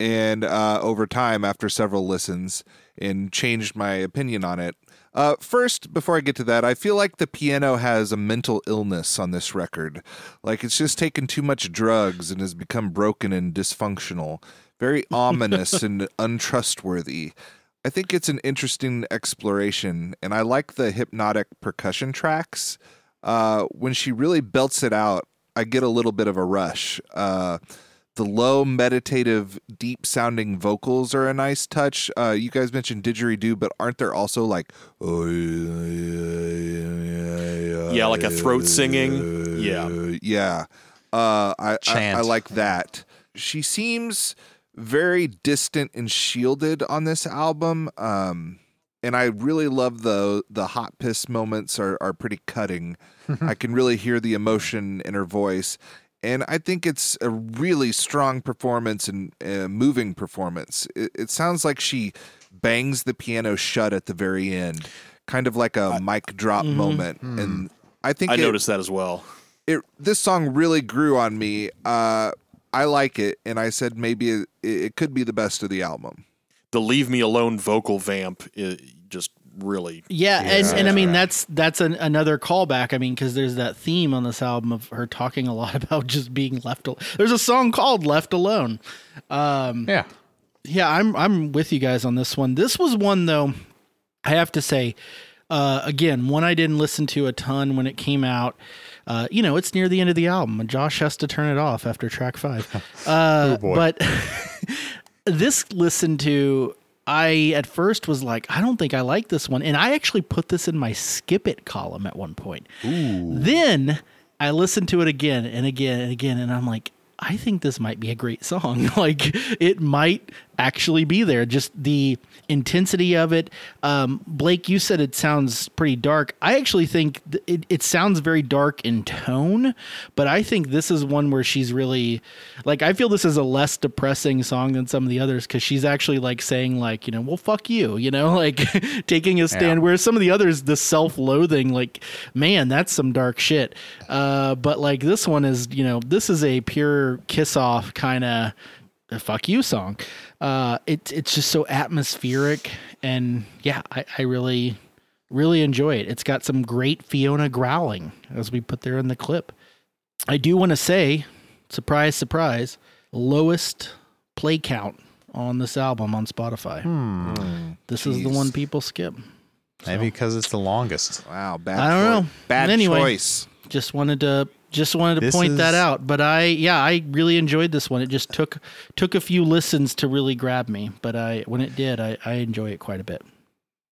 And uh, over time, after several listens, and changed my opinion on it. Uh, first, before I get to that, I feel like the piano has a mental illness on this record. Like it's just taken too much drugs and has become broken and dysfunctional. Very ominous and untrustworthy. I think it's an interesting exploration, and I like the hypnotic percussion tracks. Uh, when she really belts it out, I get a little bit of a rush. Uh, the low, meditative, deep sounding vocals are a nice touch. Uh, you guys mentioned didgeridoo, but aren't there also like, oh, yeah, Yeah, like a throat singing. Yeah. yeah. Uh, I, I, Chant. I like that. She seems very distant and shielded on this album. Um, and I really love the the hot piss moments are are pretty cutting. I can really hear the emotion in her voice, and I think it's a really strong performance and uh, moving performance. It, it sounds like she bangs the piano shut at the very end. kind of like a mic drop moment, and I think I it, noticed that as well. it this song really grew on me. Uh, I like it, and I said maybe it, it could be the best of the album. The "Leave Me Alone" vocal vamp is just really Yeah, and, and I mean that's that's an, another callback. I mean, because there's that theme on this album of her talking a lot about just being left. Al- there's a song called "Left Alone." Yeah. Yeah, I'm I'm with you guys on this one. This was one though, I have to say, uh, again, one I didn't listen to a ton when it came out. Uh, you know, it's near the end of the album, and Josh has to turn it off after track five. Uh, boy. But this listened to, I at first was like, I don't think I like this one, and I actually put this in my skip it column at one point. Then I listened to it again and again and again, and I'm like, I think this might be a great song. like it might actually be there. Just the intensity of it. Um, Blake, you said it sounds pretty dark. I actually think th- it, it sounds very dark in tone, but I think this is one where she's really like, I feel this is a less depressing song than some of the others because she's actually like saying, like, you know, well, fuck you, you know, like taking a stand. Whereas some of the others, the self loathing, like, man, that's some dark shit. Uh, but like this one is, you know, this is a pure kiss off kind of fuck you song. Uh, it, it's just so atmospheric. And yeah, I, I really, really enjoy it. It's got some great Fiona growling, as we put there in the clip. I do want to say, surprise, surprise, lowest play count on this album on Spotify. This is the one people skip. Maybe because it's the longest. Wow, bad. I don't choi- know. Bad Anyway. choice. Just wanted to just wanted to This point that out. But I yeah, I really enjoyed this one. It just took took a few listens to really grab me. But I when it did, I, I enjoy it quite a bit.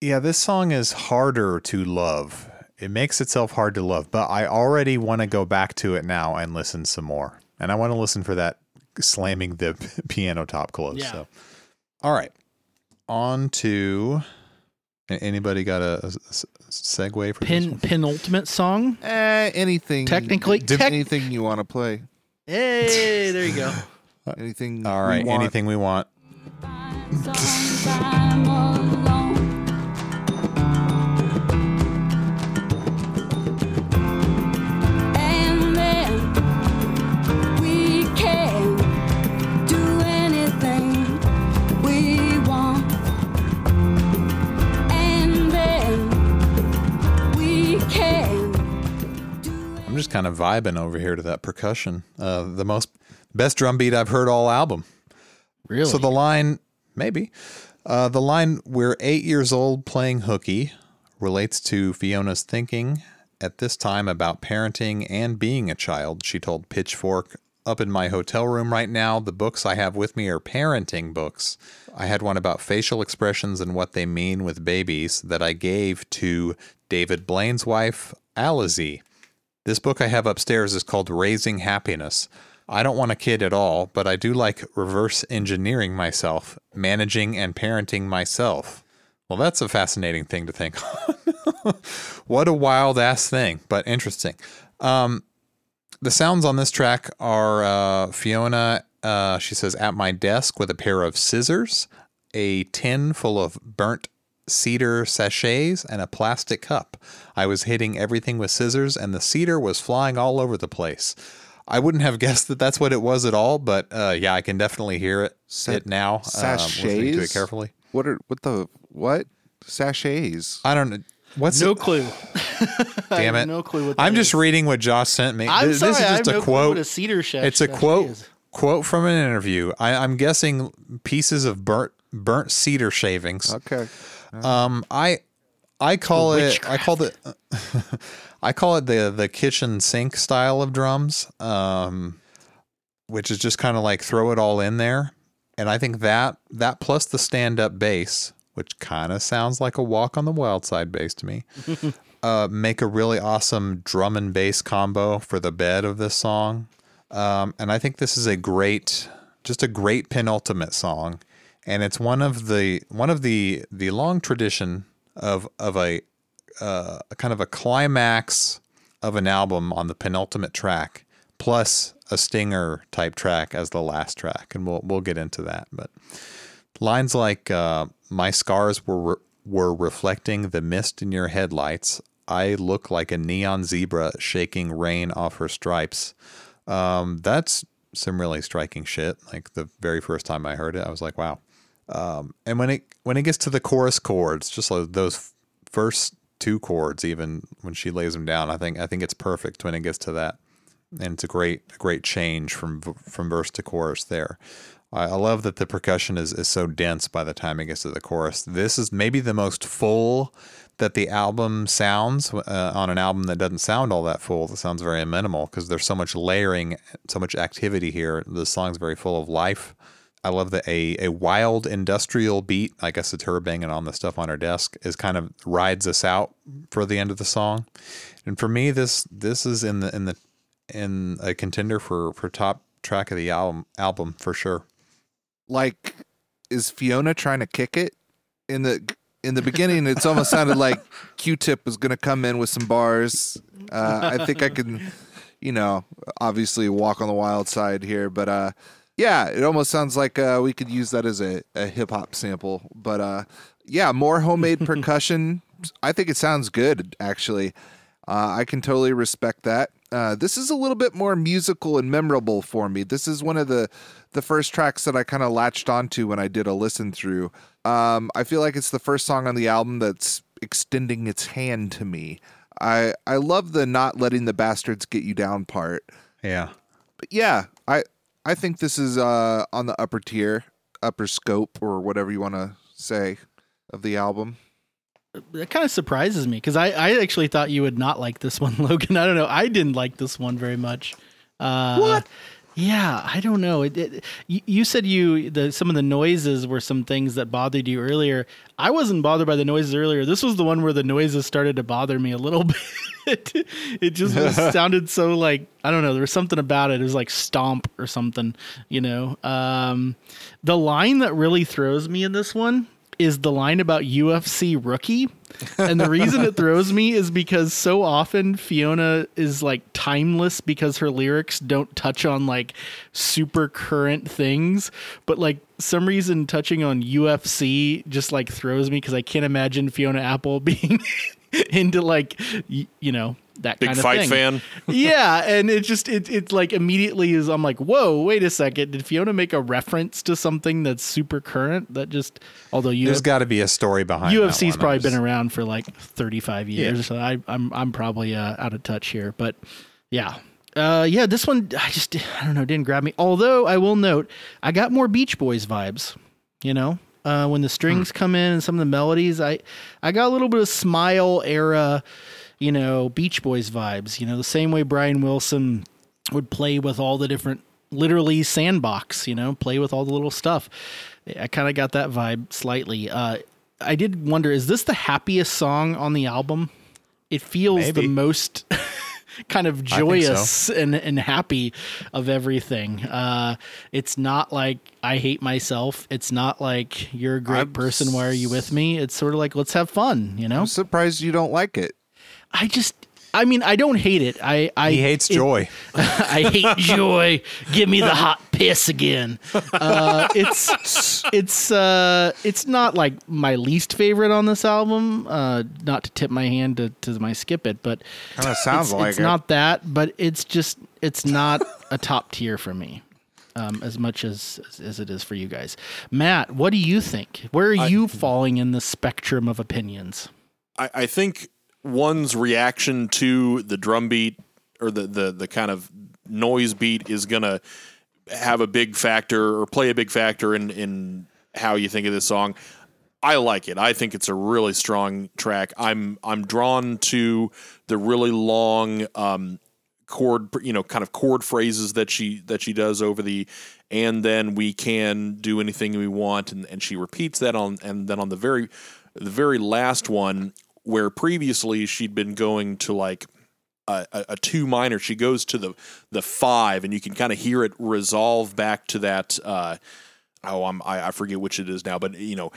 Yeah, this song is harder to love. It makes itself hard to love, but I already want to go back to it now and listen some more. And I want to listen for that slamming the piano top close. Yeah. So, all right, on to anybody got a segue for this Pin one? penultimate song. Eh, anything. Technically- Dip- tec- anything you want to play. Hey, there you go. Anything. All we want. anything we want. Just kind of vibing over here to that percussion. Uh, the most best drum beat I've heard all album. Really? So the line, maybe, uh, the line "We're eight years old playing hooky" relates to Fiona's thinking at this time about parenting and being a child. She told Pitchfork, "Up in my hotel room right now, the books I have with me are parenting books. I had one about facial expressions and what they mean with babies that I gave to David Blaine's wife, Alizée." This book I have upstairs is called Raising Happiness. I don't want a kid at all, but I do like reverse engineering myself, managing and parenting myself. Well, that's a fascinating thing to think on. what a wild ass thing, but interesting. Um, the sounds on this track are uh, Fiona, uh, she says, at my desk with a pair of scissors, a tin full of burnt cedar sachets, and a plastic cup. I was hitting everything with scissors, and the cedar was flying all over the place. I wouldn't have guessed that that's what it was at all, but uh, yeah, I can definitely hear it, Sa- it now. um, listening to it carefully. What are what the what sachets? I don't know. What's no it? clue. Damn I it. have no clue what I'm that just is. reading what Josh sent me. I'm Th- sorry, this is I just have a no clue what quote. a cedar shack- it's a quote is. quote from an interview. I, I'm guessing pieces of burnt burnt cedar shavings. Okay. Um, I I call it I call it I call it the the kitchen sink style of drums. Um, which is just kind of like throw it all in there, and I think that that plus the stand up bass, which kind of sounds like a walk on the wild side bass to me. uh, make a really awesome drum and bass combo for the bed of this song. Um, and I think this is a great, just a great penultimate song. And it's one of the one of the the long tradition of of a, uh, a kind of a climax of an album on the penultimate track, plus a stinger type track as the last track, and we'll we'll get into that. But lines like uh, "My scars were were reflecting the mist in your headlights, I look like a neon zebra shaking rain off her stripes. Um, that's some really striking shit. Like the very first time I heard it, I was like, wow. Um, and when it when it gets to the chorus chords, just like those first two chords, even when she lays them down, I think I think it's perfect when it gets to that, and it's a great a great change from from verse to chorus there. I, love that the percussion is is so dense by the time it gets to the chorus. This is maybe the most full that the album sounds uh, on an album that doesn't sound all that full. That sounds very minimal because there's so much layering, so much activity here. The song's very full of life. I love that a, a wild industrial beat, I guess it's her banging on the stuff on her desk, is kind of rides us out for the end of the song. And for me, this this is in the in the in a contender for for top track of the album album for sure. Like, is Fiona trying to kick it in the in the beginning? It's almost sounded like Q-Tip was going to come in with some bars. Uh, I think I can, you know, obviously walk on the wild side here, but uh, yeah, it almost sounds like uh, we could use that as a, a hip hop sample. But uh, yeah, more homemade percussion. I think it sounds good, actually. Uh, I can totally respect that. Uh, this is a little bit more musical and memorable for me. This is one of the the first tracks that I kind of latched onto when I did a listen through. Um, I feel like it's the first song on the album that's extending its hand to me. I I love the not letting the bastards get you down part. Yeah. But yeah, I I think this is uh, on the upper tier, upper scope, or whatever you want to say of the album. That kind of surprises me because I, I actually thought you would not like this one, Logan. I don't know. I didn't like this one very much. Uh, What? Yeah, I don't know. It, it, you, said you the some of the noises were some things that bothered you earlier. I wasn't bothered by the noises earlier. This was the one where the noises started to bother me a little bit. it just was, sounded so like I don't know. There was something about it. It was like stomp or something. You know. Um, the line that really throws me in this one is the line about UFC rookie. And the reason it throws me is because so often Fiona is like timeless because her lyrics don't touch on like super current things. But like some reason touching on UFC just like throws me because I can't imagine Fiona Apple being into like, you know, that Big kind of fight thing. fan. yeah, and it just it it like immediately is I'm like, whoa, wait a second, did Fiona make a reference to something that's super current? That just although you There's got to be a story behind that UFC's one. probably just- been around for like 35 years, so I, I'm I'm probably uh, out of touch here, but yeah. Uh, yeah, this one I just I don't know didn't grab me. Although I will note I got more Beach Boys vibes. You know, uh, when the strings Hmm. come in and some of the melodies, I I got a little bit of Smile era, you know, Beach Boys vibes. You know, the same way Brian Wilson would play with all the different literally sandbox. You know, play with all the little stuff. I kind of got that vibe slightly. Uh, I did wonder, is this the happiest song on the album? It feels the most kind of think so. joyous and, and happy of everything. Uh, it's not like I hate myself. It's not like you're a great I'm person. Why are you with me? It's sort of like let's have fun. You know. I'm surprised you don't like it. I just. I mean, I don't hate it. I, I He hates it- joy. I hate joy. Give me the hot piss again. Uh, it's it's uh, it's not like my least favorite on this album. Uh, not to tip my hand to, to my skip it, but Kind of sounds it's, like it's it. not that. But it's just it's not a top tier for me. Um, as much as as it is for you guys, Matt. What do you think? Where are you falling in the spectrum of opinions? I, I think one's reaction to the drum beat or the, the, the kind of noise beat is going to have a big factor or play a big factor in, in how you think of this song. I like it. I think it's a really strong track. I'm I'm drawn to the really long um, chord, you know, kind of chord phrases that she that she does over the, and then we can do anything we want, and, and she repeats that on, and then on the very, the very last one where previously she'd been going to like a, a, two minor, she goes to the the five, and you can kind of hear it resolve back to that. Uh, oh, I'm I, I forget which it is now, but you know.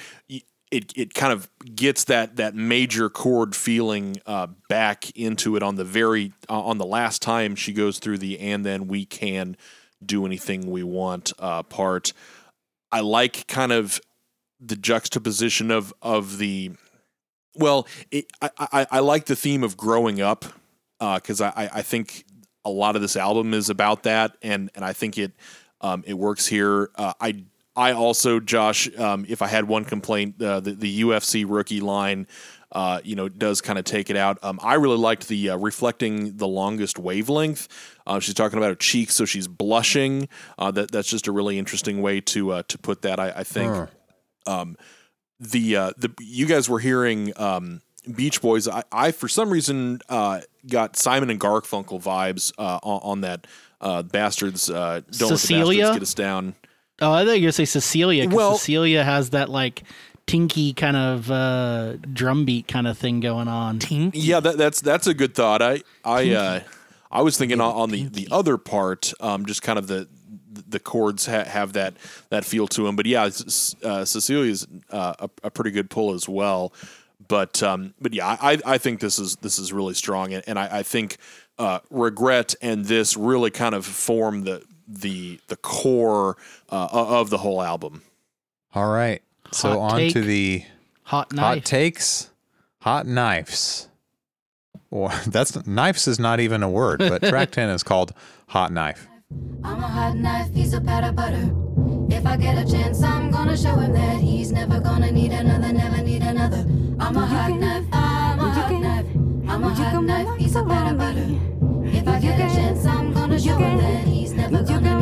It, it kind of gets that that major chord feeling uh, back into it on the very uh, on the last time she goes through the and then we can do anything we want uh, part. I like kind of the juxtaposition of of the Well, it, I, I I like the theme of growing up because I I I think a lot of this album is about that, and and I think it um, it works here. Uh, I I also Josh, um, if I had one complaint, uh, the the UFC rookie line. Uh, you know, does kind of take it out. Um, I really liked the uh, reflecting the longest wavelength. Uh, she's talking about her cheeks, so she's blushing. Uh, that that's just a really interesting way to uh, to put that. I, I think. Um, the uh, the you guys were hearing um, Beach Boys. I, I for some reason uh, got Simon and Garfunkel vibes uh, on, on that uh, bastards. Uh, don't let the Cecilia? bastards get us down. Oh, I thought you were gonna say Cecilia. 'cause Well- Cecilia has that like tinky kind of uh, drum beat kind of thing going on. Tinky. Yeah, that, that's that's a good thought. I I uh, I was thinking on, on the the other part, um, just kind of the the chords ha- have that that feel to them. But yeah, S- uh, Cecilia's uh, a, a pretty good pull as well. But um, but yeah, I, I think this is this is really strong, and, and I, I think uh, regret and this really kind of form the the the core uh, of the whole album. All right. So Hot on to the Hot hot takes, hot knives. Or that's knives is not even a word, but track 10 is called Hot Knife. I'm a hot knife, piece of powder butter. If I get a chance, I'm gonna show him that he's never gonna need another, never need another. I'm a hot knife, I'm a hot knife. I'm a hot knife, piece of powder butter. If I get a chance, I'm gonna show him that he's never gonna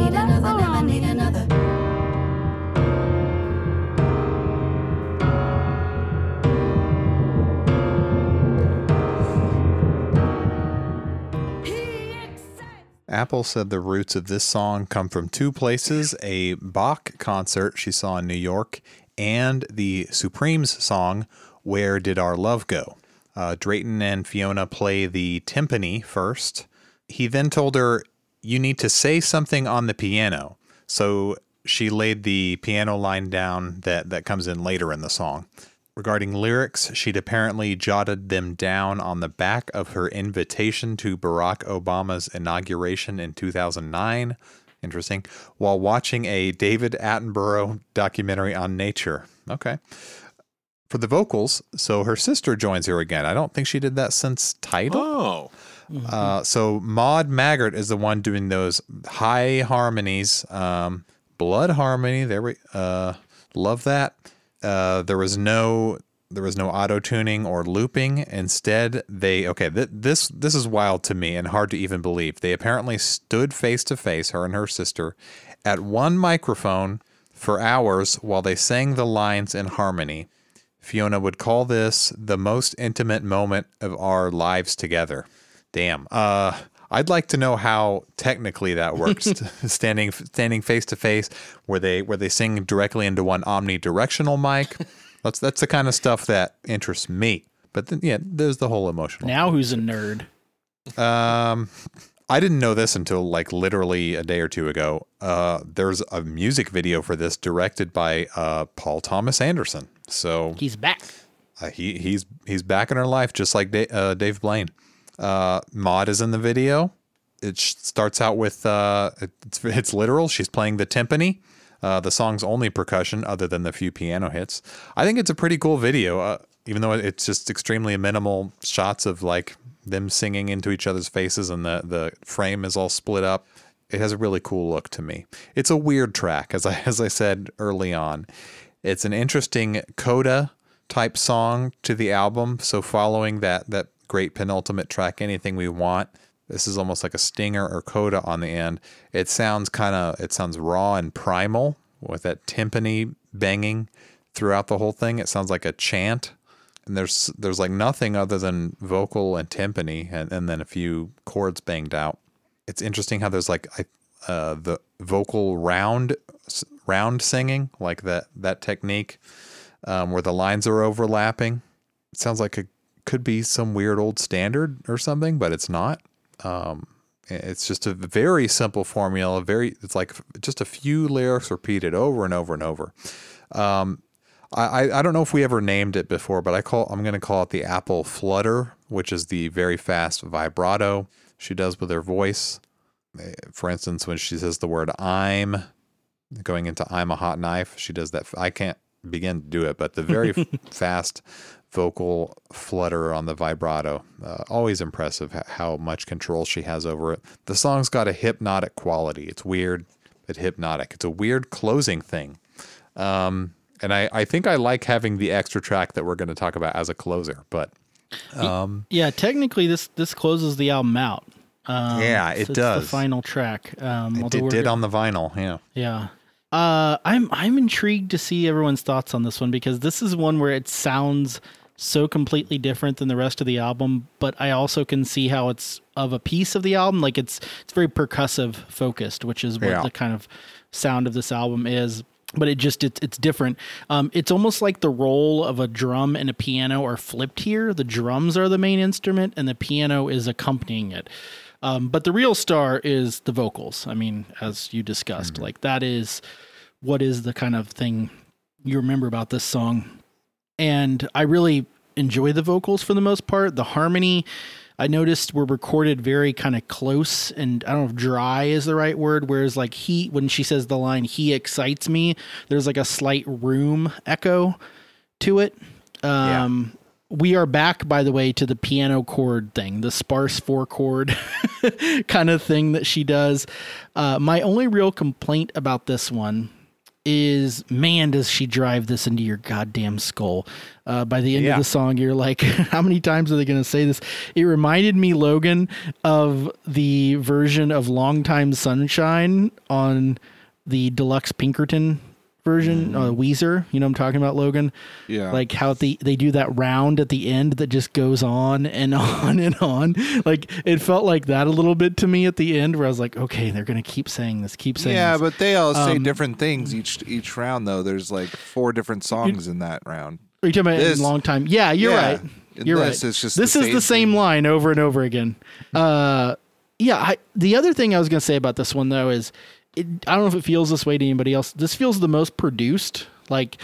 Apple said the roots of this song come from two places a Bach concert she saw in New York and the Supremes song, Where Did Our Love Go? Uh, Drayton and Fiona play the timpani first. He then told her, You need to say something on the piano. So she laid the piano line down that, that comes in later in the song. Regarding lyrics, she'd apparently jotted them down on the back of her invitation to Barack Obama's inauguration in 2009. Interesting. While watching a David Attenborough documentary on nature. Okay. For the vocals, so her sister joins her again. I don't think she did that since Title. Oh, Uh, so Maude Maggart is the one doing those high harmonies. Um, blood harmony. There we uh, love that. Uh, there was no there was no auto tuning or looping. Instead, they okay. Th- this this is wild to me and hard to even believe. They apparently stood face to face, her and her sister, at one microphone for hours while they sang the lines in harmony. Fiona would call this the most intimate moment of our lives together. Damn. Uh, I'd like to know how technically that works. standing standing face to face, where they where they sing directly into one omnidirectional mic. That's that's the kind of stuff that interests me. But then, yeah, there's the whole emotional. Now who's a nerd? Um, I didn't know this until like literally a day or two ago. Uh, there's a music video for this directed by uh, Paul Thomas Anderson. So He's back. uh, he he's he's back in her life, just like Da- uh, Dave Blaine. Uh, Maude is in the video. It starts out with uh, it's, it's literal. She's playing the timpani. Uh, the song's only percussion, other than the few piano hits. I think it's a pretty cool video, uh, even though it's just extremely minimal shots of like them singing into each other's faces, and the the frame is all split up. It has a really cool look to me. It's a weird track, as I as I said early on. It's an interesting coda type song to the album. So following that that great penultimate track, anything we want. This is almost like a stinger or coda on the end. It sounds kind of it sounds raw and primal with that timpani banging throughout the whole thing. It sounds like a chant. And there's there's like nothing other than vocal and timpani and, and then a few chords banged out. It's interesting how there's like I, uh, the vocal round round singing, like that that technique um, where the lines are overlapping. It sounds like it could be some weird old standard or something, but it's not. Um, it's just a very simple formula. Very, it's like just a few lyrics repeated over and over and over. Um, I, I- don't know if we ever named it before, but I call I'm going to call it the Apple Flutter, which is the very fast vibrato she does with her voice. Eh, For instance, when she says the word "I'm," going into "I'm a hot knife," she does that. I can't begin to do it, but the very fast vocal flutter on the vibrato. Uh, always impressive how much control she has over it. The song's got a hypnotic quality. It's weird, but hypnotic. It's a weird closing thing. Um, and I, I think I like having the extra track that we're going to talk about as a closer, but um, Yeah, technically this this closes the album out. Um, Yeah, so it it's does. The final track. Um, it did, did on the vinyl. Yeah. Yeah. Uh, I'm I'm intrigued to see everyone's thoughts on this one because this is one where it sounds so completely different than the rest of the album, but I also can see how it's of a piece of the album. Like it's it's very percussive focused, which is what Yeah. the kind of sound of this album is. But it just it's it's different. Um, it's almost like the role of a drum and a piano are flipped here. The drums are the main instrument, and the piano is accompanying it. Um, but the real star is the vocals. I mean, as you discussed, like that is what is the kind of thing you remember about this song. And I really enjoy the vocals for the most part. The harmony, I noticed, were recorded very kind of close and I don't know if dry is the right word. Whereas, like, he, when she says the line, he excites me, there's like a slight room echo to it. Um, We are back, by the way, to the piano chord thing, the sparse four chord kind of thing that she does. Uh, my only real complaint about this one is, man, does she drive this into your goddamn skull? Uh, by the end Yeah. of the song, you're like, how many times are they going to say this? It reminded me, Logan, of the version of Long Time Sunshine on the deluxe Pinkerton version, uh, Weezer. You know I'm talking about, Logan? Yeah. Like how the they do that round at the end that just goes on and on and on. Like it felt like that a little bit to me at the end, where I was like, okay, they're gonna keep saying this, keep saying yeah, this. but they all say Um, different things each each round though. There's like four different songs in that round. Are you talking about This- in long time? Yeah, you're yeah. right. You're this, right. it's just this the is the same thing. line over and over again. Uh, yeah. I, the other thing I was gonna say about this one though is, it, I don't know if it feels this way to anybody else. This feels the most produced. Like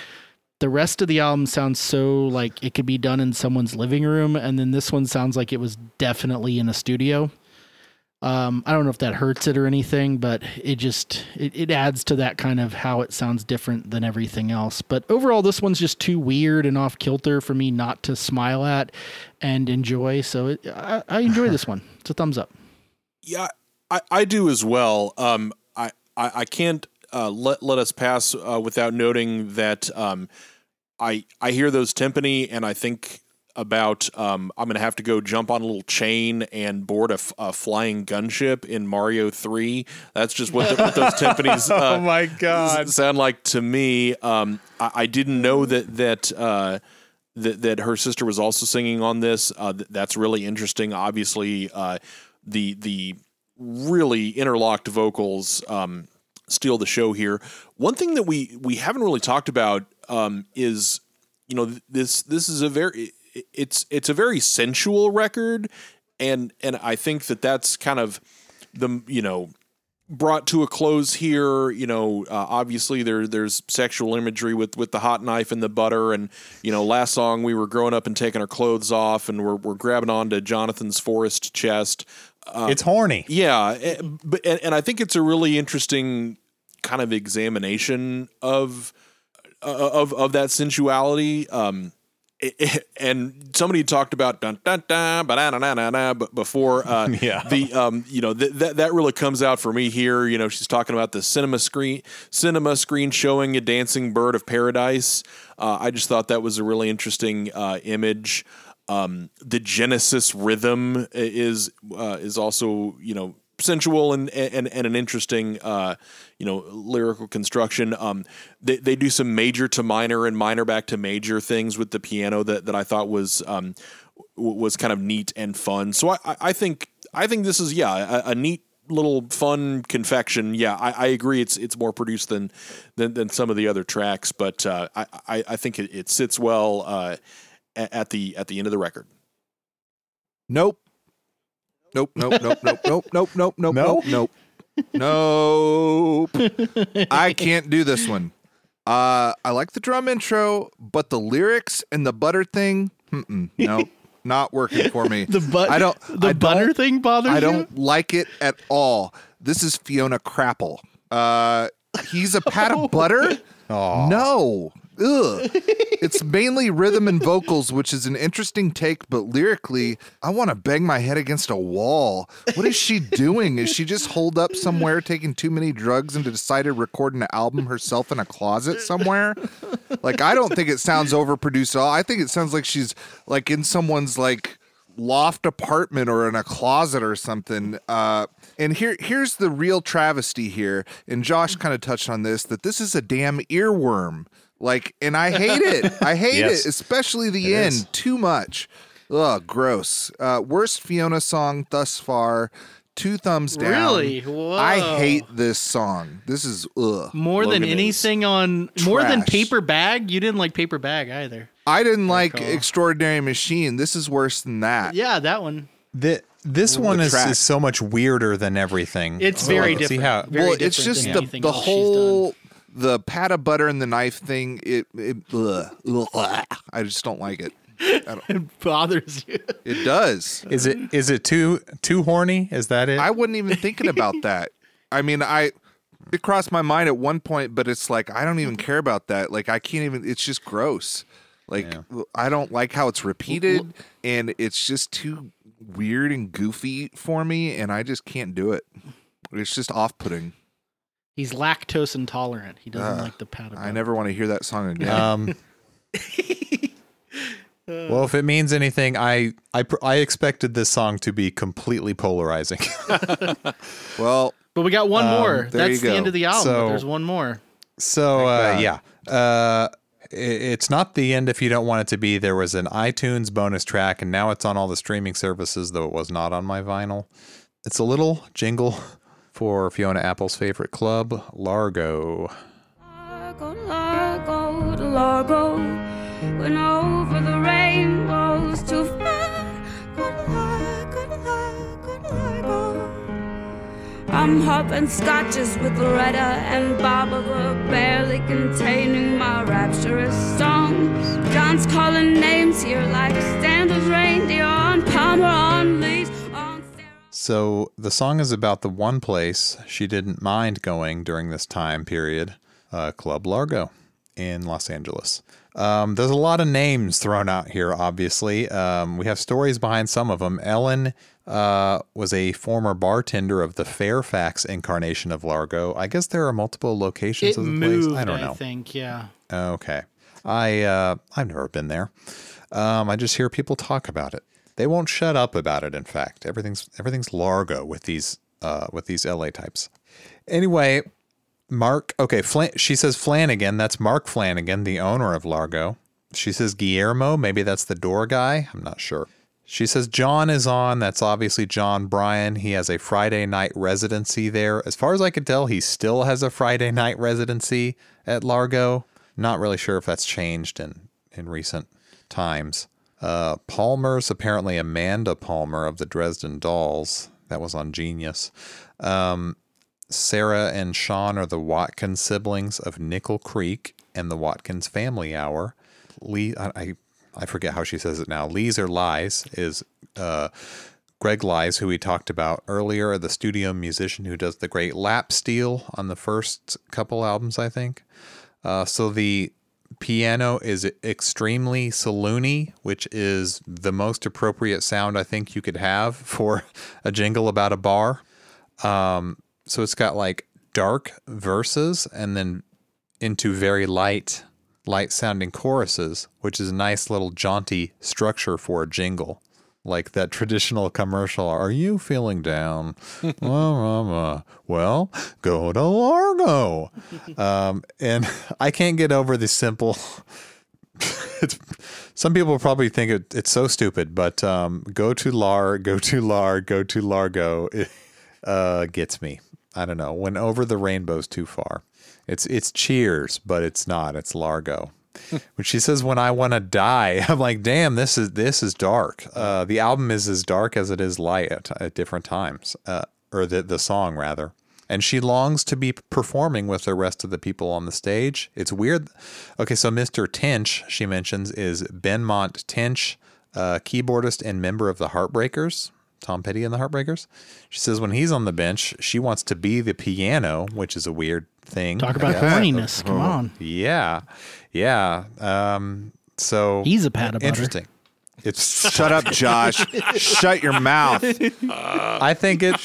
the rest of the album sounds so like it could be done in someone's living room, and then this one sounds like it was definitely in a studio. Um, I don't know if that hurts it or anything, but it just it, it adds to that kind of how it sounds different than everything else. But overall, this one's just too weird and off kilter for me not to smile at and enjoy. So it, I, I enjoy this one. It's a thumbs up. Yeah, I, I do as well. Um, I, I, can't uh, let let us pass uh, without noting that um, I I hear those timpani and I think about um, I'm gonna have to go jump on a little chain and board a, f- a flying gunship in Mario Three. That's just what, the, what those timpanis. Uh, Oh my God. s- sound like to me. Um, I, I didn't know that that. Uh, that, that her sister was also singing on this. Uh, th- that's really interesting. Obviously, uh, the the really interlocked vocals um, steal the show here. One thing that we we haven't really talked about um, is you know this this is a very it's it's a very sensual record, and and I think that that's kind of the you know brought to a close here. You know, uh, obviously there there's sexual imagery with with the hot knife and the butter, and you know, last song we were growing up and taking our clothes off, and we're we're grabbing onto Jonathan's forest chest. Uh, it's horny. yeah, eh, but and, and I think it's a really interesting kind of examination of uh, of of that sensuality. Um, it- it- and somebody talked about dun dun dun ba but before uh Yeah. the um you know th- that that really comes out for me here you know she's talking about the cinema screen cinema screen showing a dancing bird of paradise uh, I just thought that was a really interesting uh, image um the Genesis rhythm is uh, is also you know sensual and and, and an interesting uh, you know lyrical construction. Um, they they do some major to minor and minor back to major things with the piano that that I thought was um, was kind of neat and fun. So I I think I think this is yeah a, a neat little fun confection. Yeah, I, I agree. It's it's more produced than than, than some of the other tracks, but uh, I, I I think it, it sits well uh, at the at the end of the record? Nope. Nope. Nope. Nope. nope. Nope. Nope. Nope. Nope. Nope. Nope. I can't do this one. Uh, I like the drum intro, but the lyrics and the butter thing, mm-mm, no, not working for me. the butter. I don't the I butter don't, thing bothers I don't you? like it at all. This is Fiona Crapple. Uh, he's a pat of oh. butter. Oh. No, ugh. it's mainly rhythm and vocals, which is an interesting take, but lyrically, I want to bang my head against a wall. What is she doing? Is she just holed up somewhere taking too many drugs and decided to record an album herself in a closet somewhere? Like, I don't think it sounds overproduced at all. I think it sounds like she's like in someone's like loft apartment or in a closet or something. Uh, and here, here's the real travesty here. And Josh kind of touched on this that this is a damn earworm. Like, and I hate it. I hate Yes. it, especially the It end is. too much. Ugh, gross. Uh, worst Fiona song thus far. Two thumbs down. Really? Whoa. I hate this song. This is ugh. More than Logan is anything on more than paper bag. You didn't like paper bag either. I didn't like call. Extraordinary Machine. This is worse than that. Yeah, that one. The, this one is, is so much weirder than everything. It's So, very like, See how Very well, it's just than the the else she's done. whole the pat of butter and the knife thing. It, it ugh, ugh, I just don't like it. I don't, It bothers you. it does. is it is it too too horny? Is that it? I wasn't even thinking about that. I mean, I it crossed my mind at one point, but it's like I don't even care about that. Like I can't even. It's just gross. Like I don't like how it's repeated, and it's just too weird and goofy for me, and I just can't do it. It's just off-putting. He's lactose intolerant. He doesn't Ugh. like the pat of I never want to hear that song again. Um, well, if it means anything, I I I expected this song to be completely polarizing. well, But we got one Um, more. That's you the end of the album. but So- there's one more. so uh, yeah, uh, i- it's not the end if you don't want it to be. There was an iTunes bonus track, and now it's on all the streaming services, though it was not on my vinyl. It's a little jingle for Fiona Apple's favorite club, Largo. Largo, Largo, Largo, went over the rainbows too far. Go to Largo, to Largo, to Largo. I'm hopping scotches with Loretta and Barbara, barely containing my rapturous songs. John's calling names here like standard reindeer on Palmer on leaves. So the song is about the one place she didn't mind going during this time period, uh, Club Largo in Los Angeles. Um, there's a lot of names thrown out here, obviously. Um, we have stories behind some of them. Ellen uh, was a former bartender of the Fairfax incarnation of Largo. I guess there are multiple locations It of the moved, place. I don't know. I think. Yeah. Okay. I uh, I've never been there. Um, I just hear people talk about it. They won't shut up about it. In fact, everything's everything's Largo with these uh, with these LA types. Anyway, Mark. Okay, she says Flanagan. That's Mark Flanagan, the owner of Largo. She says Guillermo. Maybe that's the door guy. I'm not sure. She says John is on. That's obviously Jon Brion. He has a Friday night residency there. As far as I can tell, he still has a Friday night residency at Largo. Not really sure if that's changed in, in recent times. Uh, Palmer's apparently Amanda Palmer of the Dresden Dolls. That was on Genius. Um, Sara and Sean are the Watkins siblings of Nickel Creek and the Watkins Family Hour. Lee, I, I, I forget how she says it now. Lees or Lies is uh, Greg Leisz, who we talked about earlier, the studio musician who does the great lap steel on the first couple albums, I think. Uh, so the piano is extremely saloony, which is the most appropriate sound I think you could have for a jingle about a bar. Um, so it's got like dark verses and then into very light, light sounding choruses, which is a nice little jaunty structure for a jingle. Like that traditional commercial. Are you feeling down? well, go to Largo. Um, and I can't get over the simple. some people probably think it, it's so stupid, but um, go to Lar, go to Lar, go to Largo. It uh, gets me. I don't know. When over the rainbow's too far. It's it's Cheers, but it's not. It's Largo. when she says "When I Want to Die," I'm like, "Damn, this is this is dark." Uh, the album is as dark as it is light at, at different times, uh, or the the song rather. And she longs to be performing with the rest of the people on the stage. It's weird. Okay, so Mr. Tench, she mentions, is Benmont Tench, uh, keyboardist and member of the Heartbreakers. Tom Petty and the Heartbreakers. She says when he's on the bench, she wants to be the piano, which is a weird thing. Talk about horniness. Come on. Yeah, yeah. Um, so He's a pat of butter. interesting. It's Shut up, Josh. Shut your mouth. I think it.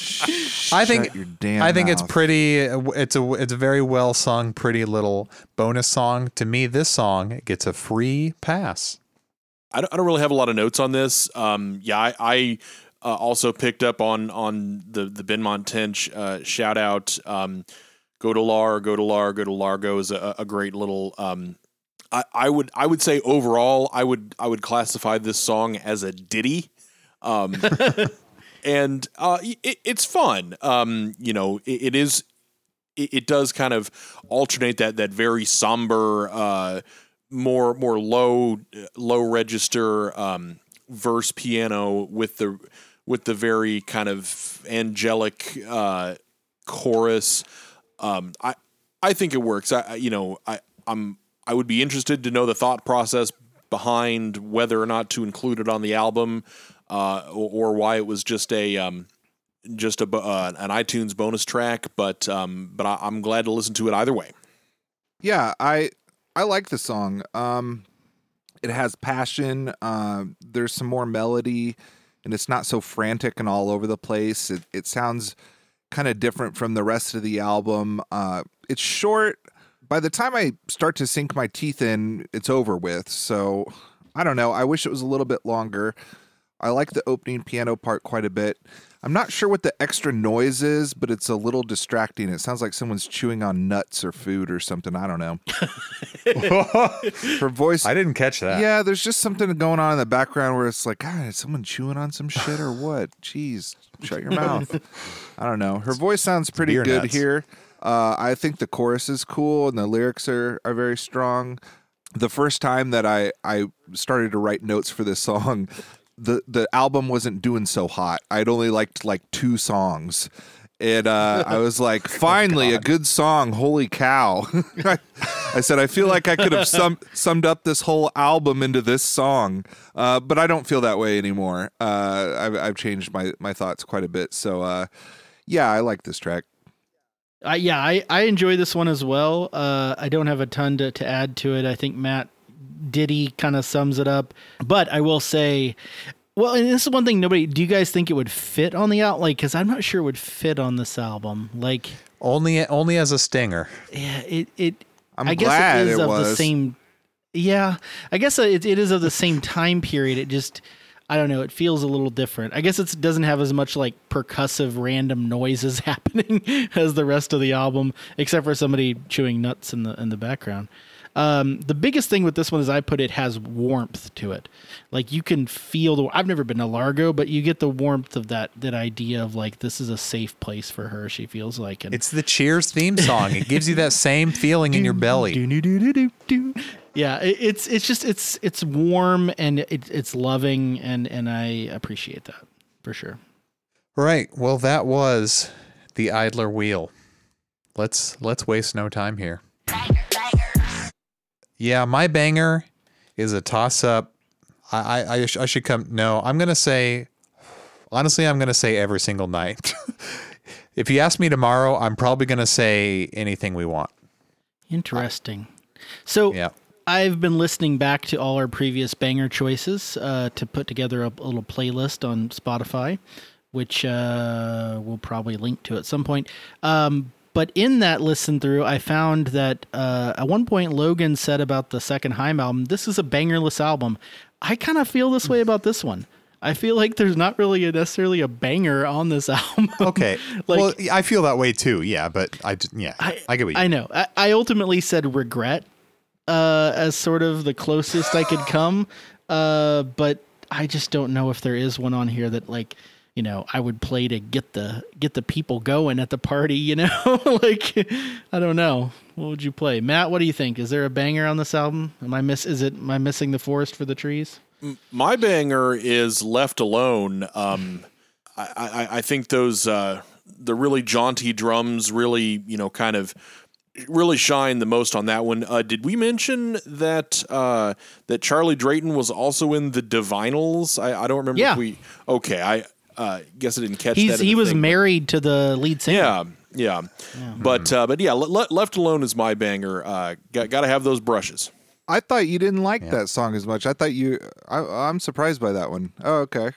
I think Shut your damn I think it's pretty. It's a it's a very well sung, pretty little bonus song. To me, this song gets a free pass. I don't, I don't really have a lot of notes on this. Um, yeah, I, I uh, also picked up on on the the Benmont Tench uh, shout out. Um, go to Lar, go to Lar, go to Largo is a, a great little. Um, I, I would I would say overall I would I would classify this song as a ditty. Um, and uh, it, it's fun. Um, you know, it, it is. It, it does kind of alternate that that very somber, uh, more more low low register um, verse piano with the with the very kind of angelic uh, chorus. Um, I I think it works. I you know I I'm I would be interested to know the thought process behind whether or not to include it on the album, uh, or, or why it was just a um, just a uh, an iTunes bonus track. But um, but I, I'm glad to listen to it either way. Yeah, I I like the song. Um, it has passion. Uh, there's some more melody, and it's not so frantic and all over the place. It it sounds kind of different from the rest of the album. Uh, it's short. By the time I start to sink my teeth in, it's over with. So I don't know. I wish it was a little bit longer. I like the opening piano part quite a bit. I'm not sure what the extra noise is, but it's a little distracting. It sounds like someone's chewing on nuts or food or something. I don't know. Her voice. I didn't catch that. Yeah, there's just something going on in the background where it's like, God, is someone chewing on some shit or what? Jeez, shut your mouth. I don't know. Her voice sounds pretty good nuts. here. Uh, I think the chorus is cool and the lyrics are, are very strong. The first time that I, I started to write notes for this song, the, the album wasn't doing so hot. I'd only liked like two songs. And uh, I was like, finally, a good song. Holy cow. I said, I feel like I could have sum- summed up this whole album into this song. Uh, but I don't feel that way anymore. Uh, I've, I've changed my, my thoughts quite a bit. So, uh, yeah, I like this track. Yeah, I, I enjoy this one as well. Uh, I don't have a ton to, to add to it. I think Matt Diddy kind of sums it up. But I will say, well, and this is one thing nobody, do you guys think it would fit on the out? Like, because I'm not sure it would fit on this album. Like, Only only as a stinger. yeah, it, it, I'm I guess it is it of the same. Yeah, I guess it, it is of the same time period. It just, I don't know. It feels a little different. I guess it doesn't have as much like percussive random noises happening as the rest of the album, except for somebody chewing nuts in the in the background. Um, the biggest thing with this one is I put it has warmth to it. Like you can feel the. I've never been to Largo, but you get the warmth of that that idea of like this is a safe place for her. She feels like, and It's the Cheers theme song. It gives you that same feeling in your belly. do-do-do-do-do. Yeah, it, it's it's just it's it's warm and it, it's loving and and I appreciate that for sure. Right. Well, that was the Idler Wheel. Let's let's waste no time here. Yeah, my banger is a toss up. I I, I, sh- I should come. No, I'm gonna say. Honestly, I'm gonna say every single night. if you ask me tomorrow, I'm probably gonna say anything we want. Interesting. So Yeah. I've been listening back to all our previous banger choices uh, to put together a, a little playlist on Spotify, which uh, we'll probably link to at some point. Um, but in that listen through, I found that uh, at one point Logan said about the second Haim album, "This is a bangerless album." I kind of feel this way about this one. I feel like there's not really a, necessarily a banger on this album. Okay. Like- well, I feel that way too. Yeah, but I yeah I, I, get what you I know. I, I ultimately said regret uh, as sort of the closest I could come, uh, but I just don't know if there is one on here that like you know I would play to get the get the people going at the party. You know, like I don't know. What would you play, Matt? What do you think? Is there a banger on this album? Am I miss? Is it? Am I missing the forest for the trees? My banger is "Left Alone." Um, I, I, I think those uh, the really jaunty drums really, you know, kind of really shine the most on that one. Uh, did we mention that uh, that Charlie Drayton was also in the Divinyls? I, I don't remember. Yeah. If we okay. I uh, guess I didn't catch He's that. he was thing, but- married to the lead singer. Yeah, yeah. But uh, but yeah, Le- Le- left alone is my banger. Uh, got got to have those brushes. I thought you didn't like that song as much. I thought you. I, I'm surprised by that one. Oh, okay.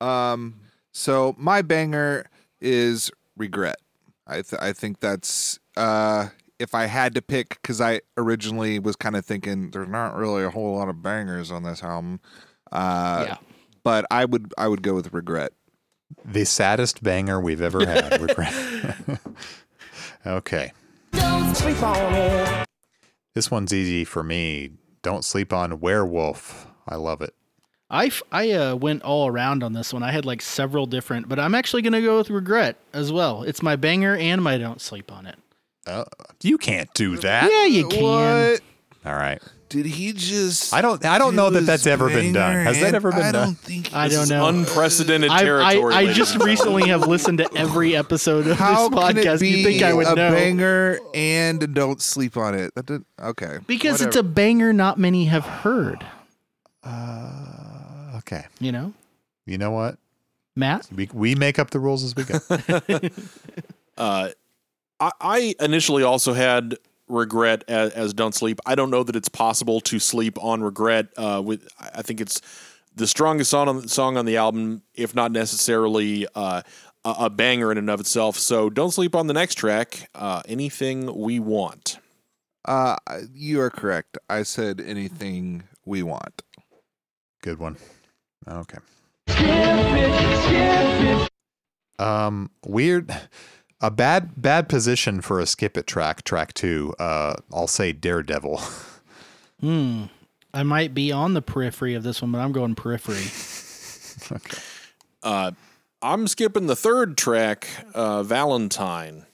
Um. So my banger is regret. I th- I think that's uh if I had to pick because I originally was kind of thinking there's not really a whole lot of bangers on this album. Uh, Yeah. But I would I would go with regret. The saddest banger we've ever had. Regret. okay. This one's easy for me. Don't sleep on Werewolf. I love it. I, f- I uh, went all around on this one. I had like several different, but I'm actually going to go with regret as well. It's my banger and my don't sleep on it. Uh, you can't do that. Yeah, you can. What All right. Did he just? I don't. I don't know that that's ever been done. Has that ever been I done? don't think I This don't is know. unprecedented I, I, territory. I just recently have listened to every episode of How this can it podcast. be You think I would a know? banger and don't sleep on it? That did, okay. because it's a banger not many have heard. Uh, okay. You know, You know what? Matt. We we make up the rules as we go. Uh, I, I initially also had regret as, as don't sleep. I don't know that it's possible to sleep on regret. Uh, with I think it's the strongest song on song on the album, if not necessarily uh, a, a banger in and of itself. So don't sleep on the next track. Uh, anything we want. Uh, you are correct. I said anything we want. Good one. Okay. Um, weird. A bad bad position for a skip it track. Track two. Uh, I'll say Daredevil. Hmm. I might be on the periphery of this one, but I'm going periphery. Uh, I'm skipping the third track, uh, Valentine.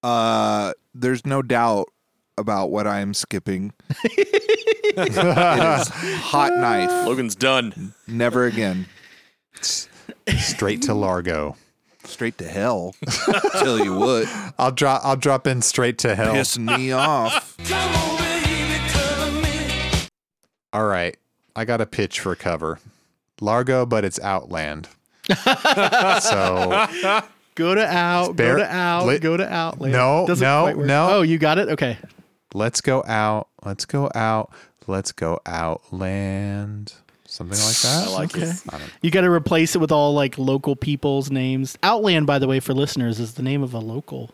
Uh, there's no doubt about what I am skipping. it is hot knife. Logan's done. Never again. Straight to Largo. Straight to hell. Tell you what, I'll drop. I'll drop in straight to hell. pissing me off. All right. I got a pitch for cover. Largo, but it's Outland. so Go to out. Bear- go to out. lit- go to outland. No, Doesn't no, quite work. no. Oh, you got it. Okay. let's go out. Let's go out. Let's go Outland. Something like that. I like Okay. it. I You got to replace it with all like local people's names. Outland, by the way, for listeners, is the name of a local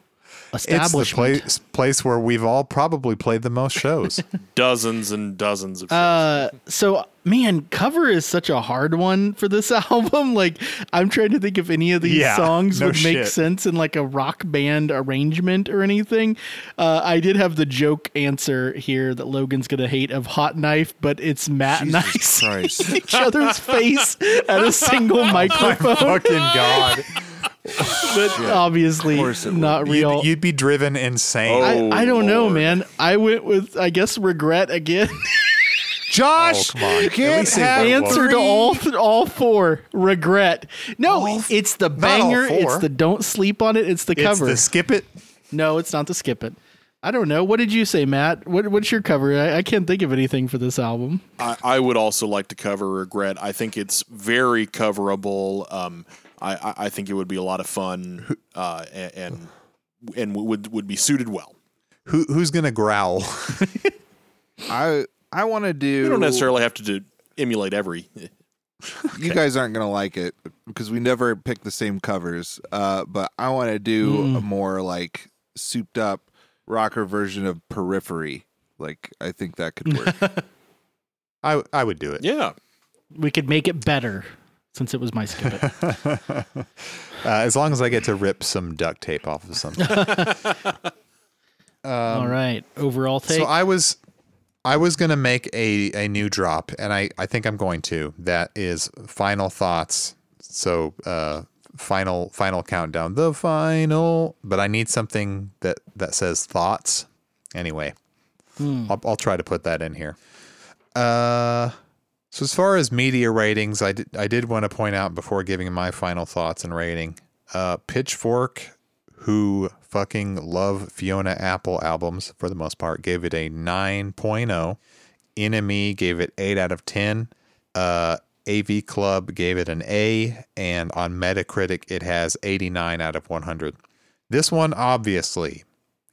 It's the place place where we've all probably played the most shows. Dozens and dozens of. Uh, so man, cover is such a hard one for this album. Like, I'm trying to think if any of these Yeah, songs no would make sense in like a rock band arrangement or anything. Uh, I did have the joke answer here that Logan's gonna hate of Hot Knife, but it's Matt and I Jesus each other's face at a single microphone. Fucking God. but obviously course it would. not real. You'd, you'd be driven insane. Oh. I, I don't know, man. I went with I guess regret again. Josh, Oh, come you can't have. Answer to all th- all four. Regret. No, it's the banger. It's the don't sleep on it. It's the it's cover. the skip it. no, it's not the skip it. I don't know. What did you say, Matt? What, what's your cover? I, I can't think of anything for this album. I, I would also like to cover regret. I think it's very coverable. Um, I, I, I think it would be a lot of fun, uh, and and, and would would be suited well. Who who's gonna growl? I I want to do. You don't necessarily have to do, emulate every. You guys aren't gonna like it because we never pick the same covers. Uh, but I want to do a more like souped up rocker version of Periphery. Like I think that could work. I I would do it. Yeah, We could make it better since it was my skip it. Uh, as long as I get to rip some duct tape off of something. All right. Overall take. Um, So I was I was gonna make a, a new drop, and I, I think I'm going to. That is final thoughts. So uh final final countdown. The final but I need something that, that says thoughts. Anyway. I'll I'll try to put that in here. Uh so as far as media ratings, I did I did want to point out before giving my final thoughts and rating, uh Pitchfork who fucking love Fiona Apple albums for the most part, gave it a 9.0. NME gave it 8 out of 10. Uh, AV Club gave it an A, and on Metacritic, it has 89 out of 100. This one, obviously,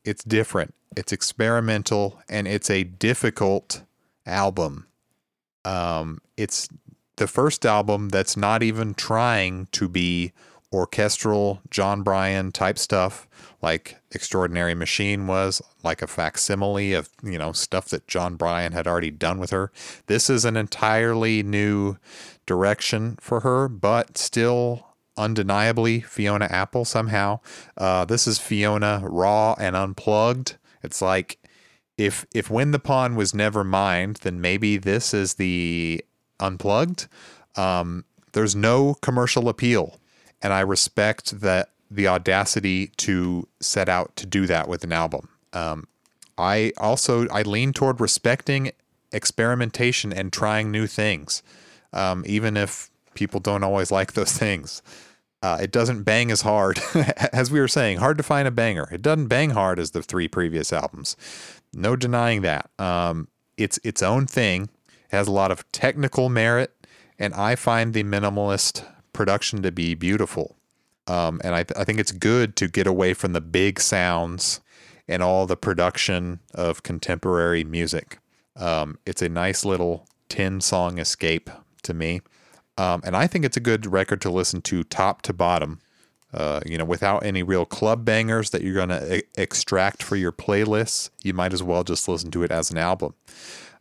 it's different, it's experimental, and it's a difficult album. Um, it's the first album that's not even trying to be orchestral Jon Brion type stuff like Extraordinary Machine was, like a facsimile of, you know, stuff that Jon Brion had already done with her. This is an entirely new direction for her, but still undeniably Fiona Apple somehow. Uh, this is Fiona raw and unplugged. It's like if if When the Pawn was never mined, then maybe this is the unplugged. Um, there's no commercial appeal, and I respect that the audacity to set out to do that with an album. Um, I also I lean toward respecting experimentation and trying new things, um, even if people don't always like those things. Uh, it doesn't bang as hard as we were saying. Hard to find a banger. It doesn't bang hard as the three previous albums. No denying that. Um, it's its own thing. It has a lot of technical merit, and I find the minimalist production to be beautiful. Um, and I, th- I think it's good to get away from the big sounds and all the production of contemporary music. Um, it's a nice little 10 song escape to me. Um, and I think it's a good record to listen to top to bottom, uh, you know, without any real club bangers that you're going to e- extract for your playlists. You might as well just listen to it as an album.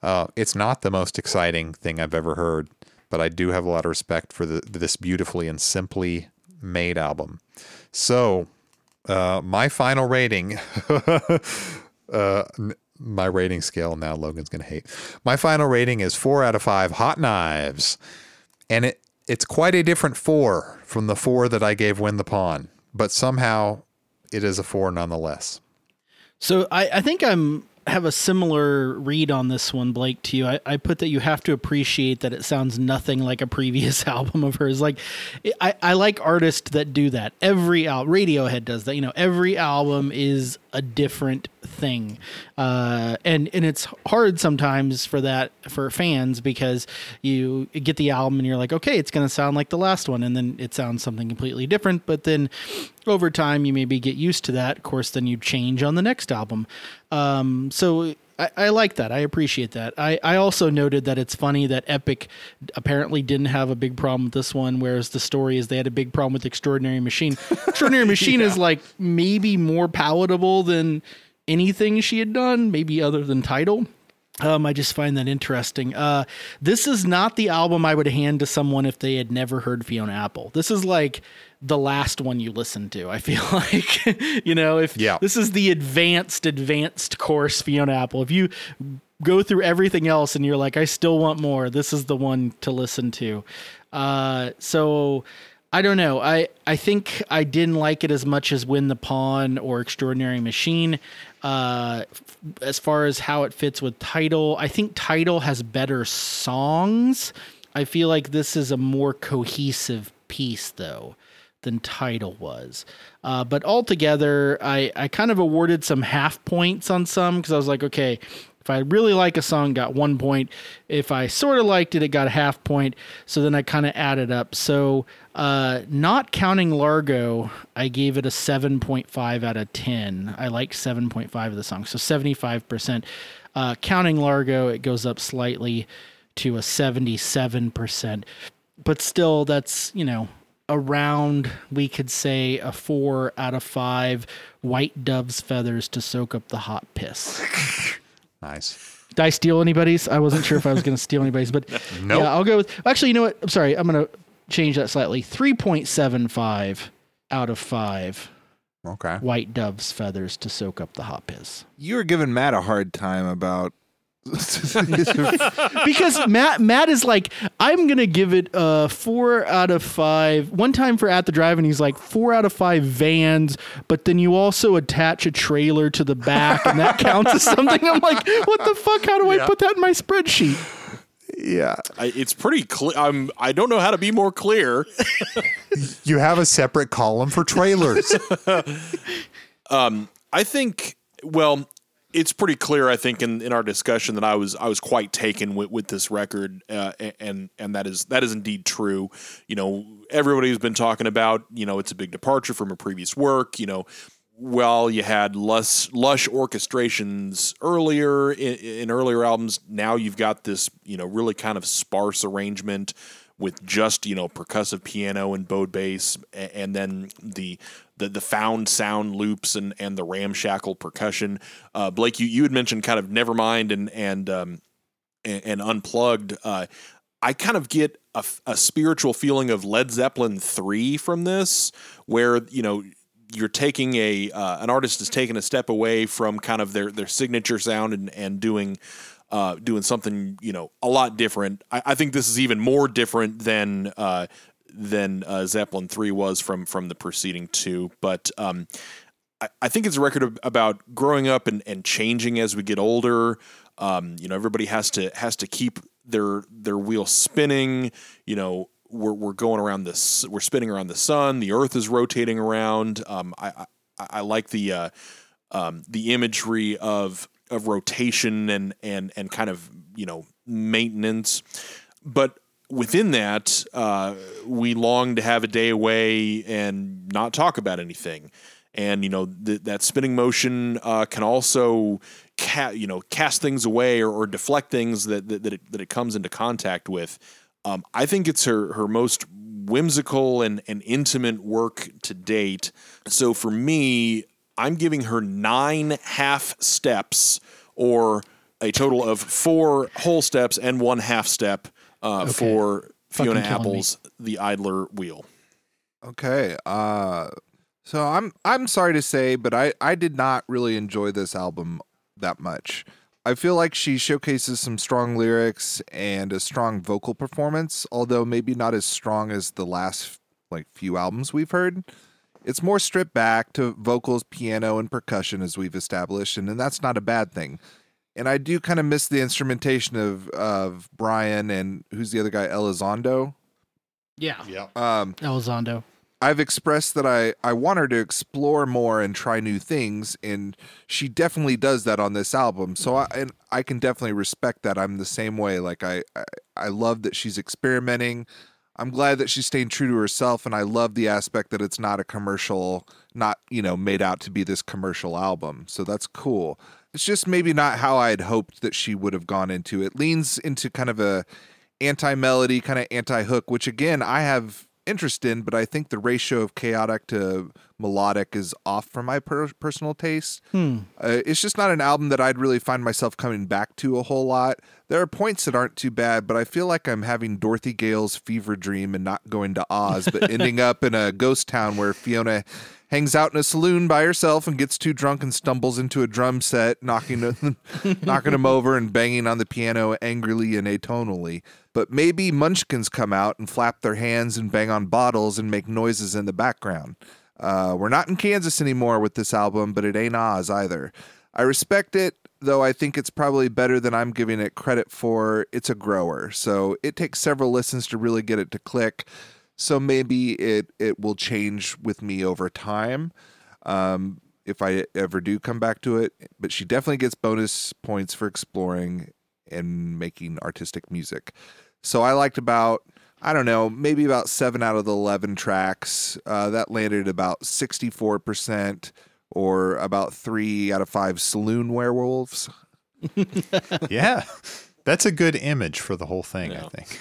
Uh, it's not the most exciting thing I've ever heard, but I do have a lot of respect for the, this beautifully and simply made album. So, uh, my final rating, uh, my rating scale now Logan's going to hate. My final rating is four out of five hot knives. And it, it's quite a different four from the four that I gave When the Pawn, but somehow it is a four nonetheless. So I, I think I'm have a similar read on this one, Blake, to you. I, I put that you have to appreciate that it sounds nothing like a previous album of hers. Like, I, I like artists that do that. Every album, Radiohead does that. You know, every album is a different thing, uh, and and it's hard sometimes for that for fans because you get the album and you're like, okay, it's going to sound like the last one, and then it sounds something completely different. But then over time, you maybe get used to that. Of course, then you change on the next album. Um, so I, I, like that. I appreciate that. I, I also noted that it's funny that Epic apparently didn't have a big problem with this one, whereas the story is they had a big problem with Extraordinary Machine. Extraordinary Machine yeah. is like maybe more palatable than anything she had done, maybe other than Tidal. Um, I just find that interesting. Uh, this is not the album I would hand to someone if they had never heard Fiona Apple. This is like the last one you listen to. I feel like, you know, if yeah. this is the advanced, advanced course Fiona Apple, if you go through everything else and you're like, I still want more, this is the one to listen to. Uh, so I don't know. I, I think I didn't like it as much as When the Pawn or Extraordinary Machine. Uh, as far as how it fits with Tidal, I think Tidal has better songs. I feel like this is a more cohesive piece, though than Tidal was. Uh, but altogether, I, I kind of awarded some half points on some because I was like, okay, if I really like a song, got one point. If I sort of liked it, it got a half point. So then I kind of added up. So uh, not counting Largo, I gave it a 7.5 out of 10. I like 7.5 of the song. So 75%. Uh, counting Largo, it goes up slightly to a 77%. But still, that's, you know, around, we could say, a four out of five white dove's feathers to soak up the hot piss. nice. Did I steal anybody's? I wasn't sure if I was going to steal anybody's, but nope. yeah, I'll go with. Actually, you know what? I'm sorry. I'm going to change that slightly. 3.75 out of five. Okay. White dove's feathers to soak up the hot piss. You were giving Matt a hard time about because Matt Matt is like, I'm gonna give it a four out of five. One time for at the drive, and he's like four out of five vans, but then you also attach a trailer to the back, and that counts as something. I'm like, what the fuck? How do I yeah. put that in my spreadsheet? Yeah, I, it's pretty clear. I'm. I don't know how to be more clear. you have a separate column for trailers. um, I think. Well, it's pretty clear, I think, in, in our discussion that I was I was quite taken with, with this record, uh, and and that is that is indeed true. You know, everybody's been talking about you know it's a big departure from a previous work. You know, well, you had less lush orchestrations earlier in, in earlier albums. Now you've got this you know really kind of sparse arrangement with just you know percussive piano and bowed bass, and then the the, the found sound loops and, and the ramshackle percussion. Uh, Blake, you, you had mentioned kind of Nevermind and and um, and, and Unplugged. Uh, I kind of get a, a spiritual feeling of Led Zeppelin three from this, where you know you're taking a uh, an artist is taking a step away from kind of their their signature sound and and doing uh, doing something you know a lot different. I, I think this is even more different than uh, than uh, Zeppelin three was from from the preceding two. But um, I, I think it's a record of, about growing up and, and changing as we get older. Um, you know, everybody has to has to keep their their wheel spinning. You know, we're we're going around this, we're spinning around the sun. The Earth is rotating around. Um, I, I I like the uh, um, the imagery of of rotation and and and kind of you know maintenance, but within that, uh, we long to have a day away and not talk about anything. And you know th- that spinning motion uh, can also, ca- you know, cast things away or, or deflect things that that, that, it, that it comes into contact with. Um, I think it's her her most whimsical and, and intimate work to date. So for me, I'm giving her nine half steps or a total of four whole steps and one half step uh, Okay. for Fiona killing me. Apple's The Idler Wheel. Okay. Uh so I'm I'm sorry to say, but I I did not really enjoy this album that much. I feel like she showcases some strong lyrics and a strong vocal performance, although maybe not as strong as the last like few albums we've heard. It's more stripped back to vocals, piano, and percussion as we've established, and, and that's not a bad thing. And I do kind of miss the instrumentation of of Brion and who's the other guy, Elizondo. Yeah. Yeah. Um, Elizondo. I've expressed that I, I want her to explore more and try new things, and she definitely does that on this album. So I and I can definitely respect that. I'm the same way. Like I, I I love that she's experimenting. I'm glad that she's staying true to herself, and I love the aspect that it's not a commercial, not you know made out to be this commercial album. So that's cool. It's just maybe not how I had hoped that she would have gone into. It leans into kind of a anti melody, kind of anti hook, which again I have interest in, but I think the ratio of chaotic to melodic is off from my per- personal taste. Hmm. Uh, it's just not an album that I'd really find myself coming back to a whole lot. There are points that aren't too bad, but I feel like I'm having Dorothy Gale's fever dream and not going to Oz, but ending up in a ghost town where Fiona hangs out in a saloon by herself and gets too drunk and stumbles into a drum set, knocking knocking him over and banging on the piano angrily and atonally. But maybe munchkins come out and flap their hands and bang on bottles and make noises in the background. Uh, we're not in Kansas anymore with this album, but it ain't Oz either. I respect it, though I think it's probably better than I'm giving it credit for. It's a grower, so it takes several listens to really get it to click. So maybe it it will change with me over time. Um, if I ever do come back to it, but she definitely gets bonus points for exploring and making artistic music. So I liked about I don't know, maybe about seven out of the 11 tracks. Uh, that landed about 64%, or about three out of five saloon werewolves. yeah. That's a good image for the whole thing, I think.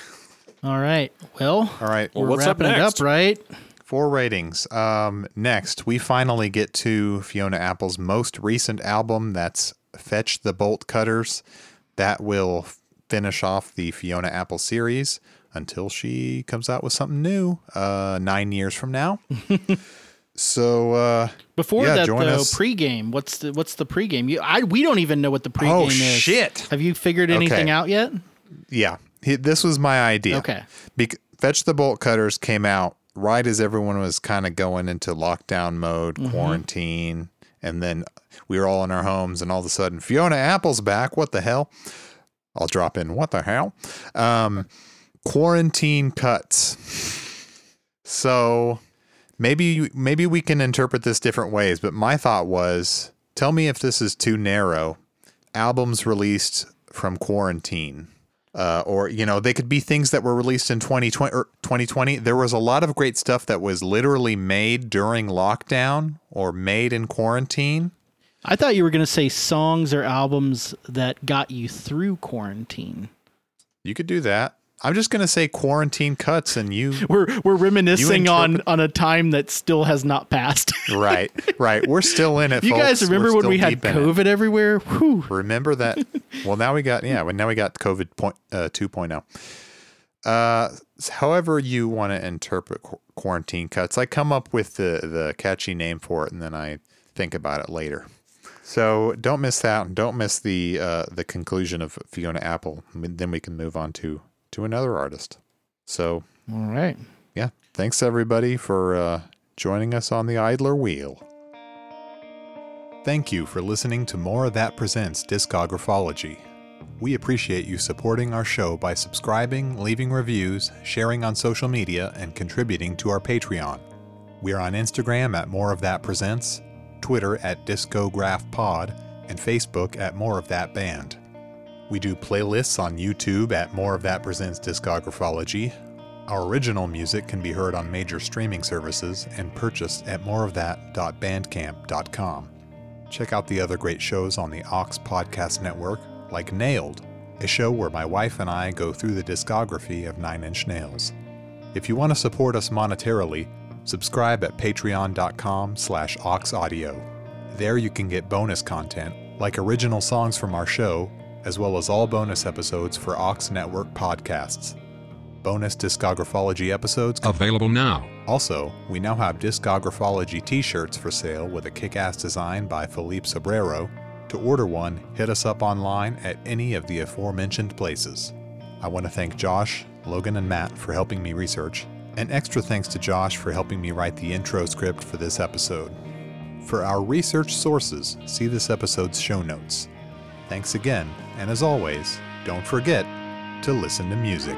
All right. Well, All right. we're wrapping it up, right? Four ratings. Um, next, we finally get to Fiona Apple's most recent album. That's Fetch the Bolt Cutters. That will finish off the Fiona Apple series until she comes out with something new uh, nine years from now. so uh, Before yeah, that, though, us. pregame. What's the what's the pregame? You, I we don't even know what the pregame Oh, is. shit. Have you figured anything Okay. out yet? Yeah, he, this was my idea. Okay. Bec- Fetch the Bolt Cutters came out right as everyone was kind of going into lockdown mode, Mhm. quarantine, and then we were all in our homes, and all of a sudden Fiona Apple's back. What the hell? I'll drop in. What the hell? Um, quarantine cuts. So maybe maybe we can interpret this different ways, but my thought was, tell me if this is too narrow. albums released from quarantine. Uh, or you know they could be things that were released in 2020 or 2020 there was a lot of great stuff that was literally made during lockdown or made in quarantine I thought you were going to say songs or albums that got you through quarantine. you could do that i'm just going to say quarantine cuts and you We're we're reminiscing on on a time that still has not passed. right right we're still in it you guys remember We're when we had. COVID everywhere? Whew. Remember that? well, now we got yeah. Well, now we got COVID point uh, 2.0. Uh, however you want to interpret qu- quarantine cuts, I come up with the the catchy name for it, and then I think about it later. So don't miss that. and Don't miss the uh, the conclusion of Fiona Apple. Then we can move on to to another artist. So All right. yeah, thanks everybody for uh, joining us on the Idler Wheel. Thank you for listening to More of That Presents Discographology. We appreciate you supporting our show by subscribing, leaving reviews, sharing on social media, and contributing to our Patreon. We're on Instagram at More of That Presents, Twitter at DiscographPod, and Facebook at More of That Band. We do playlists on YouTube at More of That Presents Discographology. Our original music can be heard on major streaming services and purchased at moreofthat.bandcamp.com. Check out the other great shows on the Ox Podcast Network, like Nailed, a show where my wife and I go through the discography of Nine Inch Nails. If you want to support us monetarily, subscribe at patreon.com slash oxaudio. There you can get bonus content, like original songs from our show, as well as all bonus episodes for Ox Network podcasts. Bonus discographology episodes Available now. also, we now have Discographology t shirts for sale with a kick ass design by Philippe Sobrero. To order one, hit us up online at any of the aforementioned places. I want to thank Josh, Logan, and Matt for helping me research, and extra thanks to Josh for helping me write the intro script for this episode. For our research sources, see this episode's show notes. Thanks again, and as always, don't forget to listen to music.